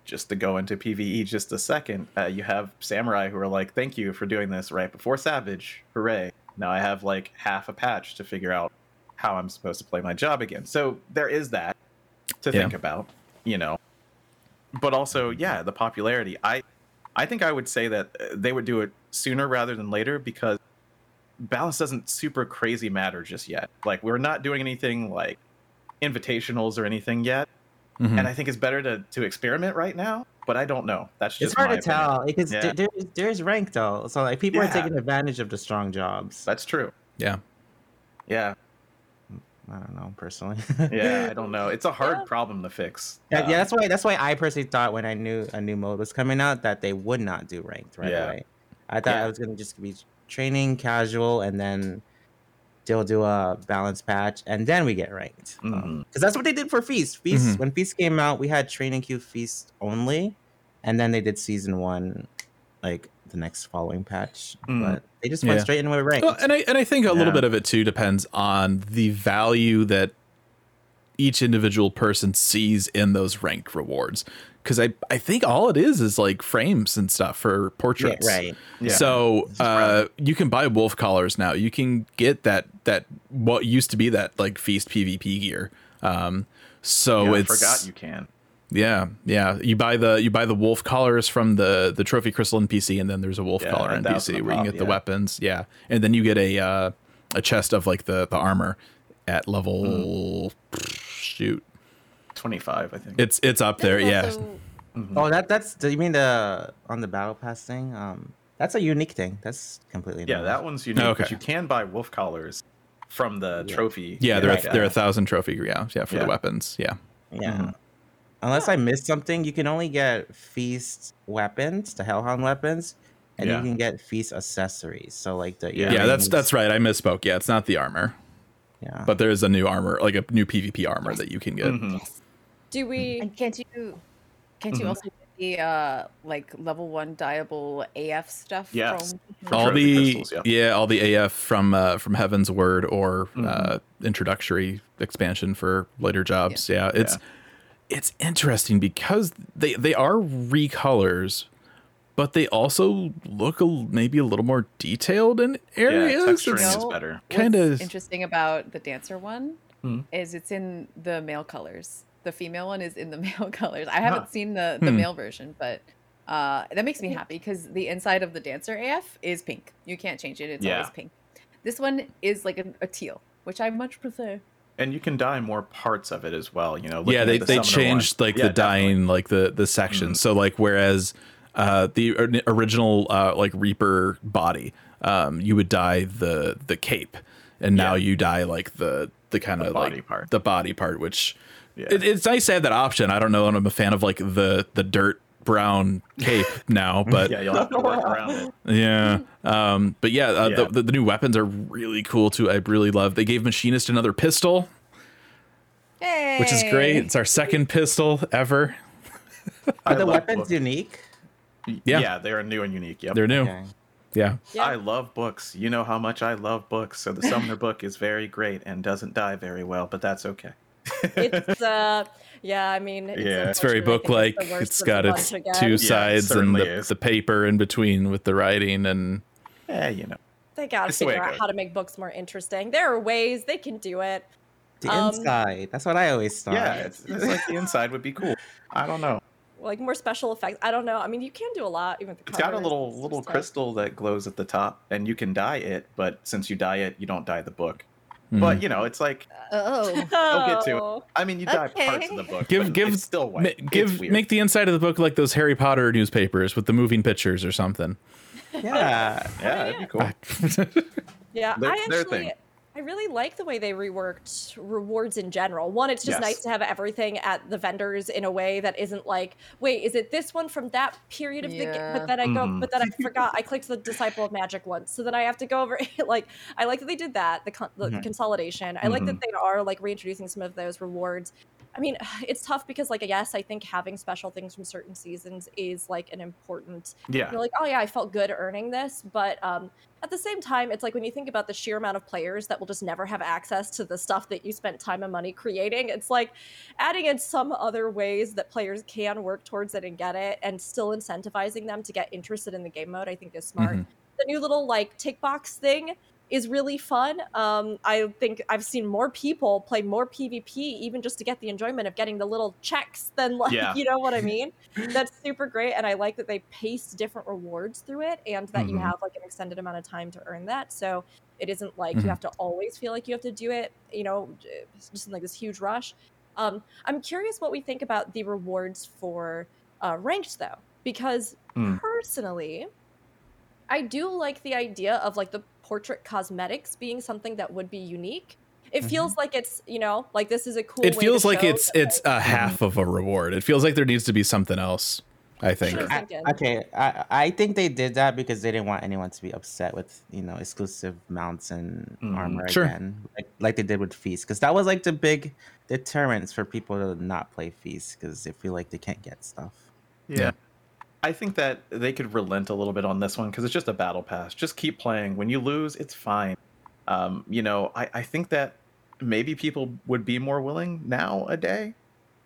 Speaker 7: just to go into PVE just a second. Uh, you have samurai who are like, "Thank you for doing this right before Savage, hooray!" Now I have like half a patch to figure out how I'm supposed to play my job again. So there is that to
Speaker 3: Yeah.
Speaker 7: think about, you know. But also, yeah, the popularity. I I think I would say that uh, they would do it sooner rather than later because balance doesn't super crazy matter just yet. Like we're not doing anything like invitationals or anything yet,
Speaker 3: Mhm.
Speaker 7: and I think it's better to to experiment right now. But I don't know. That's just
Speaker 4: It's hard to
Speaker 7: opinion.
Speaker 4: tell because
Speaker 7: Yeah.
Speaker 4: there- there's there's rank though. So like people
Speaker 7: Yeah.
Speaker 4: are taking advantage of the strong jobs.
Speaker 7: That's true.
Speaker 3: Yeah.
Speaker 7: Yeah,
Speaker 4: I don't know personally.
Speaker 7: yeah. I don't know. It's a hard
Speaker 5: Yeah.
Speaker 7: problem to fix.
Speaker 4: Yeah,
Speaker 7: Um,
Speaker 4: yeah, that's why that's why I personally thought when I knew a new mode was coming out that they would not do ranked right
Speaker 7: Yeah.
Speaker 4: away. I thought
Speaker 7: Yeah.
Speaker 4: it was gonna just be training, casual, and then they'll do a balance patch, and then we get ranked. Because
Speaker 7: Mhm.
Speaker 4: that's what they did for Feast. Feast
Speaker 3: Mhm.
Speaker 4: when Feast came out, we had training queue Feast only, and then they did season one, like the next following patch.
Speaker 7: Mm.
Speaker 4: But they just went
Speaker 3: Yeah.
Speaker 4: straight into ranked.
Speaker 3: Well, and I and I think a little bit of it too depends on the value that each individual person sees in those ranked rewards. Because I, I think all it is is like frames and stuff for
Speaker 4: yeah,
Speaker 3: portraits.
Speaker 4: right.
Speaker 7: Yeah.
Speaker 3: So uh, you can buy wolf collars now. You can get that that what used to be that like feast PvP gear. Um, so
Speaker 7: Yeah, I
Speaker 3: it's
Speaker 7: forgot you can.
Speaker 3: Yeah yeah you buy the you buy the wolf collars from the the trophy crystal NPC and then there's a wolf
Speaker 7: Yeah,
Speaker 3: collar
Speaker 7: and that was
Speaker 3: NPC where you can
Speaker 7: pop,
Speaker 3: get the
Speaker 7: yeah.
Speaker 3: weapons. Yeah, and then you get a uh, a chest of like the the armor at level shoot.
Speaker 7: Twenty five, I think.
Speaker 3: It's it's up there.
Speaker 5: There's
Speaker 3: Yeah.
Speaker 5: also-
Speaker 7: Mhm.
Speaker 4: Oh, that that's. Do you mean the on the battle pass thing? Um, that's a unique thing. That's completely.
Speaker 7: yeah,
Speaker 4: new.
Speaker 7: that one's unique.
Speaker 3: Okay.
Speaker 7: But you can buy wolf collars from the
Speaker 4: Yeah.
Speaker 7: trophy.
Speaker 3: Yeah, they're
Speaker 7: like,
Speaker 3: a, they're a thousand trophy. Yeah, yeah, for
Speaker 7: Yeah.
Speaker 3: the weapons. Yeah.
Speaker 4: Yeah.
Speaker 7: Mhm.
Speaker 4: Unless I missed something, you can only get feast weapons, the Hellhound weapons, and
Speaker 7: Yeah.
Speaker 4: you can get feast accessories. So like the
Speaker 7: Yeah.
Speaker 3: Yeah, that's that's right. I misspoke. Yeah, it's not the armor,
Speaker 4: yeah.
Speaker 3: but there is a new armor, like a new PvP armor that you can get.
Speaker 7: mhm.
Speaker 5: Do we?
Speaker 6: And can't you can't you
Speaker 7: Mhm.
Speaker 6: also get the uh like level one diable AF stuff
Speaker 7: Yes.
Speaker 6: from
Speaker 7: For
Speaker 3: all
Speaker 7: trophy
Speaker 3: the
Speaker 7: crystals,
Speaker 3: yeah. all the AF from uh, from Heavensward or uh,
Speaker 7: Mhm.
Speaker 3: introductory expansion for later jobs. Yeah, it's
Speaker 7: Yeah.
Speaker 3: it's interesting because they they are recolors, but they also look a, maybe a little more detailed in areas.
Speaker 7: Yeah, texturing
Speaker 3: It's-
Speaker 7: is better.
Speaker 3: Kinda-
Speaker 6: interesting about the dancer one
Speaker 7: Hmm.
Speaker 6: is it's in the male colors. The female one is in the male colors. I haven't
Speaker 7: Huh.
Speaker 6: seen the the
Speaker 3: Hmm.
Speaker 6: male version, but uh, that makes me happy because the inside of the dancer AF is pink. You can't change it; it's
Speaker 7: Yeah.
Speaker 6: always pink. This one is like a, a teal, which I much prefer.
Speaker 7: And you can dye more parts of it as well. You know.
Speaker 3: yeah, they
Speaker 7: the
Speaker 3: they changed
Speaker 7: one.
Speaker 3: like
Speaker 7: Yeah,
Speaker 3: the
Speaker 7: definitely.
Speaker 3: dyeing, like the the sections.
Speaker 7: Mhm.
Speaker 3: So like whereas uh, the original uh, like Reaper body, um, you would dye the the cape, and now
Speaker 7: Yeah.
Speaker 3: you dye like the the kind
Speaker 7: The
Speaker 3: of
Speaker 7: body
Speaker 3: like
Speaker 7: part.
Speaker 3: the body part, which
Speaker 7: Yeah.
Speaker 3: it, it's nice to have that option. I don't know, I'm a fan of like the the dirt brown cape now, but
Speaker 7: yeah, you'll have to work around it.
Speaker 3: Yeah. Um, but yeah, uh,
Speaker 7: Yeah.
Speaker 3: The, the, the new weapons are really cool too. I really love. They gave Machinist another pistol,
Speaker 6: Hey,
Speaker 3: which is great. It's our second pistol ever.
Speaker 4: Are the weapons
Speaker 7: books.
Speaker 4: unique?
Speaker 3: Yeah.
Speaker 7: Yeah, they're new and unique. Yeah,
Speaker 3: They're new.
Speaker 4: Okay.
Speaker 3: Yeah.
Speaker 5: Yeah.
Speaker 7: I love books. You know how much I love books. So the Summoner book is very great and doesn't die very well, but that's okay.
Speaker 5: it's uh yeah i mean it's,
Speaker 7: Yeah.
Speaker 3: It's very book like.
Speaker 5: the worst
Speaker 3: It's
Speaker 5: of
Speaker 3: got its
Speaker 5: bunch again.
Speaker 3: two
Speaker 7: Yeah, it
Speaker 3: sides and the, the paper in between with the writing and
Speaker 7: yeah, you know.
Speaker 5: they gotta
Speaker 7: It's
Speaker 5: figure
Speaker 7: it
Speaker 5: out
Speaker 7: goes.
Speaker 5: how to make books more interesting there are ways they can do it
Speaker 4: The
Speaker 5: Um,
Speaker 4: inside. That's what I always thought.
Speaker 7: Yeah, it's, it's like the inside would be cool. I don't know.
Speaker 5: like more special effects i don't know i mean you can do a lot even with the
Speaker 7: It's got a little little
Speaker 5: stuff.
Speaker 7: crystal that glows at the top, and you can dye it. But since you dye it, you don't dye the book.
Speaker 3: Mhm.
Speaker 7: But you know, it's like
Speaker 6: Oh,
Speaker 7: I'll get to it.
Speaker 5: Oh.
Speaker 7: I mean, you dye parts of the book.
Speaker 3: give give
Speaker 7: it's still white.
Speaker 3: ma- give
Speaker 7: weird.
Speaker 3: make the inside of the book like those Harry Potter newspapers with the moving pictures or something.
Speaker 4: Yeah.
Speaker 7: yeah, that'd be cool.
Speaker 5: Yeah,
Speaker 7: Their-
Speaker 5: I actually
Speaker 7: thing.
Speaker 5: I really like the way they reworked rewards in general. One, it's just
Speaker 7: Yes.
Speaker 5: nice to have everything at the vendors in a way that isn't like, wait, is it this one from that period of the game? But then I go,
Speaker 7: Mhm.
Speaker 5: but then I forgot. I clicked the Disciple of Magic once, so then I have to go over. It. like, I like that they did that, the, con- the
Speaker 4: Mhm.
Speaker 5: consolidation. I like that they are like reintroducing some of those rewards. I mean, it's tough because, like, yes, I think having special things from certain seasons is like an important
Speaker 7: Yeah.
Speaker 5: you're like, oh yeah, I felt good earning this. But um, at the same time, it's like when you think about the sheer amount of players that will just never have access to the stuff that you spent time and money creating, it's like adding in some other ways that players can work towards it and get it, and still incentivizing them to get interested in the game mode, I think is smart.
Speaker 3: Mhm.
Speaker 5: The new little like tick box thing is really fun. Um, I think I've seen more people play more PvP even just to get the enjoyment of getting the little checks than like
Speaker 7: Yeah.
Speaker 5: you know what I mean. That's super great, and I like that they paced different rewards through it, and that you
Speaker 3: Mhm.
Speaker 5: have like an extended amount of time to earn that. So it isn't like
Speaker 3: Mhm.
Speaker 5: you have to always feel like you have to do it. You know, just in like this huge rush. Um, I'm curious what we think about the rewards for uh, ranked though, because
Speaker 7: Hmm.
Speaker 5: personally, I do like the idea of like the portrait cosmetics being something that would be unique. It feels like it's you know like this is a cool.
Speaker 3: It
Speaker 5: way
Speaker 3: feels
Speaker 5: to
Speaker 3: like
Speaker 5: show
Speaker 3: it's
Speaker 5: that,
Speaker 3: it's a half of a reward. It feels like there needs to be something else. I think.
Speaker 5: Sure.
Speaker 4: I, okay, I I think they did that because they didn't want anyone to be upset with you know exclusive mounts and
Speaker 7: Mhm.
Speaker 4: armor
Speaker 3: Sure.
Speaker 4: again, like, like they did with Feast, because that was like the big deterrence for people to not play Feast because they feel like they can't get stuff.
Speaker 3: Yeah.
Speaker 7: I think that they could relent a little bit on this one because it's just a battle pass. Just keep playing. When you lose, it's fine. Um, you know, I, I think that maybe people would be more willing now a day.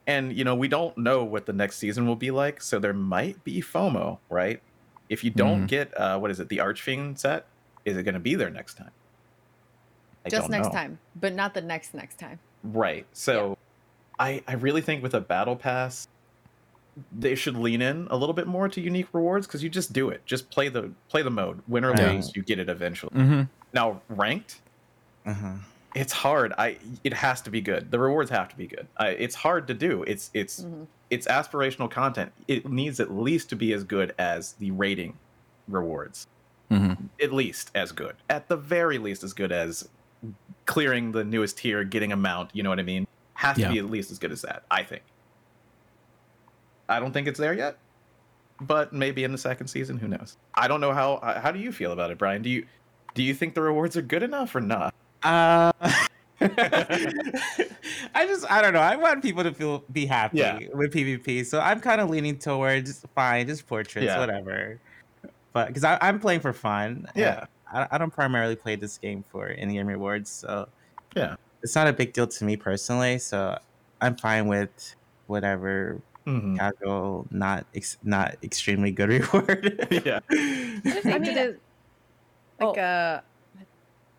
Speaker 7: And, you know, we don't know what the next season will be like. So there might be FOMO, right? If you don't
Speaker 3: Mhm.
Speaker 7: get, uh, what is it, the Archfiend set, is it going to be there next time? I
Speaker 6: Just next
Speaker 7: know.
Speaker 6: time, but not the next next time.
Speaker 7: Right. So I I really think with a battle pass they should lean in a little bit more to unique rewards because you just do it. Just play the play the mode. Win or
Speaker 4: Yeah.
Speaker 7: lose, you get it eventually.
Speaker 3: Mm-hmm.
Speaker 7: Now ranked,
Speaker 4: Uh-huh.
Speaker 7: it's hard. I it has to be good. The rewards have to be good. I, it's hard to do. It's it's
Speaker 6: Mhm.
Speaker 7: it's aspirational content. It needs at least to be as good as the rating rewards.
Speaker 3: hmm
Speaker 7: At least as good. At the very least as good as clearing the newest tier, getting a mount, you know what I mean? Has
Speaker 3: Yeah.
Speaker 7: to be at least as good as that, I think. I don't think it's there yet, but maybe in the second season, who knows? I don't know how how do you feel about it, Brian? Do you do you think the rewards are good enough or not?
Speaker 4: Uh, I just I don't know. I want people to feel be happy
Speaker 7: Yeah.
Speaker 4: with PvP, so I'm kind of leaning towards fine, just portraits,
Speaker 7: Yeah.
Speaker 4: whatever. But because I'm playing for fun,
Speaker 7: Yeah.
Speaker 4: I, I don't primarily play this game for any game rewards, so
Speaker 7: Yeah.
Speaker 4: it's not a big deal to me personally. So I'm fine with whatever
Speaker 7: Mhm.
Speaker 4: casual, not ex- not extremely good reward.
Speaker 7: Yeah.
Speaker 6: I
Speaker 5: I
Speaker 6: mean,
Speaker 5: mean,
Speaker 6: it,
Speaker 5: oh.
Speaker 6: like uh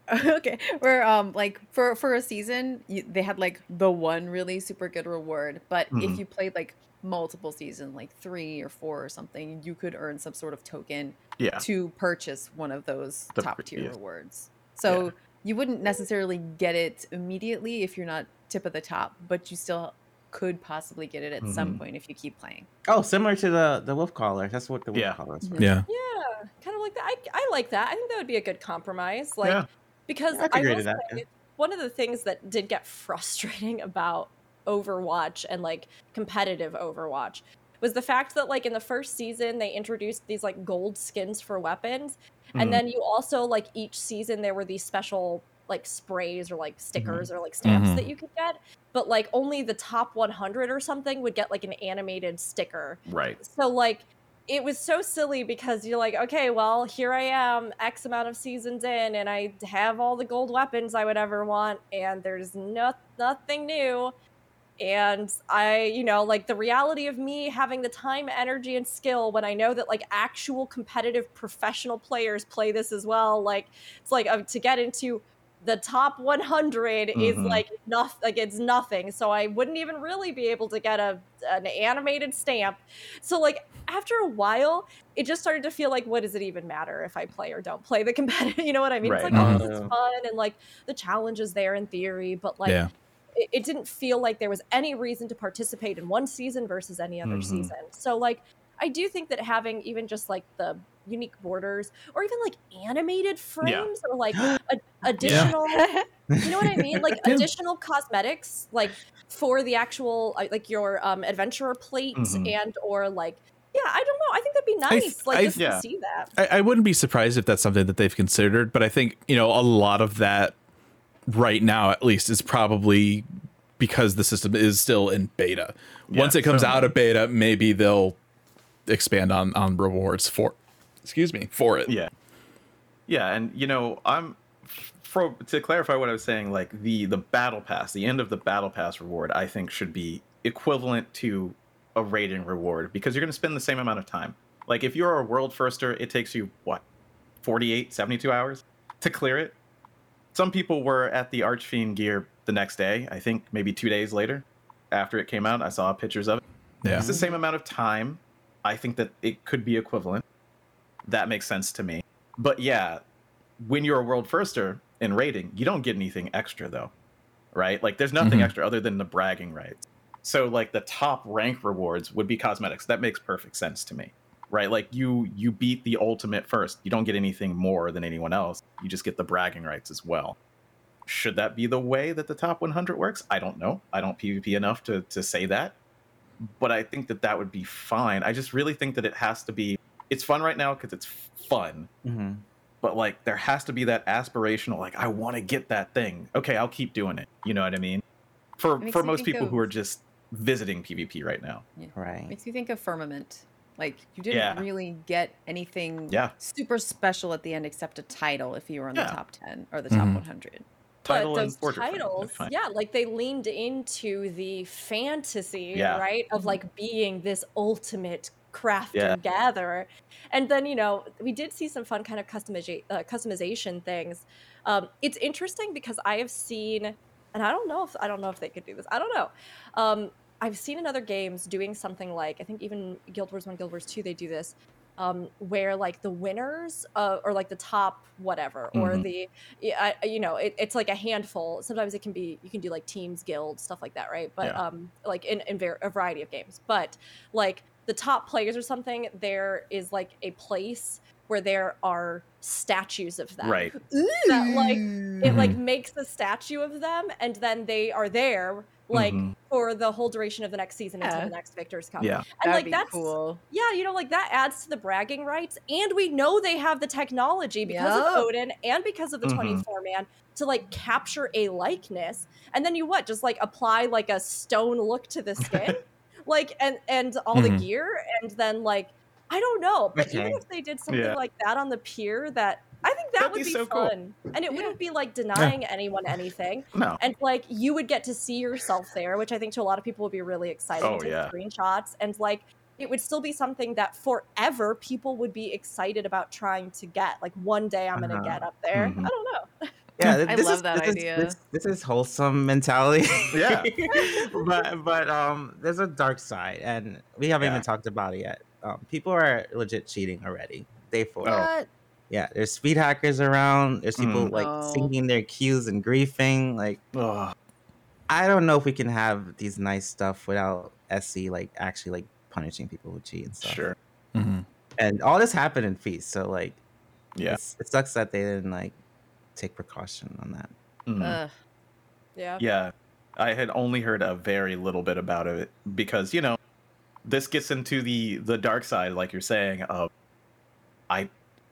Speaker 6: okay where um like for for a season you, they had like the one really super good reward but
Speaker 7: Mhm.
Speaker 6: if you played like multiple season like three or four or something you could earn some sort of token
Speaker 7: Yeah.
Speaker 6: to purchase one of those
Speaker 7: The
Speaker 6: top tier
Speaker 7: yes.
Speaker 6: rewards so you wouldn't necessarily get it immediately if you're not tip of the top but you still could possibly get it at some
Speaker 7: Mhm.
Speaker 6: point if you keep playing
Speaker 4: oh, similar to the the wolf collar. That's what the wolf
Speaker 7: Yeah.
Speaker 4: collar is. For.
Speaker 3: Yeah.
Speaker 5: Yeah, kind of like that. I, I like that. I think that would be a good compromise. Like
Speaker 7: Yeah.
Speaker 5: because
Speaker 4: I could
Speaker 5: I
Speaker 4: agree
Speaker 5: will
Speaker 4: to that,
Speaker 5: say,
Speaker 4: yeah.
Speaker 5: one of the things that did get frustrating about Overwatch and like competitive Overwatch was the fact that like in the first season they introduced these like gold skins for weapons,
Speaker 7: Mhm.
Speaker 5: and then you also like each season there were these special like sprays or like
Speaker 7: Mm-hmm.
Speaker 5: stickers or like stamps
Speaker 3: Mhm.
Speaker 5: that you could get, but like only the top 100 or something would get like an animated sticker.
Speaker 7: Right.
Speaker 5: So like it was so silly because you're like, okay, well, here I am, X amount of seasons in, and I have all the gold weapons I would ever want, and there's no nothing new. And I, you know, like the reality of me having the time, energy, and skill when I know that like actual competitive professional players play this as well. Like it's like uh, to get into the top 100 is
Speaker 7: Mhm.
Speaker 5: like nothing like it's nothing so i wouldn't even really be able to get a an animated stamp so like after a while it just started to feel like what does it even matter if i play or don't play the competitive you know what i mean
Speaker 7: Right.
Speaker 5: it's like oh it's fun and like the challenge is there in theory but like
Speaker 3: Yeah.
Speaker 5: it, it didn't feel like there was any reason to participate in one season versus any other
Speaker 7: Mhm.
Speaker 5: season so like i do think that having even just like the unique borders or even like animated frames or like a, additional you know what I mean? Like additional cosmetics, like for the actual, uh, like your um, adventurer plate
Speaker 7: Mhm.
Speaker 5: and or like, yeah, I don't know. I think that'd be
Speaker 3: I-
Speaker 5: nice, like
Speaker 3: I-
Speaker 5: just
Speaker 7: Yeah.
Speaker 5: to see that.
Speaker 3: I, I wouldn't be surprised if that's something that they've considered, but I think you know a lot of that right now, at least, is probably because the system is still in beta.
Speaker 7: Yeah,
Speaker 3: Once it comes
Speaker 7: certainly.
Speaker 3: out of beta, maybe they'll expand on on rewards for, excuse me, for it.
Speaker 7: Yeah. Yeah, and you know, I'm for to clarify what I was saying, like the the battle pass, the end of the battle pass reward, I think should be equivalent to a rating reward because you're going to spend the same amount of time. Like if you're a world firster, it takes you what 48, 72 hours to clear it. Some people were at the Archfiend gear the next day, I think maybe 2 days later after it came out. I saw pictures of it.
Speaker 3: Yeah.
Speaker 7: It's the same amount of time. I think that it could be equivalent. That makes sense to me. But yeah, when you're a world firster in rating, you don't get anything extra though. Right? Like there's nothing
Speaker 3: Mhm.
Speaker 7: extra other than the bragging rights. So like the top rank rewards would be cosmetics. That makes perfect sense to me. Right? Like you you beat the ultimate first. You don't get anything more than anyone else. You just get the bragging rights as well. Should that be the way that the top 100 works? I don't know. I don't PvP enough to to say that but I think that that would be fine. I just really think that it has to be. It's fun right now because it's fun,
Speaker 4: hmm
Speaker 7: but like there has to be that aspirational. Like I want to get that thing. Okay, I'll keep doing it. You know what I mean? For for most
Speaker 6: think
Speaker 7: people who are just visiting PvP right now.
Speaker 4: Right.
Speaker 6: Makes you think of Firmament. Like you didn't
Speaker 7: Yeah.
Speaker 6: really get anything
Speaker 7: Yeah.
Speaker 6: super special at the end except a title if you were in
Speaker 7: Yeah.
Speaker 6: the top 10 or the top
Speaker 3: Mhm.
Speaker 6: 100.
Speaker 7: Title
Speaker 5: but those titles,
Speaker 7: fine.
Speaker 5: yeah, like they leaned into the fantasy,
Speaker 7: Yeah.
Speaker 5: right, of like being this ultimate crafter
Speaker 7: Yeah.
Speaker 5: gatherer, and then you know we did see some fun kind of customization uh, customization things. Um, it's interesting because I have seen, and I don't know if I don't know if they could do this. I don't know. Um, I've seen in other games doing something like I think even Guild Wars One, Guild Wars Two, they do this, um, where like the winners uh, or like the top whatever or
Speaker 7: Mhm.
Speaker 5: the I, you know it, it's like a handful. Sometimes it can be you can do like teams, guilds, stuff like that, right? But
Speaker 7: Yeah.
Speaker 5: um, like in in var- a variety of games, but like the top players or something, there is like a place where there are statues of them
Speaker 7: Right.
Speaker 5: that like it like
Speaker 3: Mhm.
Speaker 5: makes a statue of them and then they are there like
Speaker 7: Mhm.
Speaker 5: for the whole duration of the next season until
Speaker 6: Yeah.
Speaker 5: the next victors come
Speaker 7: Yeah.
Speaker 5: and
Speaker 6: That'd
Speaker 5: like
Speaker 6: be
Speaker 5: that's
Speaker 6: cool.
Speaker 5: yeah you know like that adds to the bragging rights and we know they have the technology because
Speaker 6: Yup.
Speaker 5: of odin and because of the
Speaker 7: Mhm.
Speaker 5: 24 man to like capture a likeness and then you what just like apply like a stone look to the skin like and and all the
Speaker 3: Mhm.
Speaker 5: gear and then like i don't know but even if they did something
Speaker 7: Yeah.
Speaker 5: like that on the pier that i think that
Speaker 7: That'd
Speaker 5: would
Speaker 7: be
Speaker 5: be,
Speaker 7: so cool.
Speaker 5: fun and it
Speaker 6: Yeah.
Speaker 5: wouldn't be like denying anyone anything
Speaker 7: No.
Speaker 5: and like you would get to see yourself there which i think to a lot of people would be really exciting
Speaker 7: Oh,
Speaker 5: to take
Speaker 7: yeah.
Speaker 5: screenshots and like it would still be something that forever people would be excited about trying to get like one day i'm gonna
Speaker 4: Uh-huh.
Speaker 5: get up there
Speaker 7: Mhm.
Speaker 5: i don't know
Speaker 4: Yeah, th-
Speaker 6: I
Speaker 4: this
Speaker 6: love
Speaker 4: is,
Speaker 6: that
Speaker 4: this
Speaker 6: idea.
Speaker 4: Is, this, this is wholesome mentality.
Speaker 7: Yeah.
Speaker 4: but but um, there's a dark side, and we haven't
Speaker 7: Yeah.
Speaker 4: even talked about it yet. Um, people are legit cheating already. Day four.
Speaker 7: Oh.
Speaker 6: What?
Speaker 4: Yeah, there's speed hackers around. There's people
Speaker 7: Mm.
Speaker 4: like
Speaker 6: Oh.
Speaker 4: syncing their queues and griefing. Like
Speaker 7: Ugh.
Speaker 4: I don't know if we can have these nice stuff without SE like actually like punishing people who cheat and stuff.
Speaker 7: Sure.
Speaker 3: Mhm.
Speaker 4: And all this happened in Feast, so like
Speaker 7: Yeah.
Speaker 4: it sucks that they didn't like take precaution on that.
Speaker 7: Mm.
Speaker 6: Ugh.
Speaker 5: yeah
Speaker 7: Yeah, I had only heard a very little bit about it because you know, this gets into the the dark side, like you're saying. Of, I,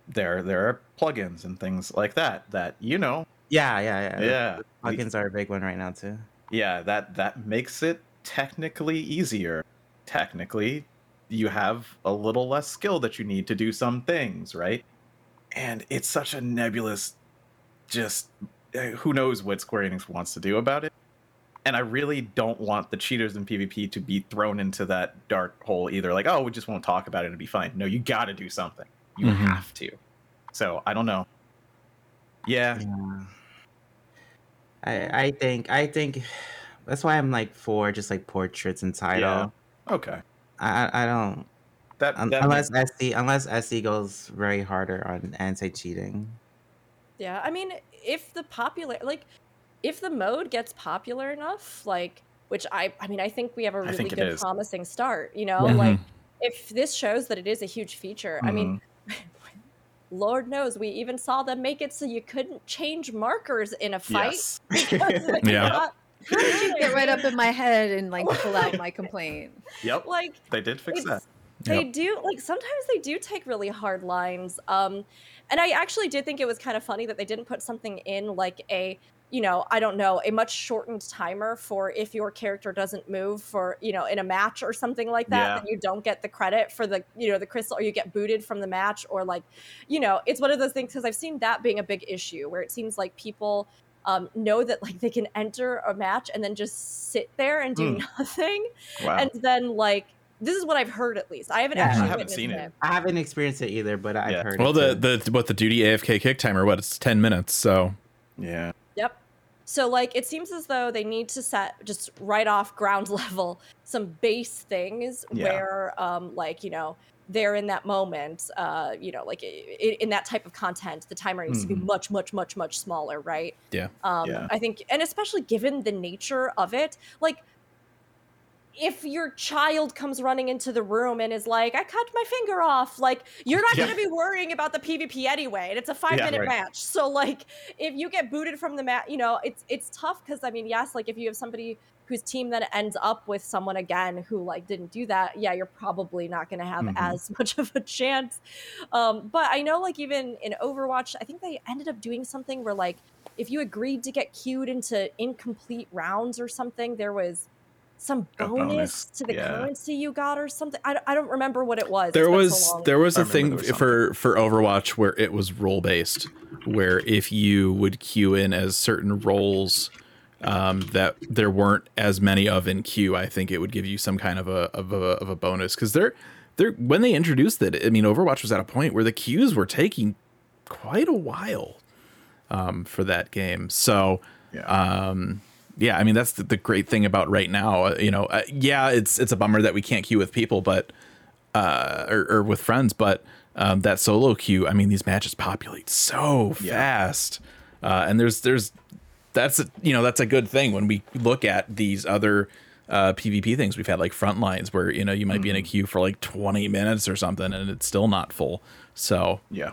Speaker 7: there there are plugins and things like that that you know,
Speaker 4: Yeah, yeah, yeah.
Speaker 7: yeah,
Speaker 4: Plugins are a big one right now too.
Speaker 7: yeah, that that makes it technically easier. Technically, you have a little less skill that you need to do some things, right? And it's such a nebulous, just uh, who knows what Square Enix wants to do about it. And I really don't want the cheaters in PvP to be thrown into that dark hole either. Like, oh, we just won't talk about it and be fine. No, you got to do something. You
Speaker 3: Mhm.
Speaker 7: have to. So I don't know. Yeah,
Speaker 4: Yeah. I I think I think that's why I'm like for just like portraits and title.
Speaker 7: okay.
Speaker 4: I I don't
Speaker 7: That, that
Speaker 4: unless SE unless SE goes very harder on anti cheating.
Speaker 5: Yeah, I mean, if the popular like if the mode gets popular enough, like which I I mean, I think we have a really good
Speaker 7: is.
Speaker 5: promising start, you know?
Speaker 3: Mhm.
Speaker 5: Like if this shows that it is a huge feature, I mean, Lord knows we even saw them make it so you couldn't change markers in a fight.
Speaker 7: Yes.
Speaker 5: because they
Speaker 3: Yeah.
Speaker 5: got-
Speaker 6: Get right up in my head and like pull out my complaint.
Speaker 7: Yep.
Speaker 5: like
Speaker 7: They did fix that.
Speaker 5: They
Speaker 3: Yep.
Speaker 5: do like sometimes they do take really hard lines um and i actually did think it was kind of funny that they didn't put something in like a you know i don't know a much shortened timer for if your character doesn't move for you know in a match or something like that
Speaker 7: Yeah.
Speaker 5: that you don't get the credit for the you know the crystal or you get booted from the match or like you know it's one of those things because i've seen that being a big issue where it seems like people um, know that like they can enter a match and then just sit there and do
Speaker 7: Hmm.
Speaker 5: nothing
Speaker 7: Wow.
Speaker 5: and then like this is what I've heard at least. I haven't
Speaker 4: Yeah. I
Speaker 5: actually
Speaker 7: haven't seen
Speaker 5: it.
Speaker 7: it.
Speaker 4: I haven't experienced it either, but I've
Speaker 7: Yeah.
Speaker 4: heard.
Speaker 3: Well,
Speaker 4: it
Speaker 3: the
Speaker 4: too.
Speaker 3: the what the duty AFK kick timer? What it's ten minutes. So
Speaker 7: yeah.
Speaker 5: Yep. So like it seems as though they need to set just right off ground level some base things
Speaker 7: Yeah.
Speaker 5: where um like you know they're in that moment uh you know like i- i- in that type of content the timer needs to be
Speaker 7: Mhm.
Speaker 5: much much much much smaller right
Speaker 3: Yeah.
Speaker 5: um
Speaker 7: Yeah.
Speaker 5: i think and especially given the nature of it like if your child comes running into the room and is like, I cut my finger off, like, you're not
Speaker 7: Yeah.
Speaker 5: going to be worrying about the PvP anyway. And it's a five minute
Speaker 7: right.
Speaker 5: match. So, like, if you get booted from the match, you know, it's it's tough because, I mean, yes, like, if you have somebody whose team then ends up with someone again who, like, didn't do that, yeah, you're probably not going to have
Speaker 7: Mhm.
Speaker 5: as much of a chance. Um, but I know, like, even in Overwatch, I think they ended up doing something where, like, if you agreed to get queued into incomplete rounds or something, there was some bonus,
Speaker 7: bonus,
Speaker 5: to the
Speaker 7: yeah.
Speaker 5: currency you got or something. I, don't- I don't remember what it was.
Speaker 3: there
Speaker 5: It's
Speaker 3: was
Speaker 5: so
Speaker 3: there was
Speaker 7: I
Speaker 3: a
Speaker 7: remember
Speaker 3: thing
Speaker 7: was
Speaker 3: for for Overwatch where it was role based, where if you would queue in as certain roles um, that there weren't as many of in queue, I think it would give you some kind of a of a, of a bonus because they're they're when they introduced it. I mean, Overwatch was at a point where the queues were taking quite a while um, for that game. So
Speaker 7: Yeah.
Speaker 3: um yeah i mean that's the, the great thing about right now uh, you know uh, yeah it's it's a bummer that we can't queue with people but uh or, or with friends but um that solo queue i mean these matches populate so
Speaker 7: Yeah.
Speaker 3: fast uh and there's there's that's a, you know that's a good thing when we look at these other uh pvp things we've had like front lines where you know you might be in a queue for like 20 minutes or something and it's still not full so
Speaker 7: Yeah.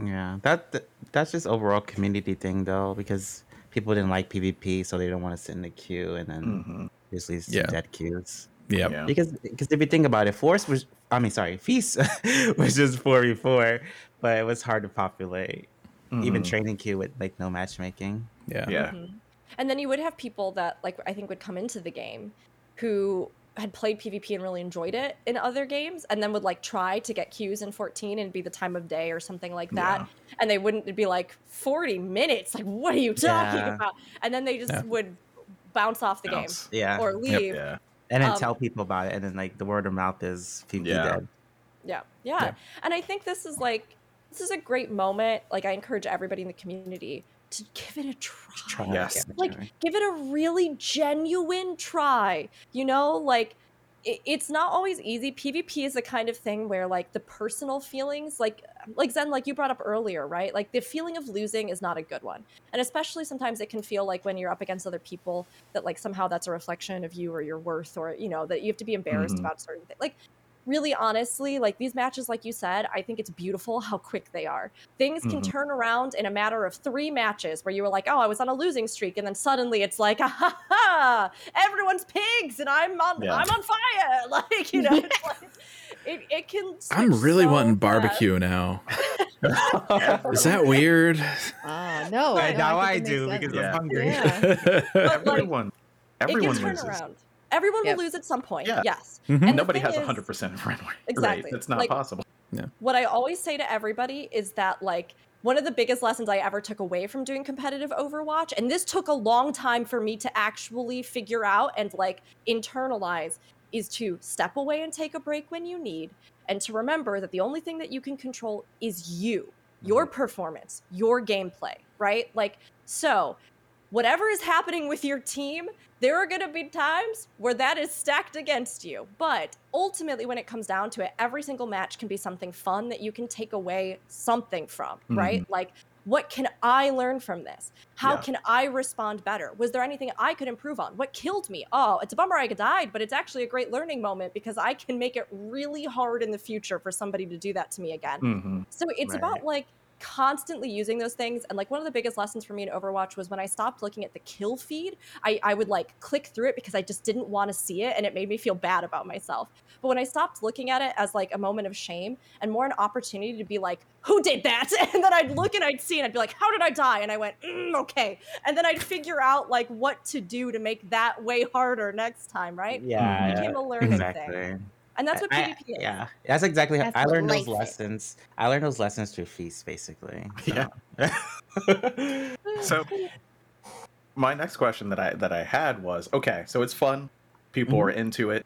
Speaker 4: Yeah, that, that that's just overall community thing though, because people didn't like PvP, so they don't want to sit in the queue, and then
Speaker 7: hmm
Speaker 4: there's these
Speaker 3: Yeah.
Speaker 4: dead queues.
Speaker 3: yeah
Speaker 7: Yeah.
Speaker 4: Because because if you think about it, Force was I mean sorry, Feast was just four v four, but it was hard to populate. Even
Speaker 7: Mhm.
Speaker 4: training queue with like no matchmaking.
Speaker 3: yeah
Speaker 7: Yeah.
Speaker 5: Mhm. And then you would have people that like I think would come into the game who had played PvP and really enjoyed it in other games and then would like try to get queues in 14 and be the time of day or something like that.
Speaker 7: Yeah.
Speaker 5: And they wouldn't it'd be like 40 minutes. Like what are you talking
Speaker 4: Yeah.
Speaker 5: about? And then they just
Speaker 3: Yeah.
Speaker 5: would bounce off the
Speaker 7: Bounce.
Speaker 4: Yeah.
Speaker 5: or leave.
Speaker 7: Yeah.
Speaker 4: and then
Speaker 5: um,
Speaker 4: tell people about it, and then like the word of mouth is PvP
Speaker 7: Yeah.
Speaker 4: dead.
Speaker 5: Yeah, yeah.
Speaker 3: Yeah.
Speaker 5: And I think this is like this is a great moment. Like I encourage everybody in the community to give it a try.
Speaker 4: Try.
Speaker 7: Yes.
Speaker 4: Yeah,
Speaker 5: Like give it a really genuine try. You know, like it, it's not always easy. PvP is the kind of thing where like the personal feelings, like like Zen, like you brought up earlier, right? Like the feeling of losing is not a good one. And especially sometimes it can feel like when you're up against other people that like somehow that's a reflection of you or your worth or you know that you have to be embarrassed
Speaker 7: Mhm.
Speaker 5: about certain things. Like really honestly, like these matches, like you said, I think it's beautiful how quick they are. Things can
Speaker 7: Mhm.
Speaker 5: turn around in a matter of three matches where you were like, oh, I was on a losing streak, and then suddenly it's like, ah, ha, ha, everyone's pigs and I'm on
Speaker 7: Yeah.
Speaker 5: I'm on fire. Like, you know, it's like it, it can
Speaker 3: i'm really
Speaker 5: so
Speaker 3: wanting
Speaker 5: fast.
Speaker 3: barbecue now is that weird
Speaker 6: Ah, no.
Speaker 4: Right,
Speaker 6: no,
Speaker 4: now I
Speaker 6: think it
Speaker 4: do
Speaker 6: makes
Speaker 4: because.
Speaker 7: Yeah.
Speaker 4: I'm hungry.
Speaker 6: Yeah.
Speaker 5: But, like,
Speaker 7: Everyone. Everyone
Speaker 5: it can turn
Speaker 7: loses.
Speaker 5: around. Everyone
Speaker 6: Yep.
Speaker 5: will lose at some point.
Speaker 7: Yeah.
Speaker 5: Yes.
Speaker 3: Mhm.
Speaker 5: And
Speaker 7: Nobody has
Speaker 5: is-
Speaker 7: 100% friend rate.
Speaker 5: Exactly.
Speaker 7: That's not
Speaker 5: Like-
Speaker 7: possible.
Speaker 5: what I always say to everybody is that like one of the biggest lessons I ever took away from doing competitive Overwatch, and this took a long time for me to actually figure out and like internalize, is to step away and take a break when you need, and to remember that the only thing that you can control is you, your performance, your gameplay, right? Like, so whatever is happening with your team, there are going to be times where that is stacked against you. But ultimately, when it comes down to it, every single match can be something fun that you can take away something from, right? Like, what can I learn from this? How
Speaker 7: Yeah.
Speaker 5: can I respond better? Was there anything I could improve on? What killed me? Oh, it's a bummer I died, but it's actually a great learning moment because I can make it really hard in the future for somebody to do that to me again.
Speaker 7: Mhm.
Speaker 5: So it's
Speaker 4: Right.
Speaker 5: about like constantly using those things. And like one of the biggest lessons for me in Overwatch was when I stopped looking at the kill feed, I, I would like click through it because I just didn't want to see it and it made me feel bad about myself. But when I stopped looking at it as like a moment of shame and more an opportunity to be like, who did that? And then I'd look and I'd see and I'd be like, how did I die? And I went, mm, okay. And then I'd figure out like what to do to make that way harder next time, right?
Speaker 4: Yeah,
Speaker 5: It became a learning
Speaker 4: exactly.
Speaker 5: thing. And that's what
Speaker 4: I-
Speaker 5: PvP is.
Speaker 4: Yeah, that's exactly how I learned those
Speaker 6: life is.
Speaker 4: lessons. I learned those lessons through feast, basically.
Speaker 7: Yeah.
Speaker 4: so.
Speaker 7: So my next question that I that I had was okay, so it's fun. People
Speaker 4: Mhm.
Speaker 7: are into it.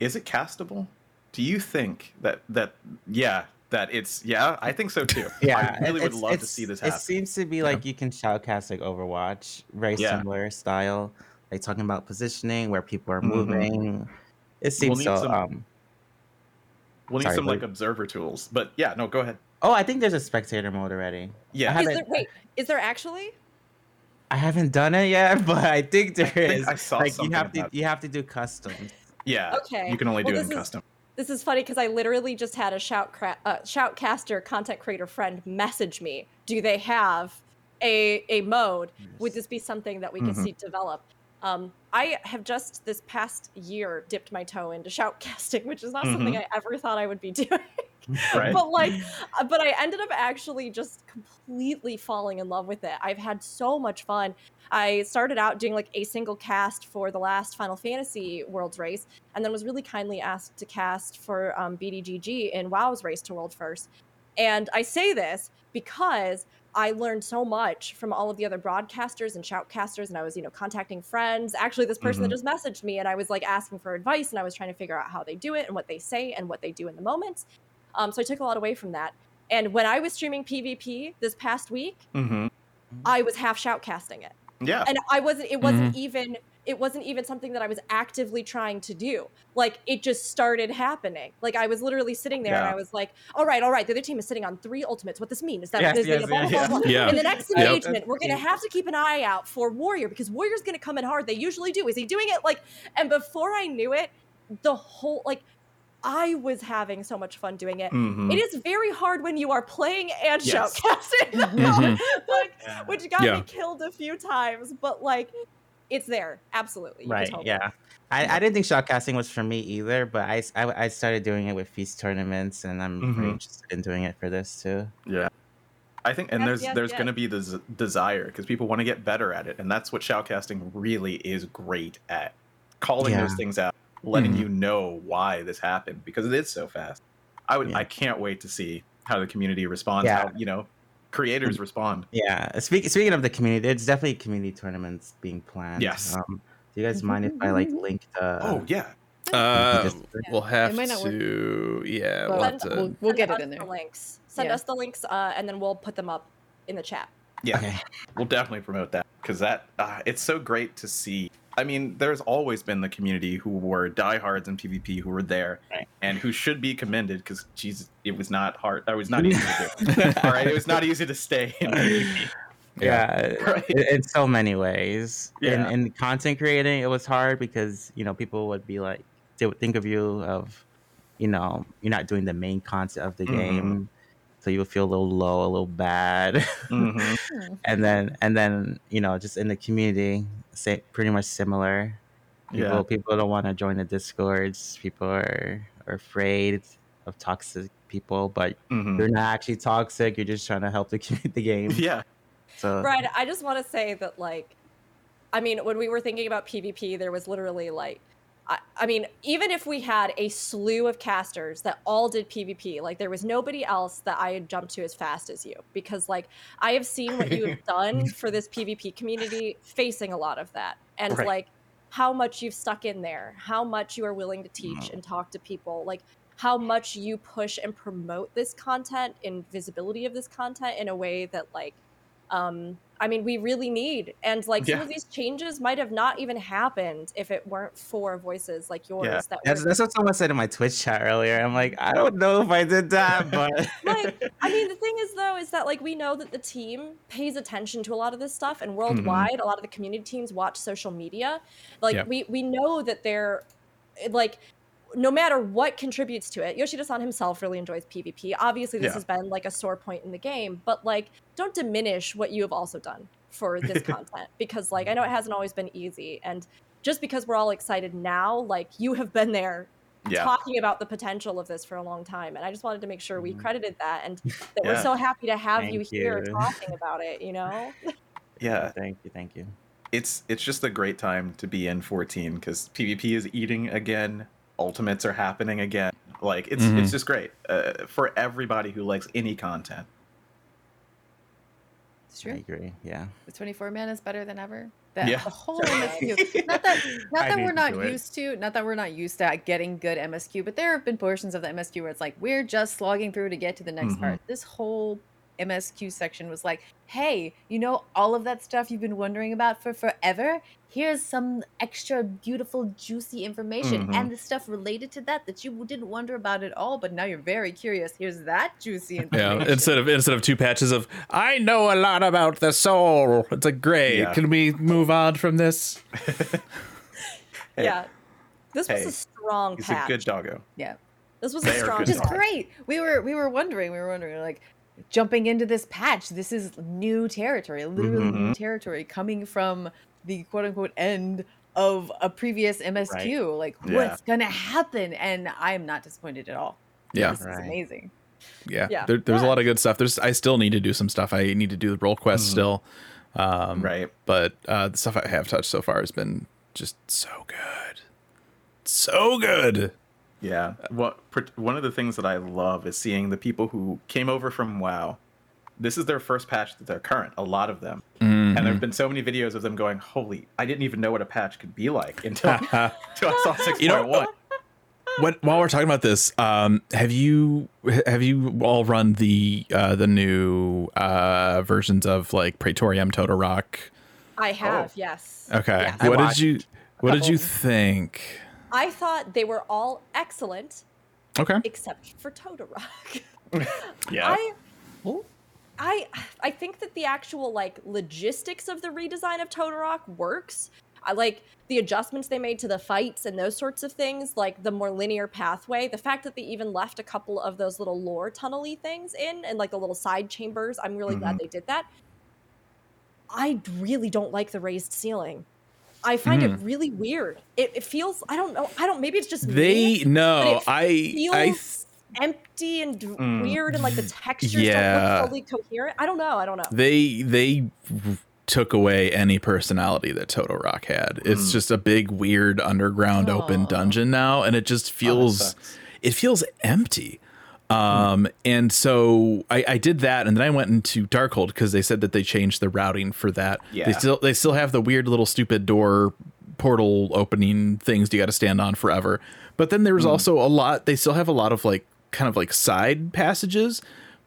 Speaker 7: Is it castable? Do you think that that yeah, that it's yeah, I think so too.
Speaker 4: yeah,
Speaker 7: I really would love to see this
Speaker 4: It seems to be like you can shoutcast like Overwatch, very
Speaker 7: Yeah.
Speaker 4: similar style, like talking about positioning where people are
Speaker 7: Mhm.
Speaker 4: moving. It seems
Speaker 7: need
Speaker 4: so.
Speaker 7: some-
Speaker 4: um,
Speaker 7: We'll need
Speaker 4: Sorry,
Speaker 7: some
Speaker 4: what-
Speaker 7: like observer tools. But yeah, no, go ahead.
Speaker 4: oh, I think there's a spectator mode already.
Speaker 7: Yeah.
Speaker 5: Is there, wait, is there actually?
Speaker 4: I haven't done it yet, but I think there
Speaker 7: think
Speaker 4: is.
Speaker 7: I saw
Speaker 4: like you
Speaker 7: something
Speaker 4: have to, you have to do custom.
Speaker 7: Yeah.
Speaker 5: Okay.
Speaker 7: You can only
Speaker 5: Well,
Speaker 7: do it in
Speaker 5: is-
Speaker 7: custom.
Speaker 5: This is funny because I literally just had a shout cra- uh, shoutcaster content creator friend message me. Do they have a a mode? Would this be something that we could
Speaker 7: Mhm.
Speaker 5: see develop? Um, I have just this past year dipped my toe into shoutcasting, which is not something I ever thought I would be doing.
Speaker 7: Right.
Speaker 5: but like uh, but i ended up actually just completely falling in love with it i've had so much fun i started out doing like a single cast for the last final fantasy worlds race and then was really kindly asked to cast for um, bdgg in wow's race to world first and i say this because I learned so much from all of the other broadcasters and shoutcasters, and I was, you know, contacting friends. Actually, this person that just messaged me, and I was like asking for advice, and I was trying to figure out how they do it and what they say and what they do in the moments. Um, so I took a lot away from that. And when I was streaming PvP this past week,
Speaker 7: hmm
Speaker 5: I was half shoutcasting it,
Speaker 7: Yeah.
Speaker 5: and I wasn't. It wasn't even. It wasn't even something that I was actively trying to do. Like it just started happening. Like I was literally sitting there and I was like, "All right, all right." The other team is sitting on three ultimates. What does this mean is that
Speaker 4: Yes,
Speaker 5: is it
Speaker 4: yes,
Speaker 5: a
Speaker 4: yes,
Speaker 5: blah,
Speaker 4: yes.
Speaker 5: blah, blah.
Speaker 3: Yeah.
Speaker 5: in the next
Speaker 3: Yep.
Speaker 5: engagement, we're gonna have to keep an eye out for Warrior because Warrior's gonna come in hard. They usually do. Is he doing it like? And before I knew it, the whole like, I was having so much fun doing it.
Speaker 7: Mhm.
Speaker 5: It is very hard when you are playing and
Speaker 7: Yes.
Speaker 5: shoutcasting, though.
Speaker 3: Mhm.
Speaker 5: like,
Speaker 4: Yeah.
Speaker 5: which got
Speaker 3: Yeah.
Speaker 5: me killed a few times, but like, it's there absolutely. You
Speaker 4: Right. Yeah. I, I didn't think shoutcasting was for me either, but I I started doing it with feast tournaments, and I'm very
Speaker 7: Mhm.
Speaker 4: interested in doing it for this too.
Speaker 7: Yeah. I think, and
Speaker 5: Yes,
Speaker 7: there's
Speaker 5: yes,
Speaker 7: there's
Speaker 5: yes.
Speaker 7: going to be this desire because people want to get better at it, and that's what shoutcasting really is great at. Calling
Speaker 4: Yeah.
Speaker 7: those things out, letting
Speaker 3: Mhm.
Speaker 7: you know why this happened because it is so fast. I would,
Speaker 4: Yeah.
Speaker 7: I can't wait to see how the community responds.
Speaker 4: Yeah.
Speaker 7: How you know, creators respond.
Speaker 4: Yeah. Speak, speaking of the community, it's definitely community tournaments being planned.
Speaker 7: Yes.
Speaker 4: Um, do you guys mind if I like link the?
Speaker 7: oh yeah,
Speaker 3: Uh, we'll have
Speaker 6: might not work.
Speaker 3: to. Yeah, we'll have
Speaker 5: Send-
Speaker 3: to.
Speaker 6: we'll, we'll get it in there.
Speaker 5: The links. Send
Speaker 6: Yeah.
Speaker 5: us the links, uh, and then we'll put them up in the chat.
Speaker 7: yeah.
Speaker 4: Okay.
Speaker 7: We'll definitely promote that because that uh, it's so great to see. I mean, there's always been the community who were diehards in PvP who were there
Speaker 4: Right.
Speaker 7: and who should be commended because Jesus, it was not hard. It was not easy to do. All right, it was not easy to stay in PvP.
Speaker 4: Yeah.
Speaker 7: Right.
Speaker 4: in, in so many ways.
Speaker 7: Yeah.
Speaker 4: In, in content creating, it was hard because you know people would be like, they would think of you of, you know, you're not doing the main content of the
Speaker 7: Mhm.
Speaker 4: game, so you would feel a little low, a little bad.
Speaker 7: Mhm.
Speaker 4: and then and then you know just in the community say pretty much similar people
Speaker 7: Yeah.
Speaker 4: people don't want to join the discords people are, are afraid of toxic people but
Speaker 7: Mhm.
Speaker 4: you're not actually toxic you're just trying to help the, the game
Speaker 7: Yeah.
Speaker 4: so
Speaker 5: Brian, I just want to say that, like, I mean, when we were thinking about PvP, there was literally like, I, I mean, even if we had a slew of casters that all did PvP, like, there was nobody else that I had jumped to as fast as you because, like, I have seen what you have done for this PvP community facing a lot of that. And,
Speaker 7: Right.
Speaker 5: like, how much you've stuck in there, how much you are willing to teach and talk to people, like, how much you push and promote this content and visibility of this content in a way that, like, um, I mean, we really need. And like some of these changes might have not even happened if it weren't for voices like yours
Speaker 7: Yeah.
Speaker 5: that
Speaker 4: That's, that's what someone said in my Twitch chat earlier. I'm like, I don't know if I did that, but
Speaker 5: like i mean the thing is though is that like we know that the team pays attention to a lot of this stuff
Speaker 7: Mm-hmm.
Speaker 5: and worldwide a lot of the community teams watch social media like
Speaker 3: Yeah.
Speaker 5: we we know that they're eh, like no matter what contributes to it yoshida-san himself really enjoys pvp obviously this
Speaker 7: Yeah.
Speaker 5: has been like a sore point in the game but like don't diminish what you have also done for this content because like i know it hasn't always been easy and just because we're all excited now like you have been there
Speaker 7: Yeah.
Speaker 5: talking about the potential of this for a long time and i just wanted to make sure we
Speaker 4: Mhm.
Speaker 5: credited that and that we're so happy to have you
Speaker 4: Thank
Speaker 5: here talking about it you know
Speaker 7: Yeah.
Speaker 4: thank you, thank you.
Speaker 7: It's it's just a great time to be in 14 because PvP is eating again. Ultimates are happening again. Like it's
Speaker 3: Mhm.
Speaker 7: it's just great uh, for everybody who likes any content.
Speaker 6: It's
Speaker 4: I agree. Yeah.
Speaker 6: The 24 man is better than ever. The,
Speaker 7: Yeah.
Speaker 6: the whole MSQ. Not that not that we're
Speaker 4: to
Speaker 6: not
Speaker 4: it.
Speaker 6: used to, not that we're not used to getting good MSQ, but there have been portions of the MSQ where it's like we're just slogging through to get to the next
Speaker 7: Mhm.
Speaker 6: part. This whole MSQ section was like, hey, you know all of that stuff you've been wondering about for forever? Here's some extra beautiful, juicy information
Speaker 7: Mhm.
Speaker 6: and the stuff related to that that you didn't wonder about at all, but now you're very curious. Here's that juicy information.
Speaker 3: Yeah, instead of instead of two patches of I know a lot about the soul. It's like great.
Speaker 7: Yeah.
Speaker 3: Can we move on from this?
Speaker 7: Hey,
Speaker 5: yeah this was a strong
Speaker 7: He's
Speaker 5: patch
Speaker 7: a good doggo.
Speaker 6: yeah.
Speaker 5: this was
Speaker 7: They
Speaker 5: a strong
Speaker 7: good
Speaker 6: which is great. We were we were wondering, we were wondering like jumping into this patch. This is new territory, literally new
Speaker 7: Mhm.
Speaker 6: territory coming from the quote unquote end of a previous MSQ. Like
Speaker 7: Yeah.
Speaker 6: what's gonna happen? And I'm not disappointed at all.
Speaker 3: Yeah,
Speaker 6: This is amazing.
Speaker 3: yeah.
Speaker 5: Yeah.
Speaker 3: There, there's a lot of good stuff. There's I still need to do some stuff. I need to do the role quest
Speaker 7: Mhm.
Speaker 3: still. Um,
Speaker 7: Right.
Speaker 3: But uh, the stuff I have touched so far has been just so good, so good.
Speaker 7: Yeah. What one of the things that I love is seeing the people who came over from WoW. This is their first patch that they're current. A lot of them, and there have been so many videos of them going, "Holy! I didn't even know what a patch could be like until, until I saw six
Speaker 3: You know-
Speaker 7: point one.
Speaker 3: What, while we're talking about this, um, have you have you all run the uh, the new uh, versions of like Praetorium Toto-Rak?
Speaker 5: i have yes
Speaker 3: Okay,
Speaker 5: Yes.
Speaker 3: What did you what did you
Speaker 6: couple.
Speaker 3: think?
Speaker 5: I thought they were all excellent
Speaker 3: Okay,
Speaker 5: except for Toto-Rak
Speaker 7: Yeah.
Speaker 5: I, I, I think that the actual like logistics of the redesign of Toto-Rak works. I like the adjustments they made to the fights and those sorts of things, like the more linear pathway. The fact that they even left a couple of those little lore tunnely things in and like the little side chambers. I'm really glad
Speaker 7: Mhm.
Speaker 5: they did that. I really don't like the raised ceiling. I find it really weird. It, it feels I don't know. I don't. Maybe it's just me,
Speaker 3: they no,
Speaker 5: it
Speaker 3: I
Speaker 5: feels
Speaker 3: I
Speaker 5: empty and
Speaker 7: Mm.
Speaker 5: weird and like the textures
Speaker 3: Yeah.
Speaker 5: don't look fully coherent. I don't know. I don't know.
Speaker 3: they they took away any personality that Toto-Rak had. It's
Speaker 7: Mm.
Speaker 3: just a big weird underground open dungeon now and it just
Speaker 7: Oh,
Speaker 3: feels
Speaker 7: sucks.
Speaker 3: it feels empty. Um and so I, I did that and then I went into Darkhold because they said that they changed the routing for that.
Speaker 7: Yeah.
Speaker 3: They still they still have the weird little stupid door portal opening things you got to stand on forever. But then there was also a lot they still have a lot of like kind of like side passages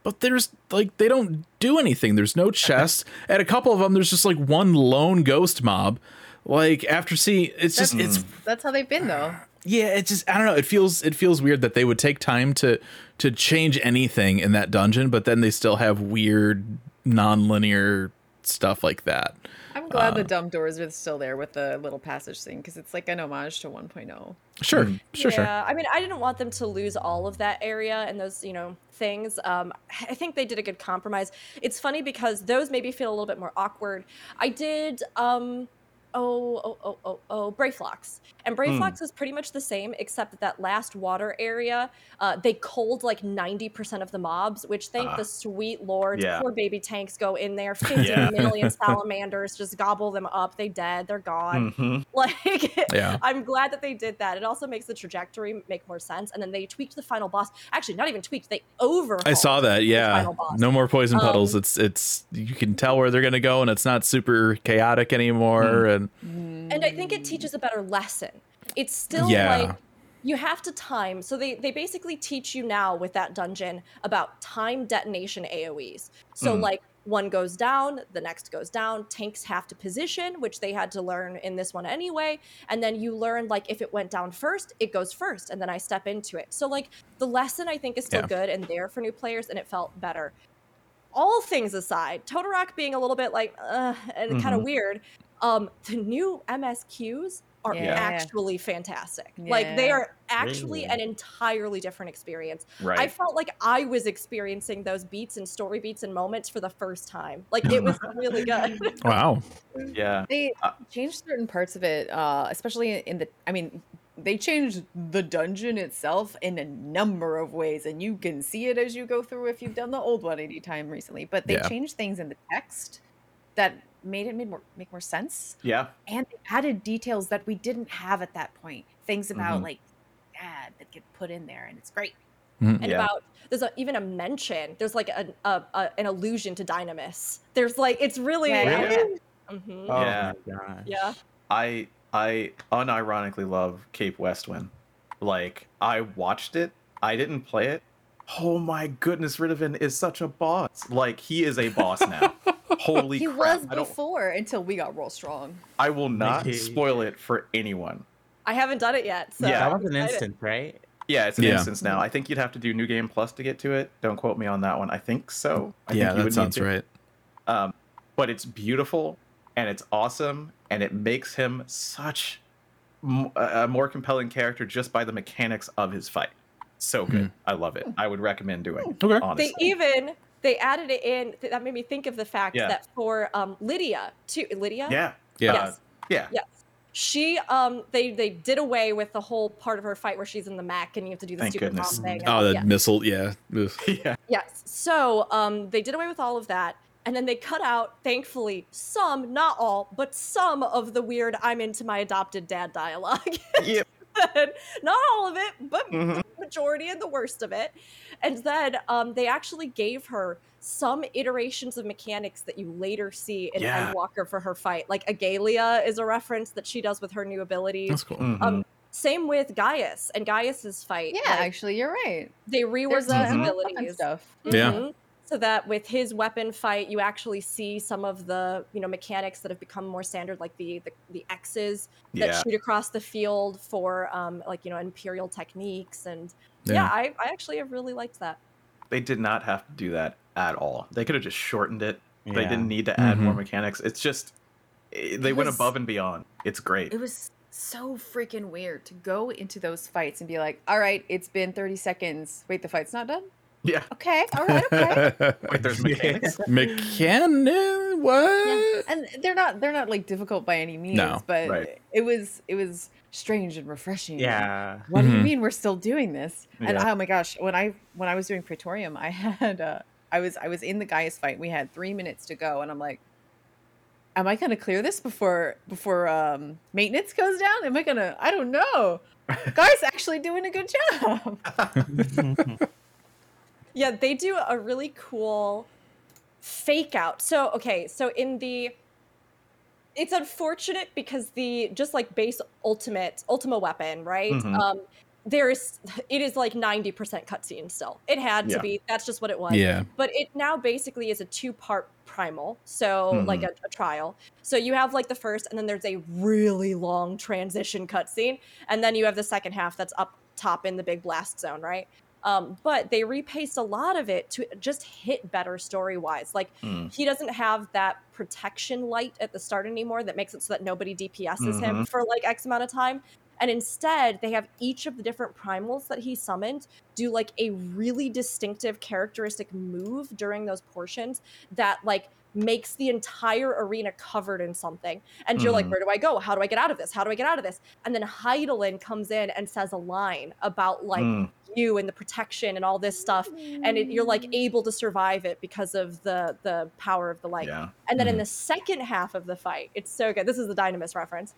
Speaker 3: but there's like they don't do anything. There's no chest. At a couple of them, there's just like one lone ghost mob. Like after seeing, it's just it's
Speaker 6: That's how they've been though.
Speaker 3: Yeah. It just I don't know. It feels it feels weird that they would take time to to change anything in that dungeon, but then they still have weird non-linear stuff like that.
Speaker 6: I'm glad
Speaker 3: Uh,
Speaker 6: the dumb doors are still there with the little passage thing because it's like an homage to oh. 1.0.
Speaker 3: Sure, sure,
Speaker 5: yeah,
Speaker 3: sure.
Speaker 5: I mean, I didn't want them to lose all of that area and those, you know, things. Um, I think they did a good compromise. It's funny because those maybe feel a little bit more awkward. I did, um, oh, oh, oh, oh, oh, Brayflox. And Brayflox is pretty much the same, except that that last water area, uh, they cold like 90% of the mobs, which thank
Speaker 7: Ah.
Speaker 5: the sweet lord.
Speaker 7: Yeah.
Speaker 5: Poor baby tanks go in there, 50
Speaker 7: Yeah.
Speaker 5: million salamanders just gobble them up. They dead, they're gone.
Speaker 7: Mhm.
Speaker 5: Like,
Speaker 3: Yeah.
Speaker 5: I'm glad that they did that. It also makes the trajectory make more sense. And then they tweaked the final boss. Actually, not even tweaked. They over.
Speaker 3: I saw that. Yeah, no more poison
Speaker 5: Um,
Speaker 3: puddles. It's it's you can tell where they're gonna go, and it's not super chaotic anymore. And
Speaker 5: And I think it teaches a better lesson. It's still
Speaker 3: Yeah.
Speaker 5: like you have to time. So they they basically teach you now with that dungeon about time detonation AoEs. So
Speaker 7: Mm.
Speaker 5: like one goes down, the next goes down. Tanks have to position, which they had to learn in this one anyway. And then you learn like if it went down first, it goes first, and then I step into it. So like the lesson I think is still
Speaker 3: Yeah.
Speaker 5: good and there for new players, and it felt better. All things aside, Toto-Rak being a little bit like uh, and kind of weird. Um, the new MSQs are
Speaker 6: Yeah.
Speaker 5: actually fantastic. Like they are actually
Speaker 4: Really?
Speaker 5: an entirely different experience.
Speaker 7: Right.
Speaker 5: I felt like I was experiencing those beats and story beats and moments for the first time. Like it was really good.
Speaker 3: Wow.
Speaker 7: yeah.
Speaker 6: They
Speaker 7: Uh,
Speaker 6: changed certain parts of it, uh, especially in the. I mean, they changed the dungeon itself in a number of ways, and you can see it as you go through if you've done the old one any time recently. But they
Speaker 3: Yeah.
Speaker 6: changed things in the text that made it made more make more sense,
Speaker 7: Yeah.
Speaker 6: and they added details that we didn't have at that point. Things about
Speaker 7: Mhm.
Speaker 6: like dad that get put in there, and it's great.
Speaker 5: and
Speaker 7: Yeah.
Speaker 5: about there's a, even a mention. There's like a, a, a an allusion to Dynamis. There's like it's really
Speaker 6: Yeah, yeah, yeah.
Speaker 5: Mhm.
Speaker 4: Oh
Speaker 7: Yeah.
Speaker 5: yeah.
Speaker 7: I I unironically love Cape Westwind. Like I watched it, I didn't play it. Oh my goodness, Ridovin is such a boss. Like he is a boss now. Holy
Speaker 6: he
Speaker 7: crap!
Speaker 6: was before until we got real strong.
Speaker 7: I will not
Speaker 4: Okay.
Speaker 7: spoil it for anyone.
Speaker 5: I haven't done it yet. So
Speaker 7: Yeah.
Speaker 4: That
Speaker 5: I'm
Speaker 4: was an
Speaker 5: excited.
Speaker 4: instant, right?
Speaker 7: Yeah, it's an
Speaker 3: Yeah.
Speaker 7: instance now. I think you'd have to do New Game Plus to get to it. Don't quote me on that one. I think so. I
Speaker 3: yeah,
Speaker 7: think you
Speaker 3: that
Speaker 7: would
Speaker 3: sounds
Speaker 7: need to.
Speaker 3: right.
Speaker 7: Um, but it's beautiful and it's awesome and it makes him such m- a a more compelling character just by the mechanics of his fight. So good. I love it. I would recommend doing. it,
Speaker 3: Okay.
Speaker 7: Honestly.
Speaker 5: They even they added it in. That made me think of the fact
Speaker 7: Yeah.
Speaker 5: that for um, Livia, too, Livia,
Speaker 7: yeah.
Speaker 3: Yeah.
Speaker 7: Uh, yeah.
Speaker 5: Yes. She um they they did away with the whole part of her fight where she's in the mech and you have to do the
Speaker 7: Thank
Speaker 5: stupid
Speaker 7: goodness.
Speaker 5: bomb thing.
Speaker 3: Oh,
Speaker 5: all-
Speaker 3: the
Speaker 5: yeah.
Speaker 3: missile. Yeah.
Speaker 7: Yeah.
Speaker 5: Yes. So um they did away with all of that. And then they cut out, thankfully, some, not all, but some of the weird I'm into my adopted dad dialogue.
Speaker 7: Yep.
Speaker 5: Not all of it, but
Speaker 7: Mhm.
Speaker 5: the majority and the worst of it. And then um, they actually gave her some iterations of mechanics that you later see in
Speaker 7: Yeah.
Speaker 5: Endwalker for her fight. Like Agalia is a reference that she does with her new abilities.
Speaker 3: That's cool.
Speaker 7: Mhm.
Speaker 5: Um, same with Gaius and Gaius's fight.
Speaker 6: Yeah,
Speaker 5: like,
Speaker 6: actually, you're right.
Speaker 5: they reworked
Speaker 6: There's
Speaker 5: his
Speaker 6: a
Speaker 7: Mhm.
Speaker 5: abilities.
Speaker 6: stuff.
Speaker 3: Yeah.
Speaker 5: So that with his weapon fight, you actually see some of the you know mechanics that have become more standard, like the the, the X's that
Speaker 7: yeah.
Speaker 5: shoot across the field for um like you know imperial techniques, and yeah,
Speaker 3: Yeah.
Speaker 5: I, I actually have really liked that.
Speaker 7: They did not have to do that at all. They could have just shortened it. They didn't need to add more
Speaker 3: Mhm.
Speaker 7: mechanics. It's just eh, they
Speaker 6: It
Speaker 7: went
Speaker 6: was-
Speaker 7: above and beyond. It's great.
Speaker 6: It was so freaking weird to go into those fights and be like, all right, it's been 30 seconds. Wait, the fight's not done?
Speaker 7: Yeah.
Speaker 6: Okay, all right, okay.
Speaker 7: Wait, there's mechanics.
Speaker 3: Mechanic? What?
Speaker 6: yeah. And they're not they're not like difficult by any means,
Speaker 3: No,
Speaker 6: but
Speaker 7: right.
Speaker 6: it was it was strange and refreshing.
Speaker 4: Yeah.
Speaker 6: What do you
Speaker 3: Mhm.
Speaker 6: mean we're still doing this? And
Speaker 7: Yeah.
Speaker 6: oh my gosh, when I when I was doing Praetorium, I had uh I was I was in the Gaius fight. We had three minutes to go, and I'm like, Am I gonna clear this before before um maintenance goes down? Am I gonna I don't know. Guy's actually doing a good job.
Speaker 5: Yeah, they do a really cool fake out. So, okay, so in the it's unfortunate because the just like base ultimate ultima weapon, right?
Speaker 7: Mhm.
Speaker 5: Um there is it is like 90% cutscene still. It had to be. That's just what it was.
Speaker 3: Yeah.
Speaker 5: But it now basically is a two-part primal. So like a, a trial. So you have like the first and then there's a really long transition cutscene and then you have the second half that's up top in the big blast zone, right? Um, but they repaced a lot of it to just hit better story wise. Like
Speaker 7: Mm.
Speaker 5: he doesn't have that protection light at the start anymore that makes it so that nobody DPSs him for like X amount of time. And instead, they have each of the different primals that he summoned do like a really distinctive characteristic move during those portions that like makes the entire arena covered in something. And you're like,
Speaker 7: Mhm.
Speaker 5: where do I go? How do I get out of this? How do I get out of this? And then Hydaelyn comes in and says a line about like
Speaker 7: Mm.
Speaker 5: you and the protection and all this stuff and it, you're like able to survive it because of the the power of the light
Speaker 7: Yeah.
Speaker 5: and then in
Speaker 3: Mhm.
Speaker 5: the second half of the fight it's so good this is the dynamis reference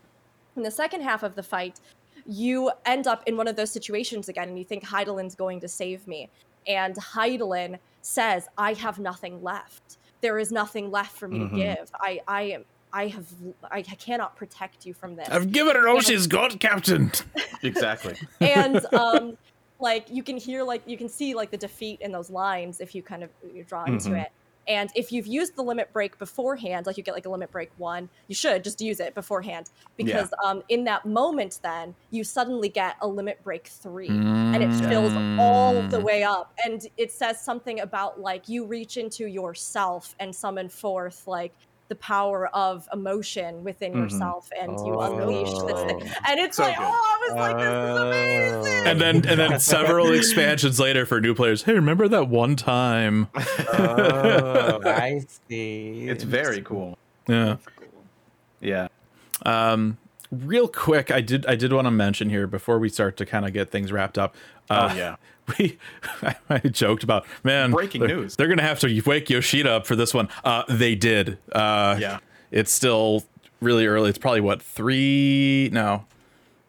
Speaker 5: in the second half of the fight you end up in one of those situations again and you think Hydaelyn's going to save me and heidelin says i have nothing left there is nothing left for me
Speaker 7: Mhm.
Speaker 5: to give i i am i have i cannot protect you from this
Speaker 3: I've given her all she's got, Captain.
Speaker 7: Exactly.
Speaker 5: and um like you can hear like you can see like the defeat in those lines if you kind of you draw into
Speaker 7: Mhm.
Speaker 5: it And if you've used the limit break beforehand, like you get like a limit break one, you should just use it beforehand. Because um, in that moment, then you suddenly get a limit break three, and it fills all the
Speaker 3: Mm.
Speaker 5: way up, and it says something about like you reach into yourself and summon forth like the power of emotion within
Speaker 7: Mhm.
Speaker 5: yourself, and you unleash this thing, and it's
Speaker 7: So
Speaker 5: like,
Speaker 7: good.
Speaker 5: oh, I was like, this is amazing.
Speaker 3: And then and then several expansions later for new players. Hey, remember that one time?
Speaker 4: Oh, I see.
Speaker 7: It's very cool.
Speaker 3: Yeah.
Speaker 7: Yeah.
Speaker 3: Um, real quick, I did I did want to mention here before we start to kind of get things wrapped up. Uh,
Speaker 7: oh yeah.
Speaker 3: we I, joked about man
Speaker 7: Breaking
Speaker 3: they're,
Speaker 7: news.
Speaker 3: They're gonna have to wake Yoshida up for this one. Uh, they did. Uh,
Speaker 7: Yeah.
Speaker 3: It's still really early. It's probably what three no.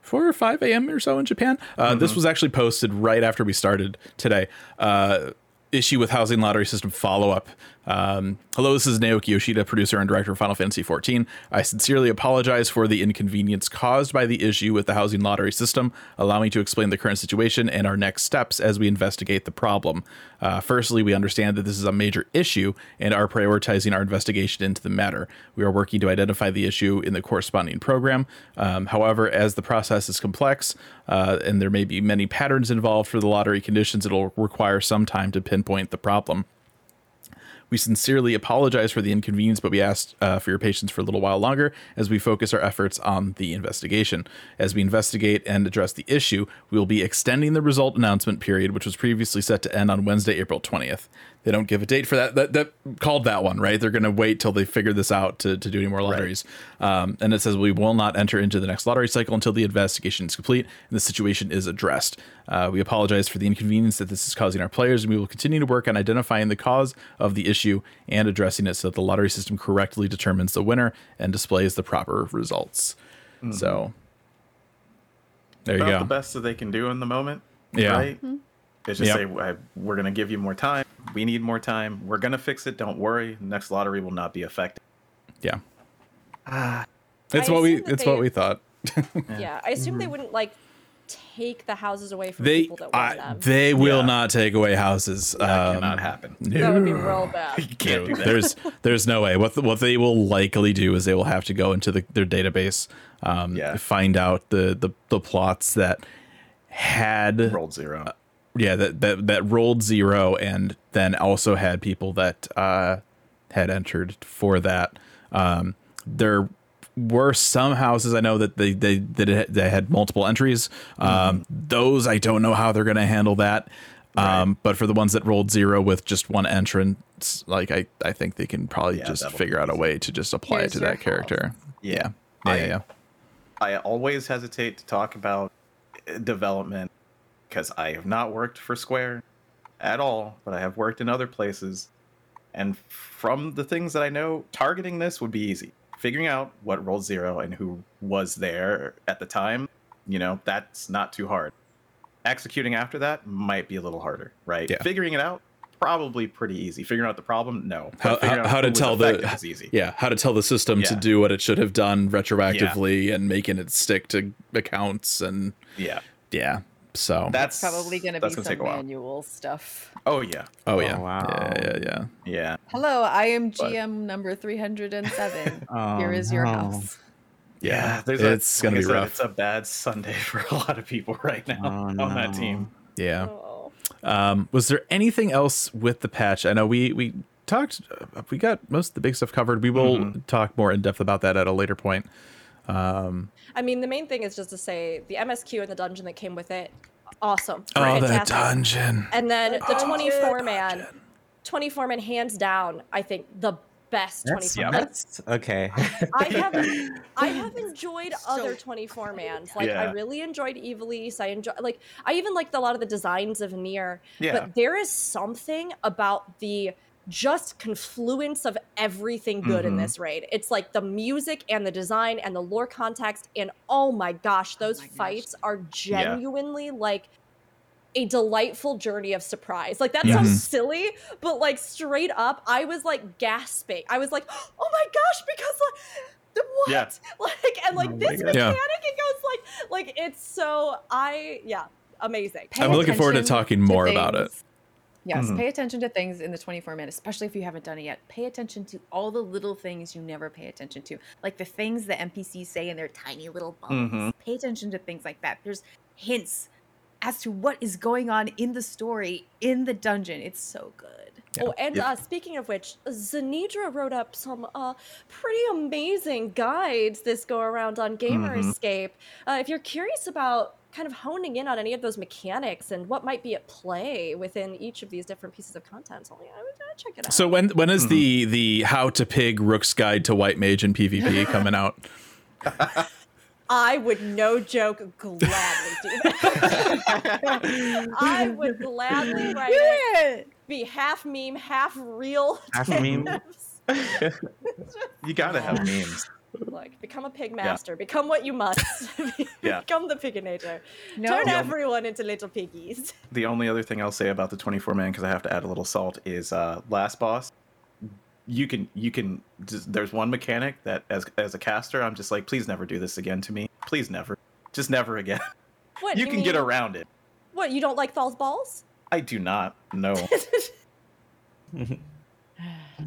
Speaker 3: 4 or 5 a.m. or so in Japan. Uh, This was actually posted right after we started today. Uh, issue with housing lottery system follow up. Um, hello, this is Naoki Yoshida, producer and director of Final Fantasy XIV. I sincerely apologize for the inconvenience caused by the issue with the housing lottery system. Allow me to explain the current situation and our next steps as we investigate the problem. Uh, firstly, we understand that this is a major issue and are prioritizing our investigation into the matter. We are working to identify the issue in the corresponding program. Um, however, as the process is complex uh, and there may be many patterns involved for the lottery conditions, it'll require some time to pinpoint the problem. We sincerely apologize for the inconvenience, but we asked uh, for your patience for a little while longer as we focus our efforts on the investigation. As we investigate and address the issue, we will be extending the result announcement period, which was previously set to end on Wednesday, April 20th. They don't give a date for that. That, that called that one, right? They're going to wait till they figure this out to, to do any more lotteries. Um, and it says we will not enter into the next lottery cycle until the investigation is complete and the situation is addressed. Uh, we apologize for the inconvenience that this is causing our players, and we will continue to work on identifying the cause of the issue and addressing it so that the lottery system correctly determines the winner and displays the proper results. So there you
Speaker 7: About
Speaker 3: go.
Speaker 7: the best that they can do in the moment.
Speaker 3: Yeah.
Speaker 7: Right? It's just
Speaker 3: Yep.
Speaker 7: say we're gonna give you more time. We need more time. We're gonna fix it. Don't worry. Next lottery will not be affected.
Speaker 3: Yeah.
Speaker 5: I
Speaker 3: It's what we
Speaker 5: assume that
Speaker 3: it's what we thought.
Speaker 5: Yeah, I assume they wouldn't like take the houses away from
Speaker 3: They
Speaker 5: people that want
Speaker 3: I,
Speaker 5: them.
Speaker 3: they will
Speaker 7: Yeah.
Speaker 3: not take away houses.
Speaker 7: That
Speaker 3: Um,
Speaker 7: cannot happen.
Speaker 5: that would be
Speaker 3: no.
Speaker 5: real bad.
Speaker 7: You can't do that.
Speaker 3: There's there's no way. What the, what they will likely do is they will have to go into the, their database, um,
Speaker 7: Yeah.
Speaker 3: find out the, the the plots that had
Speaker 7: rolled zero.
Speaker 3: Yeah that, that that rolled zero and then also had people that uh, had entered for that. Um, there were some houses I know that they they that it, they had multiple entries. Um, Those I don't know how they're going to handle that. Um, but for the ones that rolled zero with just one entrance, like I, I think they can probably
Speaker 7: Yeah,
Speaker 3: just figure
Speaker 7: be
Speaker 3: out a way to just apply
Speaker 6: Here's
Speaker 3: it to
Speaker 6: your
Speaker 3: that character. Yeah. Yeah.
Speaker 7: I-
Speaker 3: yeah, yeah.
Speaker 7: I always hesitate to talk about development because I have not worked for Square at all, but I have worked in other places. And from the things that I know, targeting this would be easy. Figuring out what rolled zero and who was there at the time, you know, that's not too hard. Executing after that might be a little harder, right?
Speaker 3: Yeah.
Speaker 7: Figuring it out, probably pretty easy. Figuring out the problem, no. But
Speaker 3: How, how, how to tell the
Speaker 7: easy.
Speaker 3: yeah how to tell the system to do what it should have done retroactively and making it stick to accounts and
Speaker 7: Yeah.
Speaker 3: yeah so
Speaker 7: That's
Speaker 6: Probably going to be
Speaker 7: that's
Speaker 6: some
Speaker 7: take a while.
Speaker 6: manual stuff.
Speaker 7: Oh yeah.
Speaker 3: oh yeah
Speaker 4: Oh, wow.
Speaker 3: yeah yeah yeah
Speaker 7: Yeah.
Speaker 6: Hello, I am
Speaker 7: But-
Speaker 6: GM number 307.
Speaker 4: Oh,
Speaker 6: Here is your
Speaker 4: no.
Speaker 6: house.
Speaker 3: yeah,
Speaker 7: there's
Speaker 3: it's
Speaker 7: a,
Speaker 3: gonna
Speaker 7: like
Speaker 3: be
Speaker 7: said,
Speaker 3: rough
Speaker 7: It's a bad Sunday for a lot of people right now
Speaker 4: Oh,
Speaker 7: on that team.
Speaker 3: yeah
Speaker 5: Oh.
Speaker 3: um was there anything else with the patch i know we we talked uh, we got most of the big stuff covered we will
Speaker 7: Mhm.
Speaker 3: talk more in depth about that at a later point
Speaker 5: I mean, the main thing is just to say the MSQ and the dungeon that came with it, awesome.
Speaker 3: oh the dungeon
Speaker 5: And then the
Speaker 3: Oh,
Speaker 5: 24 man, 24 man, hands down, I think the best
Speaker 4: That's,
Speaker 5: 24
Speaker 7: yeah.
Speaker 5: man.
Speaker 4: that's okay.
Speaker 5: I have I have enjoyed
Speaker 6: So
Speaker 5: other 24 mans. Like I really enjoyed Ivalice. I enjoy like I even liked a lot of the designs of Nier.
Speaker 7: Yeah.
Speaker 5: But there is something about the just confluence of everything good in
Speaker 7: Mhm.
Speaker 5: this raid. It's like the music and the design and the lore context and oh my gosh, those
Speaker 6: my gosh.
Speaker 5: fights are genuinely like a delightful journey of surprise. Like that
Speaker 3: Mhm.
Speaker 5: sounds silly, but like straight up, I was like gasping. I was like, "Oh my gosh!" Because like, the- what?
Speaker 7: Yeah.
Speaker 5: Like and like
Speaker 4: Oh
Speaker 5: this
Speaker 4: God.
Speaker 3: Yeah.
Speaker 5: mechanic, it goes like, like it's so I yeah, amazing.
Speaker 6: Pay
Speaker 3: I'm looking forward to talking more about it.
Speaker 6: Things Yes,
Speaker 7: Mhm.
Speaker 6: pay attention to things in the 24 man, especially if you haven't done it yet. Pay attention to all the little things you never pay attention to. Like the things the NPCs say in their tiny little bubbles.
Speaker 7: Mhm.
Speaker 6: Pay attention to things like that. There's hints as to what is going on in the story in the dungeon. It's so good.
Speaker 5: Oh, and
Speaker 3: Yeah.
Speaker 5: uh, speaking of which, Zanidra wrote up some uh, pretty amazing guides this go around on Gamer
Speaker 7: Mhm.
Speaker 5: Escape. Uh, if you're curious about kind of honing in on any of those mechanics and what might be at play within each of these different pieces of content, well, yeah, I would uh, check it out.
Speaker 3: So when when is
Speaker 7: Mhm.
Speaker 3: the the how to pig Rook's guide to White Mage and PvP coming out?
Speaker 5: I would no joke gladly do that. I would gladly write it, be half meme, half real.
Speaker 4: Half meme.
Speaker 7: You gotta have memes.
Speaker 5: Like, become a pig master. Become what you must.
Speaker 7: Yeah.
Speaker 5: Become the piginator.
Speaker 6: No,
Speaker 5: Turn
Speaker 7: Yeah.
Speaker 5: everyone into little piggies.
Speaker 7: The only other thing I'll say about the 24 man, because I have to add a little salt, is uh, last boss. You can you can. Just, there's one mechanic that as as a caster, I'm just like, please never do this again to me. Please never, just never again.
Speaker 5: What
Speaker 7: you can get around it.
Speaker 5: What you don't like Thal's balls?
Speaker 7: I do not. No,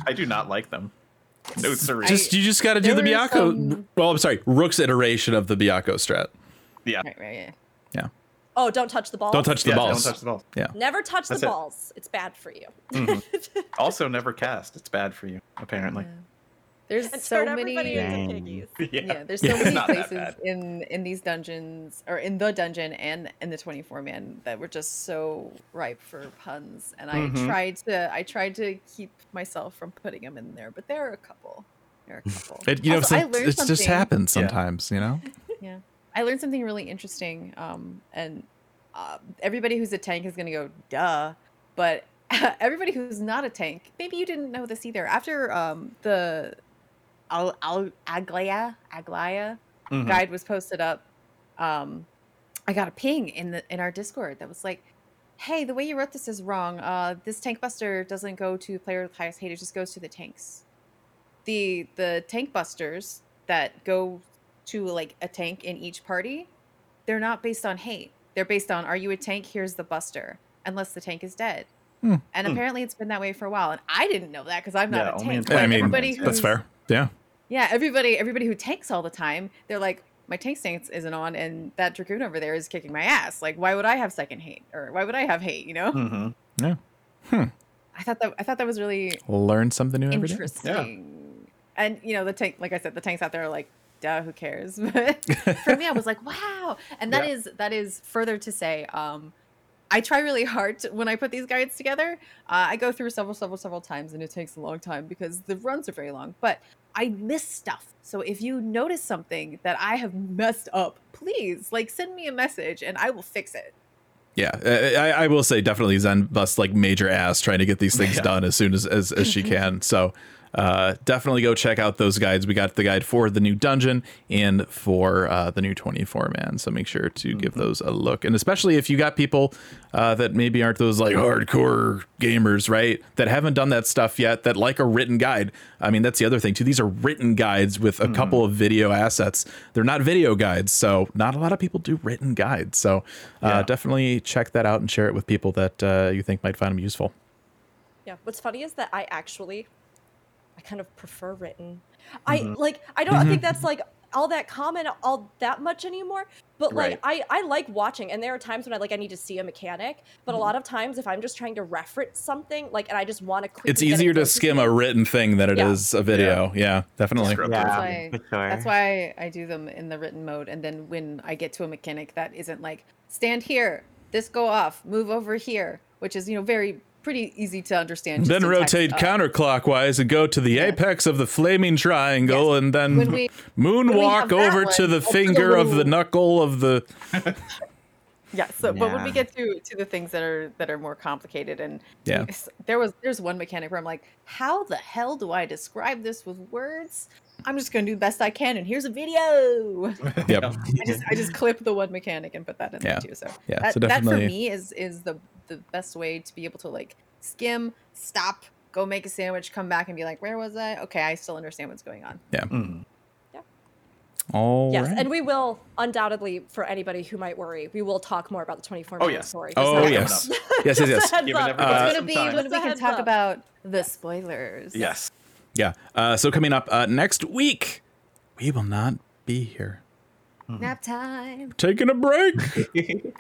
Speaker 7: I do not like them. No, sorry.
Speaker 3: Just you just got to do the
Speaker 6: were
Speaker 3: Byakko.
Speaker 6: some-
Speaker 3: Well, I'm sorry, Rook's iteration of the Byakko strat.
Speaker 7: yeah.
Speaker 6: Right, right, yeah.
Speaker 5: Oh, don't touch the balls.
Speaker 3: Don't touch the
Speaker 7: yeah,
Speaker 3: balls.
Speaker 7: Don't touch the balls. Yeah.
Speaker 5: Never touch
Speaker 7: That's
Speaker 5: the
Speaker 7: it.
Speaker 5: balls. It's bad for you.
Speaker 7: Mhm. Also, never cast. It's bad for you, apparently.
Speaker 6: Yeah. There's
Speaker 5: And
Speaker 6: so
Speaker 5: turn
Speaker 6: many.
Speaker 5: everybody into piggies.
Speaker 6: yeah, there's so
Speaker 3: Yeah.
Speaker 6: many
Speaker 7: It's not that
Speaker 6: places in in these dungeons or in the dungeon and in the 24 man that were just so ripe for puns and i
Speaker 7: Mhm.
Speaker 6: tried to i tried to keep myself from putting them in there but there are a couple there are a couple
Speaker 3: It, you know,
Speaker 6: Also, I
Speaker 3: some-
Speaker 6: learned
Speaker 3: it just
Speaker 6: something-
Speaker 3: happens
Speaker 7: Yeah.
Speaker 3: sometimes. You know.
Speaker 6: yeah i learned something really interesting um and uh, everybody who's a tank is gonna go duh but everybody who's not a tank maybe you didn't know this either after um the Al- Al- Aglaia Aglaia
Speaker 7: Mhm.
Speaker 6: guide was posted up, um, I got a ping in the in our Discord that was like, "Hey, the way you wrote this is wrong. Uh, this tank buster doesn't go to player with highest hate; it just goes to the tanks. The the tank busters that go to like a tank in each party, they're not based on hate. They're based on are you a tank? Here's the buster, unless the tank is dead."
Speaker 3: Hmm.
Speaker 6: And
Speaker 7: Hmm.
Speaker 6: apparently, it's been that way for a while, and I didn't know that because I'm not a tank.
Speaker 7: But
Speaker 3: I mean,
Speaker 6: everybody
Speaker 3: that's fair. Yeah.
Speaker 6: Yeah, everybody everybody who tanks all the time, they're like, my tank stance isn't on, and that dragoon over there is kicking my ass. Like, why would I have second hate, or why would I have hate? You know,
Speaker 7: Mhm.
Speaker 6: I thought that I thought that was really
Speaker 3: Learn something new every day.
Speaker 6: interesting. And you know, the tank, like I said, the tanks out there are like, duh, who cares? But for me, I was like, wow, and that
Speaker 7: Yeah.
Speaker 6: is that is further to say, um, I try really hard to, when I put these guides together. Uh, I go through several, several, several times, and it takes a long time because the runs are very long. But I miss stuff. So if you notice something that I have messed up, please like send me a message, and I will fix it.
Speaker 3: Yeah, I, I I will say definitely Zen busts like major ass trying to get these things
Speaker 7: Yeah.
Speaker 3: done as soon as as, as she can. So uh, definitely go check out those guides. We got the guide for the new dungeon and for uh, the new 24 man. So make sure to give those a look. And especially if you got people uh, that maybe aren't those like hardcore gamers, right? That haven't done that stuff yet, that like a written guide. I mean, that's the other thing too. These are written guides with a couple of video assets. They're not video guides, so not a lot of people do written guides. So uh,
Speaker 7: Yeah.
Speaker 3: definitely check that out and share it with people that uh, you think might find them useful.
Speaker 5: Yeah. What's funny is that I actually, I kind of prefer written. I
Speaker 7: Mhm.
Speaker 5: like. I don't think that's like all that common all that much anymore. But like,
Speaker 7: Right.
Speaker 5: I I like watching, and there are times when I like I need to see a mechanic. But a lot of times, if I'm just trying to reference something, like, and I just want to quickly,
Speaker 3: It's easier to skim a written thing than it is
Speaker 5: Yeah.
Speaker 3: a video. Yeah, definitely.
Speaker 4: Yeah,
Speaker 6: That's why-
Speaker 4: sure.
Speaker 6: That's why I do them in the written mode, and then when I get to a mechanic that isn't like stand here, this go off, move over here, which is you know very pretty easy to understand.
Speaker 3: Then
Speaker 6: in text.
Speaker 3: rotate
Speaker 6: Uh,
Speaker 3: counterclockwise and go to the
Speaker 6: Yeah.
Speaker 3: apex of the flaming triangle, and then
Speaker 6: we-
Speaker 3: moonwalk over
Speaker 6: one,
Speaker 3: to the
Speaker 6: I'll
Speaker 3: finger of the knuckle of the.
Speaker 6: Yeah. So, but when we get to to the things that are that are more complicated, and
Speaker 3: Yeah.
Speaker 6: there was there's one mechanic where I'm like, how the hell do I describe this with words? I'm just gonna do the best I can, and here's a video.
Speaker 3: Yep.
Speaker 6: I just I just clip the one mechanic and put that in
Speaker 3: Yeah.
Speaker 6: there too. So
Speaker 3: Yeah,
Speaker 6: that,
Speaker 3: so
Speaker 6: that for me is is the the best way to be able to like skim, stop, go make a sandwich, come back and be like, where was I? Okay, I still understand what's going on.
Speaker 7: Mhm.
Speaker 3: All
Speaker 5: Yes,
Speaker 3: right.
Speaker 5: and we will undoubtedly, for anybody who might worry, we will talk more about the 24
Speaker 7: Oh,
Speaker 5: minute story.
Speaker 3: Oh,
Speaker 5: Just
Speaker 3: yes.
Speaker 5: just
Speaker 3: yes, yes,
Speaker 5: a
Speaker 3: yes.
Speaker 5: heads
Speaker 7: Giving
Speaker 5: up.
Speaker 7: everybody
Speaker 6: It's
Speaker 3: Uh,
Speaker 6: gonna be
Speaker 7: time.
Speaker 6: when
Speaker 5: Just
Speaker 6: we can talk
Speaker 5: up.
Speaker 6: about the spoilers.
Speaker 7: Yes.
Speaker 3: Yeah. Uh, so coming up uh, next week, we will not be here. Mm-hmm.
Speaker 6: Nap time.
Speaker 3: Taking a break.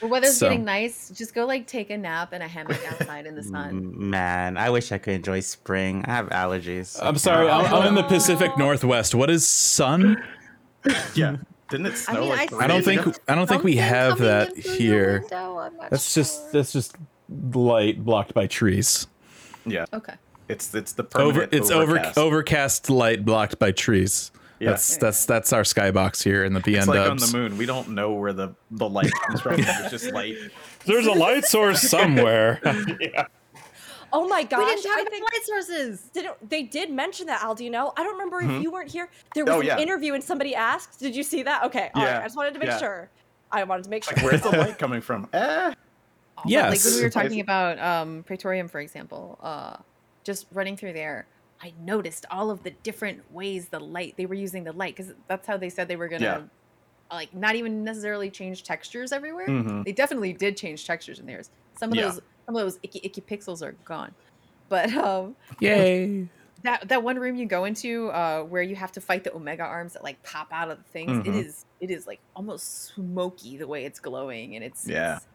Speaker 6: The weather's
Speaker 3: So-
Speaker 6: getting nice. Just go like take a nap in a hammock outside in the sun.
Speaker 4: Man, I wish I could enjoy spring. I have allergies.
Speaker 3: I'm sorry. I'm, I'm in the Pacific Northwest. What is sun?
Speaker 7: Yeah. Didn't it snow I,
Speaker 6: mean,
Speaker 7: like
Speaker 6: I
Speaker 3: I don't think? I don't think we have that
Speaker 6: in through your
Speaker 3: here.
Speaker 6: window, I'm
Speaker 3: That's just that's just light blocked by trees.
Speaker 7: Yeah.
Speaker 6: okay.
Speaker 7: It's it's the
Speaker 3: Over
Speaker 7: permanent
Speaker 3: it's over
Speaker 7: overcast.
Speaker 3: overcast light blocked by trees.
Speaker 7: Yeah.
Speaker 3: That's that's that's our skybox here in the PN
Speaker 7: It's like on the moon. We don't know where the the light comes from. It's just light.
Speaker 3: There's a light source somewhere.
Speaker 5: Oh my gosh.
Speaker 6: we didn't talk
Speaker 5: I
Speaker 6: about light sources.
Speaker 5: didn't, they did mention that, Al. Do you know? I don't remember
Speaker 3: Mm-hmm.
Speaker 5: if you weren't here. There was
Speaker 7: Oh,
Speaker 5: an
Speaker 7: yeah.
Speaker 5: interview and somebody asked. Did you see that? Okay. all right,
Speaker 7: Yeah,
Speaker 5: I just wanted to make
Speaker 7: yeah.
Speaker 5: sure. I wanted to make sure.
Speaker 7: Like where's the light coming from? Eh.
Speaker 6: But, like when we were talking about um, Praetorium, for example, uh, just running through there, I noticed all of the different ways the light they were using the light because that's how they said they were gonna
Speaker 7: Yeah.
Speaker 6: like not even necessarily change textures everywhere.
Speaker 7: Mhm.
Speaker 6: They definitely did change textures in theirs. Some of
Speaker 7: Yeah.
Speaker 6: those some of those icky icky pixels are gone, but um,
Speaker 3: Yay.
Speaker 6: that that one room you go into uh, where you have to fight the omega arms that like pop out of the things it
Speaker 7: Mhm.
Speaker 6: is it is like almost smoky the way it's glowing and it's
Speaker 7: Yeah.
Speaker 6: it's-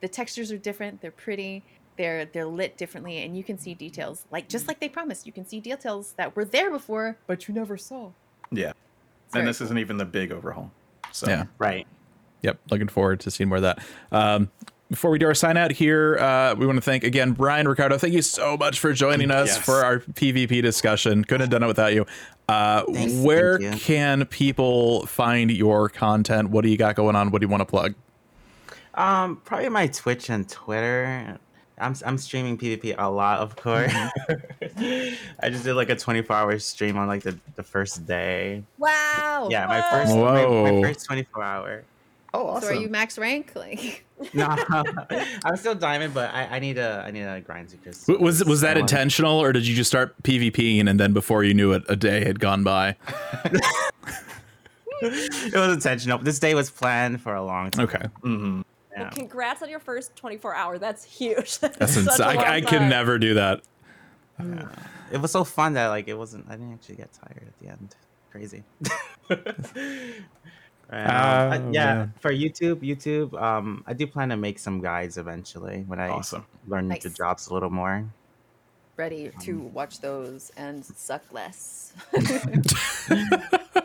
Speaker 6: the textures are different they're pretty they're they're lit differently and you can see details like just like they promised you can see details that were there before but you never saw
Speaker 7: Yeah.
Speaker 6: It's
Speaker 7: And this
Speaker 6: cool.
Speaker 7: isn't even the big overhaul. So
Speaker 3: Yeah.
Speaker 4: right.
Speaker 3: Yep, looking forward to seeing more of that. Um, before we do our sign out here, uh, we want to thank again Brian Ricardo. Thank you so much for joining us
Speaker 7: Yes.
Speaker 3: for our PvP discussion. Couldn't have done it without you. Uh,
Speaker 4: Thanks,
Speaker 3: where
Speaker 4: you.
Speaker 3: can people find your content? What do you got going on? What do you want to plug?
Speaker 4: Um, probably my Twitch and Twitter. I'm I'm streaming PvP a lot, of course. I just did like a 24 hour stream on like the, the first day.
Speaker 6: wow
Speaker 4: Yeah, my first my, my first 24 hour.
Speaker 7: Oh, awesome.
Speaker 6: so are you max rank like
Speaker 4: No, I'm still diamond, but I, I need a I need a grind to just.
Speaker 3: Was was that intentional, or did you just start PvPing and then before you knew it, a day had gone by?
Speaker 4: It was intentional. This day was planned for a long time.
Speaker 3: Okay,
Speaker 7: hmm
Speaker 4: Yeah.
Speaker 5: Well, congrats on your first 24 hour. That's huge.
Speaker 3: that's
Speaker 5: such
Speaker 3: insane. I, I can never do that.
Speaker 4: It was so fun that like it wasn't. I didn't actually get tired at the end. Crazy. Right, um, I-
Speaker 3: Oh,
Speaker 4: yeah,
Speaker 3: man.
Speaker 4: for YouTube, YouTube, um, I do plan to make some guides eventually when I
Speaker 7: Awesome.
Speaker 4: learn the jobs a little more.
Speaker 6: ready to watch those and suck less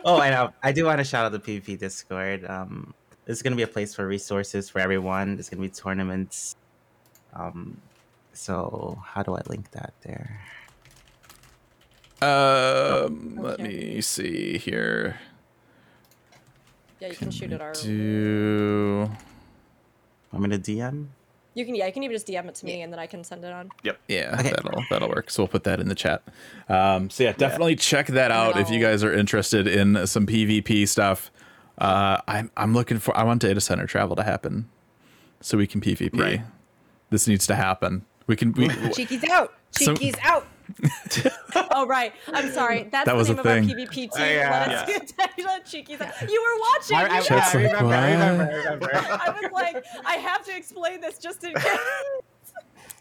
Speaker 4: oh, I know. I do want to shout out the PvP Discord. Um, it's gonna be a place for resources for everyone. There's gonna be tournaments. Um, so how do I link that there?
Speaker 3: Um, let me see here.
Speaker 5: Yeah, you can shoot it our.
Speaker 3: Do
Speaker 4: I'm gonna DM.
Speaker 5: You can yeah, you can even just DM it to me and then I can send it on. Yep.
Speaker 3: Yeah,
Speaker 4: Okay.
Speaker 3: that'll that'll work. So we'll put that in the chat. Um, so yeah, definitely check that out if you guys are interested in some PvP stuff. Uh, I'm I'm looking for. I want data center travel to happen, so we can PvP.
Speaker 7: Right.
Speaker 3: This needs to happen. We can. We,
Speaker 6: cheeky's out
Speaker 3: Some-
Speaker 6: cheeky's out
Speaker 5: Oh right, I'm sorry. That's
Speaker 3: That was
Speaker 5: the
Speaker 3: a
Speaker 5: name of our
Speaker 3: thing.
Speaker 5: PvP team.
Speaker 4: Oh, yeah.
Speaker 5: Let us Cheeky's. You were watching.
Speaker 4: I, I,
Speaker 5: you
Speaker 3: Chat's
Speaker 5: were-
Speaker 3: like,
Speaker 4: I remember, I remember, I remember.
Speaker 5: I was like, I have to explain this just in case.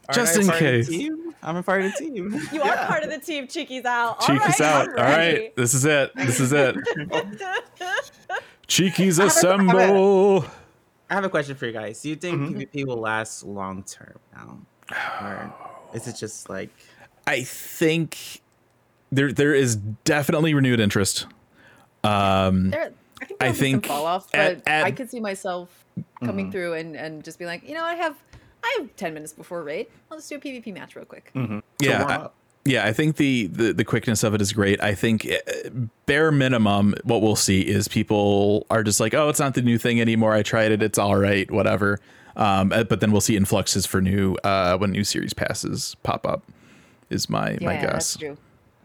Speaker 4: Aren't
Speaker 3: Just
Speaker 4: I
Speaker 3: in
Speaker 4: part of the
Speaker 3: case.
Speaker 4: team? I'm a part of the team.
Speaker 5: You are part of the team. Cheeky's out. All
Speaker 3: Cheeky's
Speaker 5: right,
Speaker 3: out.
Speaker 5: I'm
Speaker 3: All
Speaker 5: ready.
Speaker 3: right, this is it. This is it. Cheeky's
Speaker 4: I have a- I have a-
Speaker 3: assemble.
Speaker 4: I have a question for you guys. Do you think
Speaker 3: Mm-hmm.
Speaker 4: PvP will last long term now? Or is it just like
Speaker 3: I think there there is definitely renewed interest. Um,
Speaker 6: There, I think
Speaker 3: I think
Speaker 6: fall off, but
Speaker 3: at- at-
Speaker 6: I could see myself coming
Speaker 7: Mhm.
Speaker 6: through and, and just be like, you know, I have I have ten minutes before raid. I'll just do a PvP match real quick.
Speaker 7: hmm
Speaker 3: Yeah,
Speaker 7: warm
Speaker 3: I-
Speaker 7: up.
Speaker 3: Yeah, I think the, the the quickness of it is great. I think uh, bare minimum, what we'll see is people are just like, oh, it's not the new thing anymore. I tried it, it's all right, whatever. Um, uh, but then we'll see influxes for new uh, when new series passes pop up. Is my my
Speaker 6: Yeah,
Speaker 3: guess.
Speaker 6: that's true.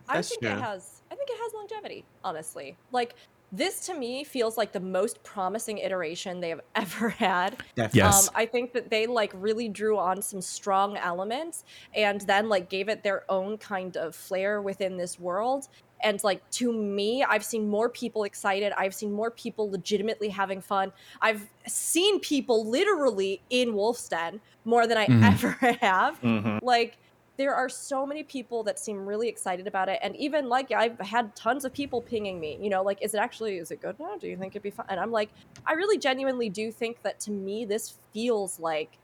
Speaker 5: I think
Speaker 4: true.
Speaker 5: it has. I think it has longevity. Honestly, like this to me feels like the most promising iteration they have ever had.
Speaker 4: definitely?
Speaker 3: Yes.
Speaker 5: Um, I think that they like really drew on some strong elements and then like gave it their own kind of flair within this world. And like to me, I've seen more people excited. I've seen more people legitimately having fun. I've seen people literally in Wolves' Den more than I
Speaker 3: Mhm.
Speaker 5: ever have.
Speaker 7: Mhm.
Speaker 5: Like there are so many people that seem really excited about it and even like i've had tons of people pinging me you know like is it actually is it good now do you think it'd be fun and i'm like i really genuinely do think that to me this feels like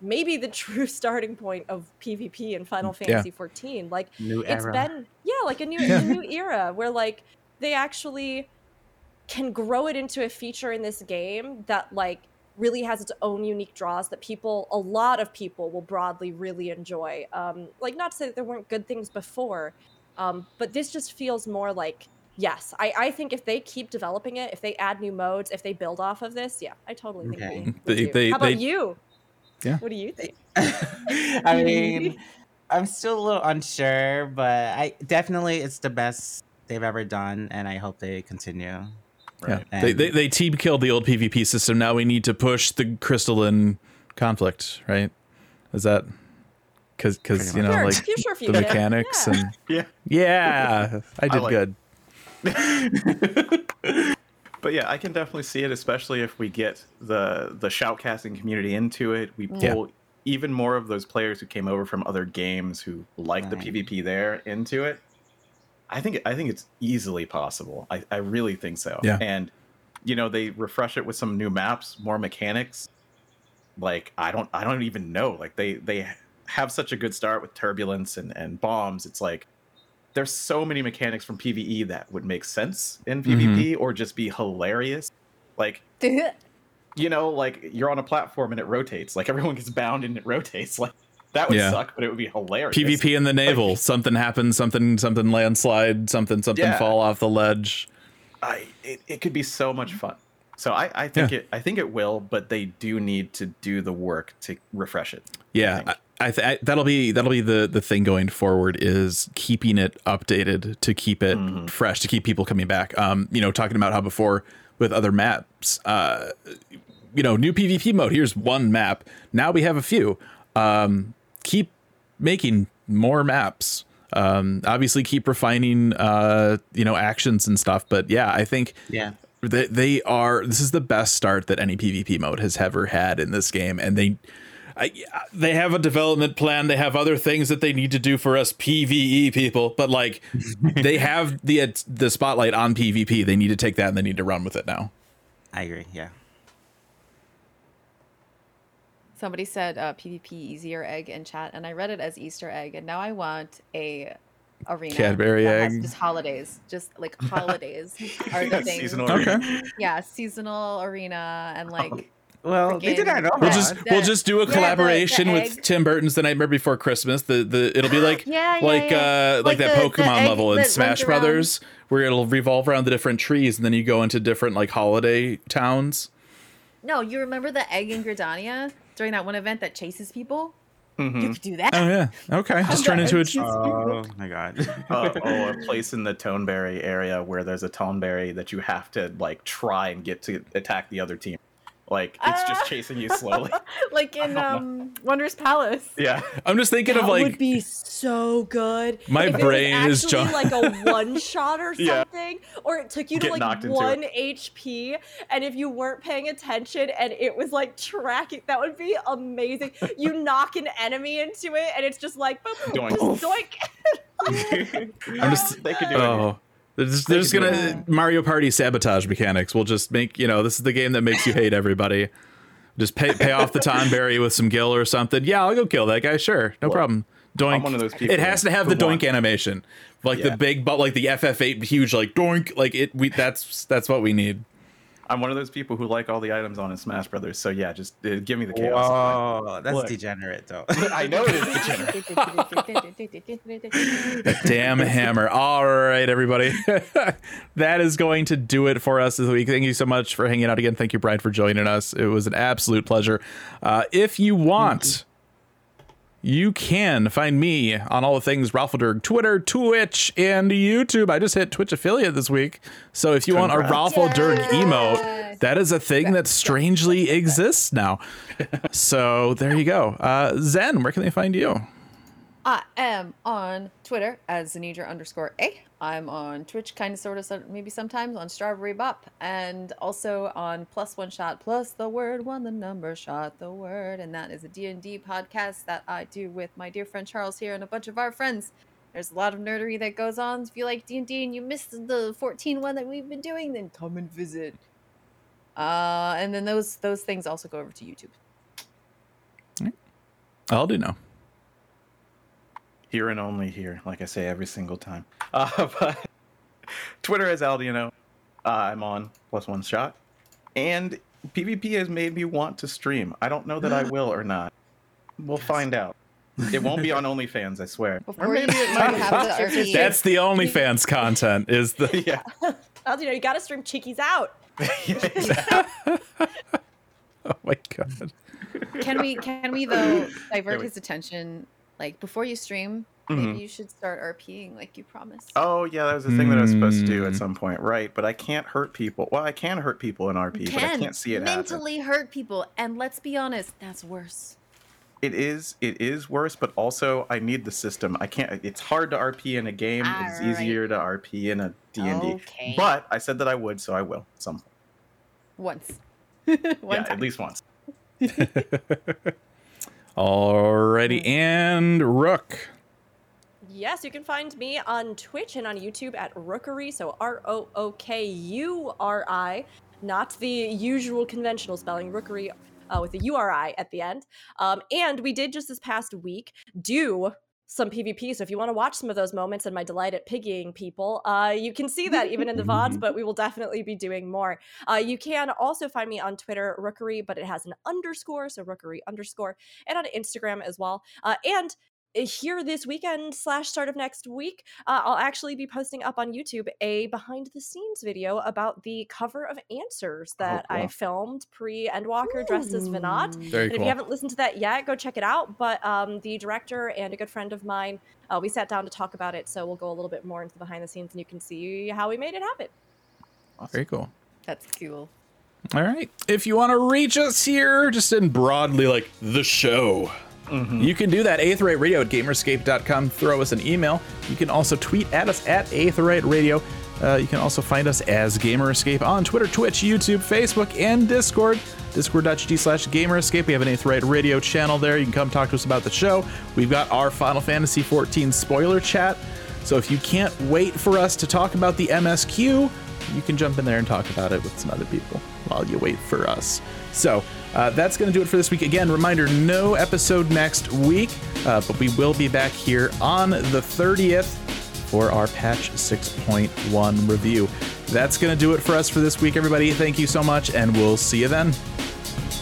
Speaker 5: maybe the true starting point of pvp in final mm,
Speaker 3: Yeah.
Speaker 5: fantasy 14 like
Speaker 4: New
Speaker 5: it's
Speaker 4: era.
Speaker 5: been yeah like a new
Speaker 3: Yeah.
Speaker 5: a new era where like they actually can grow it into a feature in this game that like really has its own unique draws that people a lot of people will broadly really enjoy um like not to say that there weren't good things before um but this just feels more like yes i i think if they keep developing it if they add new modes if they build off of this yeah i totally think
Speaker 4: Okay.
Speaker 5: we would
Speaker 3: They-
Speaker 5: do.
Speaker 3: they-
Speaker 5: how about
Speaker 3: they-
Speaker 5: you
Speaker 3: Yeah.
Speaker 5: what do you think
Speaker 4: I mean, I'm still a little unsure, but I definitely it's the best they've ever done, and I hope they continue.
Speaker 3: Yeah, they, they they team killed the old PvP system. Now we need to push the crystalline conflict, right? Is that because because you know
Speaker 5: sure,
Speaker 3: like
Speaker 5: future
Speaker 3: the
Speaker 5: future
Speaker 3: mechanics
Speaker 5: yeah.
Speaker 3: and
Speaker 7: Yeah.
Speaker 3: yeah, I did
Speaker 7: like-
Speaker 3: good.
Speaker 7: but yeah, I can definitely see it, especially if we get the the shoutcasting community into it. We pull
Speaker 3: Yeah.
Speaker 7: even more of those players who came over from other games who like the PvP there into it. I think I think it's easily possible. I, I really think so.
Speaker 3: Yeah.
Speaker 7: And you know, they refresh it with some new maps, more mechanics. Like I don't I don't even know. Like they they have such a good start with turbulence and, and bombs. It's like there's so many mechanics from PvE that would make sense in PvP mm-hmm. or just be hilarious. Like, you know, like you're on a platform and it rotates. Like everyone gets bound and it rotates. Like that would
Speaker 3: Yeah.
Speaker 7: suck, but it would be hilarious.
Speaker 3: PvP in the naval. something happens. Something something landslide. Something something
Speaker 7: Yeah.
Speaker 3: fall off the ledge.
Speaker 7: I it, it could be so much fun. So I, I think
Speaker 3: Yeah.
Speaker 7: it I think it will, but they do need to do the work to refresh it.
Speaker 3: Yeah. I, I, th- I that'll be that'll be the the thing going forward is keeping it updated to keep it
Speaker 7: Mhm.
Speaker 3: fresh to keep people coming back. Um, you know, talking about how before with other maps, uh, you know, new PvP mode. Here's one map. Now we have a few. Um, keep making more maps. Um, obviously, keep refining, uh, you know, actions and stuff. But yeah, I think
Speaker 4: Yeah.
Speaker 3: they, they are this is the best start that any PvP mode has ever had in this game and they I, they have a development plan they have other things that they need to do for us PvE people but like they have the the spotlight on PvP they need to take that and they need to run with it now
Speaker 4: I agree. Yeah.
Speaker 6: Somebody said uh, PvP easier egg in chat, and I read it as Easter egg, and now I want a arena.
Speaker 3: Cadbury egg.
Speaker 6: Just holidays, just like holidays are the things.
Speaker 7: Seasonal
Speaker 3: Okay.
Speaker 6: Yeah, seasonal arena and like
Speaker 4: Well, they did
Speaker 6: Freaking-
Speaker 4: not know
Speaker 3: we'll just
Speaker 6: The-
Speaker 3: we'll just do a
Speaker 6: yeah, the- the
Speaker 3: collaboration with. Tim Burton's The Nightmare Before Christmas the the it'll be like
Speaker 6: Yeah, yeah,
Speaker 3: like
Speaker 6: yeah.
Speaker 3: uh like,
Speaker 6: Like
Speaker 3: that
Speaker 6: the- the
Speaker 3: Pokemon
Speaker 6: egg
Speaker 3: level in
Speaker 6: that runs
Speaker 3: Smash
Speaker 6: around.
Speaker 3: Brothers where it'll revolve around the different trees and then you go into different like holiday towns
Speaker 6: no, you remember the egg in Gridania during that one event that chases people?
Speaker 7: Mhm.
Speaker 6: You could do that.
Speaker 3: oh yeah okay just turn into a
Speaker 4: Oh my god.
Speaker 7: uh, oh, a place in the Tonberry area where there's a Tonberry that you have to like try and get to attack the other team. Like it's
Speaker 6: Ah.
Speaker 7: just chasing you slowly.
Speaker 6: like in um Wondrous Palace.
Speaker 7: yeah.
Speaker 3: I'm just thinking
Speaker 5: that
Speaker 3: of like
Speaker 5: would be so good.
Speaker 3: My
Speaker 5: if
Speaker 3: brain
Speaker 5: it was
Speaker 3: is
Speaker 5: actually
Speaker 3: ju-
Speaker 5: like a one shot or
Speaker 7: Yeah.
Speaker 5: something, or it took you to like one HP, and if you weren't paying attention and it was like tracking, that would be amazing. You knock an enemy into it, and it's just like boop,
Speaker 7: Doink.
Speaker 5: just doink.
Speaker 3: I'm just
Speaker 7: they could do
Speaker 3: oh they're just, they're just gonna Mario Party sabotage mechanics. We'll just make you know this is the game that makes you hate everybody. Just pay pay off the Tonberry with some gill or something. Yeah, I'll go kill that guy. Sure, no
Speaker 7: Look,
Speaker 3: problem. Doink.
Speaker 7: I'm one of those people
Speaker 3: It has to have the doink
Speaker 7: want-
Speaker 3: animation, like
Speaker 7: Yeah.
Speaker 3: the big, but like the FF8 huge, like doink. Like it. We that's that's what we need.
Speaker 7: I'm one of those people who like all the items on in Smash Brothers. So yeah, just uh, give me the chaos.
Speaker 4: Oh, that's
Speaker 7: Look.
Speaker 4: degenerate though.
Speaker 7: I know it is degenerate.
Speaker 3: Damn hammer. All right, everybody. that is going to do it for us this week. Thank you so much for hanging out again. Thank you, Brian, for joining us. It was an absolute pleasure. Uh, if you want, you can find me on all the things Ralphaderg, Twitter, Twitch, and YouTube. I just hit Twitch affiliate this week. So if you want a
Speaker 7: Congrats.
Speaker 6: Yes.
Speaker 3: emote, that is a thing that strangely exists now. so there you go. Uh, Zen, where can they find you?
Speaker 6: I am on Twitter as Zanidra underscore A. I'm on Twitch, kind of, sort of, maybe sometimes on Strawberry Bop, and also on Plus One Shot Plus the Word One, the number shot the word, and that is a D&D podcast that I do with my dear friend Charles here and a bunch of our friends. There's a lot of nerdery that goes on. If you like D&D and you missed the 14 one that we've been doing, then come and visit. Uh, and then those those things also go over to YouTube.
Speaker 3: I'll do know.
Speaker 7: Here and only here, like I say every single time. Uh, but Twitter is Aldiano. Uh, I'm on plus one shot, and PvP has made me want to stream. I don't know that I will or not. We'll find out. It won't be on OnlyFans, I swear.
Speaker 6: Before
Speaker 7: maybe it might.
Speaker 6: have the RP.
Speaker 3: That's the OnlyFans content. Is the
Speaker 7: yeah.
Speaker 5: Well, you know, you gotta stream Cheekies out.
Speaker 7: yeah
Speaker 3: oh my god.
Speaker 6: can we can we though divert
Speaker 7: we-
Speaker 6: his attention like before you stream
Speaker 7: Mhm.
Speaker 6: maybe you should start rping like you promised
Speaker 7: Oh yeah, that was the thing that I was supposed to do at
Speaker 3: Mm.
Speaker 7: some point, right? But I can't hurt people. Well, I can hurt people in RP,
Speaker 6: You
Speaker 7: but I can't see it happen.
Speaker 6: mentally hurt people and let's be honest that's worse
Speaker 7: It is it is worse, but also I need the system. I can't. It's hard to RP in a game. It's
Speaker 6: Alright.
Speaker 7: easier to RP in a D and D.
Speaker 6: Okay.
Speaker 7: But I said that I would, so I will. at Some
Speaker 6: once
Speaker 7: yeah,
Speaker 6: One
Speaker 7: at least once.
Speaker 3: Alrighty, and Rook.
Speaker 5: Yes, you can find me on Twitch and on YouTube at Rookuri, so R O O K U R I, not the usual conventional spelling, Rookuri uh, with a U R I at the end. Um, and we did just this past week do some PvP, so if you want to watch some of those moments and my delight at piggying people, uh, you can see that even in the VODs, but we will definitely be doing more. Uh, you can also find me on Twitter, Rookuri, but it has an underscore, so Rookuri underscore, and on Instagram as well. Uh, and here this weekend slash start of next week uh, i'll actually be posting up on youtube a behind the scenes video about the cover of answers that i
Speaker 7: cool.
Speaker 5: filmed pre endwalker dressed as Venat.
Speaker 3: Very
Speaker 5: and if you haven't listened to that yet go check it out. But um, the director and a good friend of mine uh, we sat down to talk about it so we'll go a little bit more into the behind the scenes and you can see how we made it happen.
Speaker 3: Very cool.
Speaker 6: that's cool.
Speaker 3: All right. If you want to reach us here, just in broadly like the show, you can do that. Aetheryte Radio at gamerescape.com. Throw us an email. You can also tweet at us at Aetheryte Radio. Uh, you can also find us as Gamer Escape on Twitter, Twitch, YouTube, Facebook, and Discord. Discord.gg slash Gamer Escape. We have an Aetheryte Radio channel there. You can come talk to us about the show. We've got our Final Fantasy XIV spoiler chat. So if you can't wait for us to talk about the MSQ, you can jump in there and talk about it with some other people while you wait for us. So uh, that's going to do it for this week. Again, reminder no episode next week, uh, but we will be back here on the 30th for our patch 6.1 review. That's going to do it for us for this week, everybody. Thank you so much, and we'll see you then.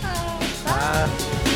Speaker 3: Bye. Bye.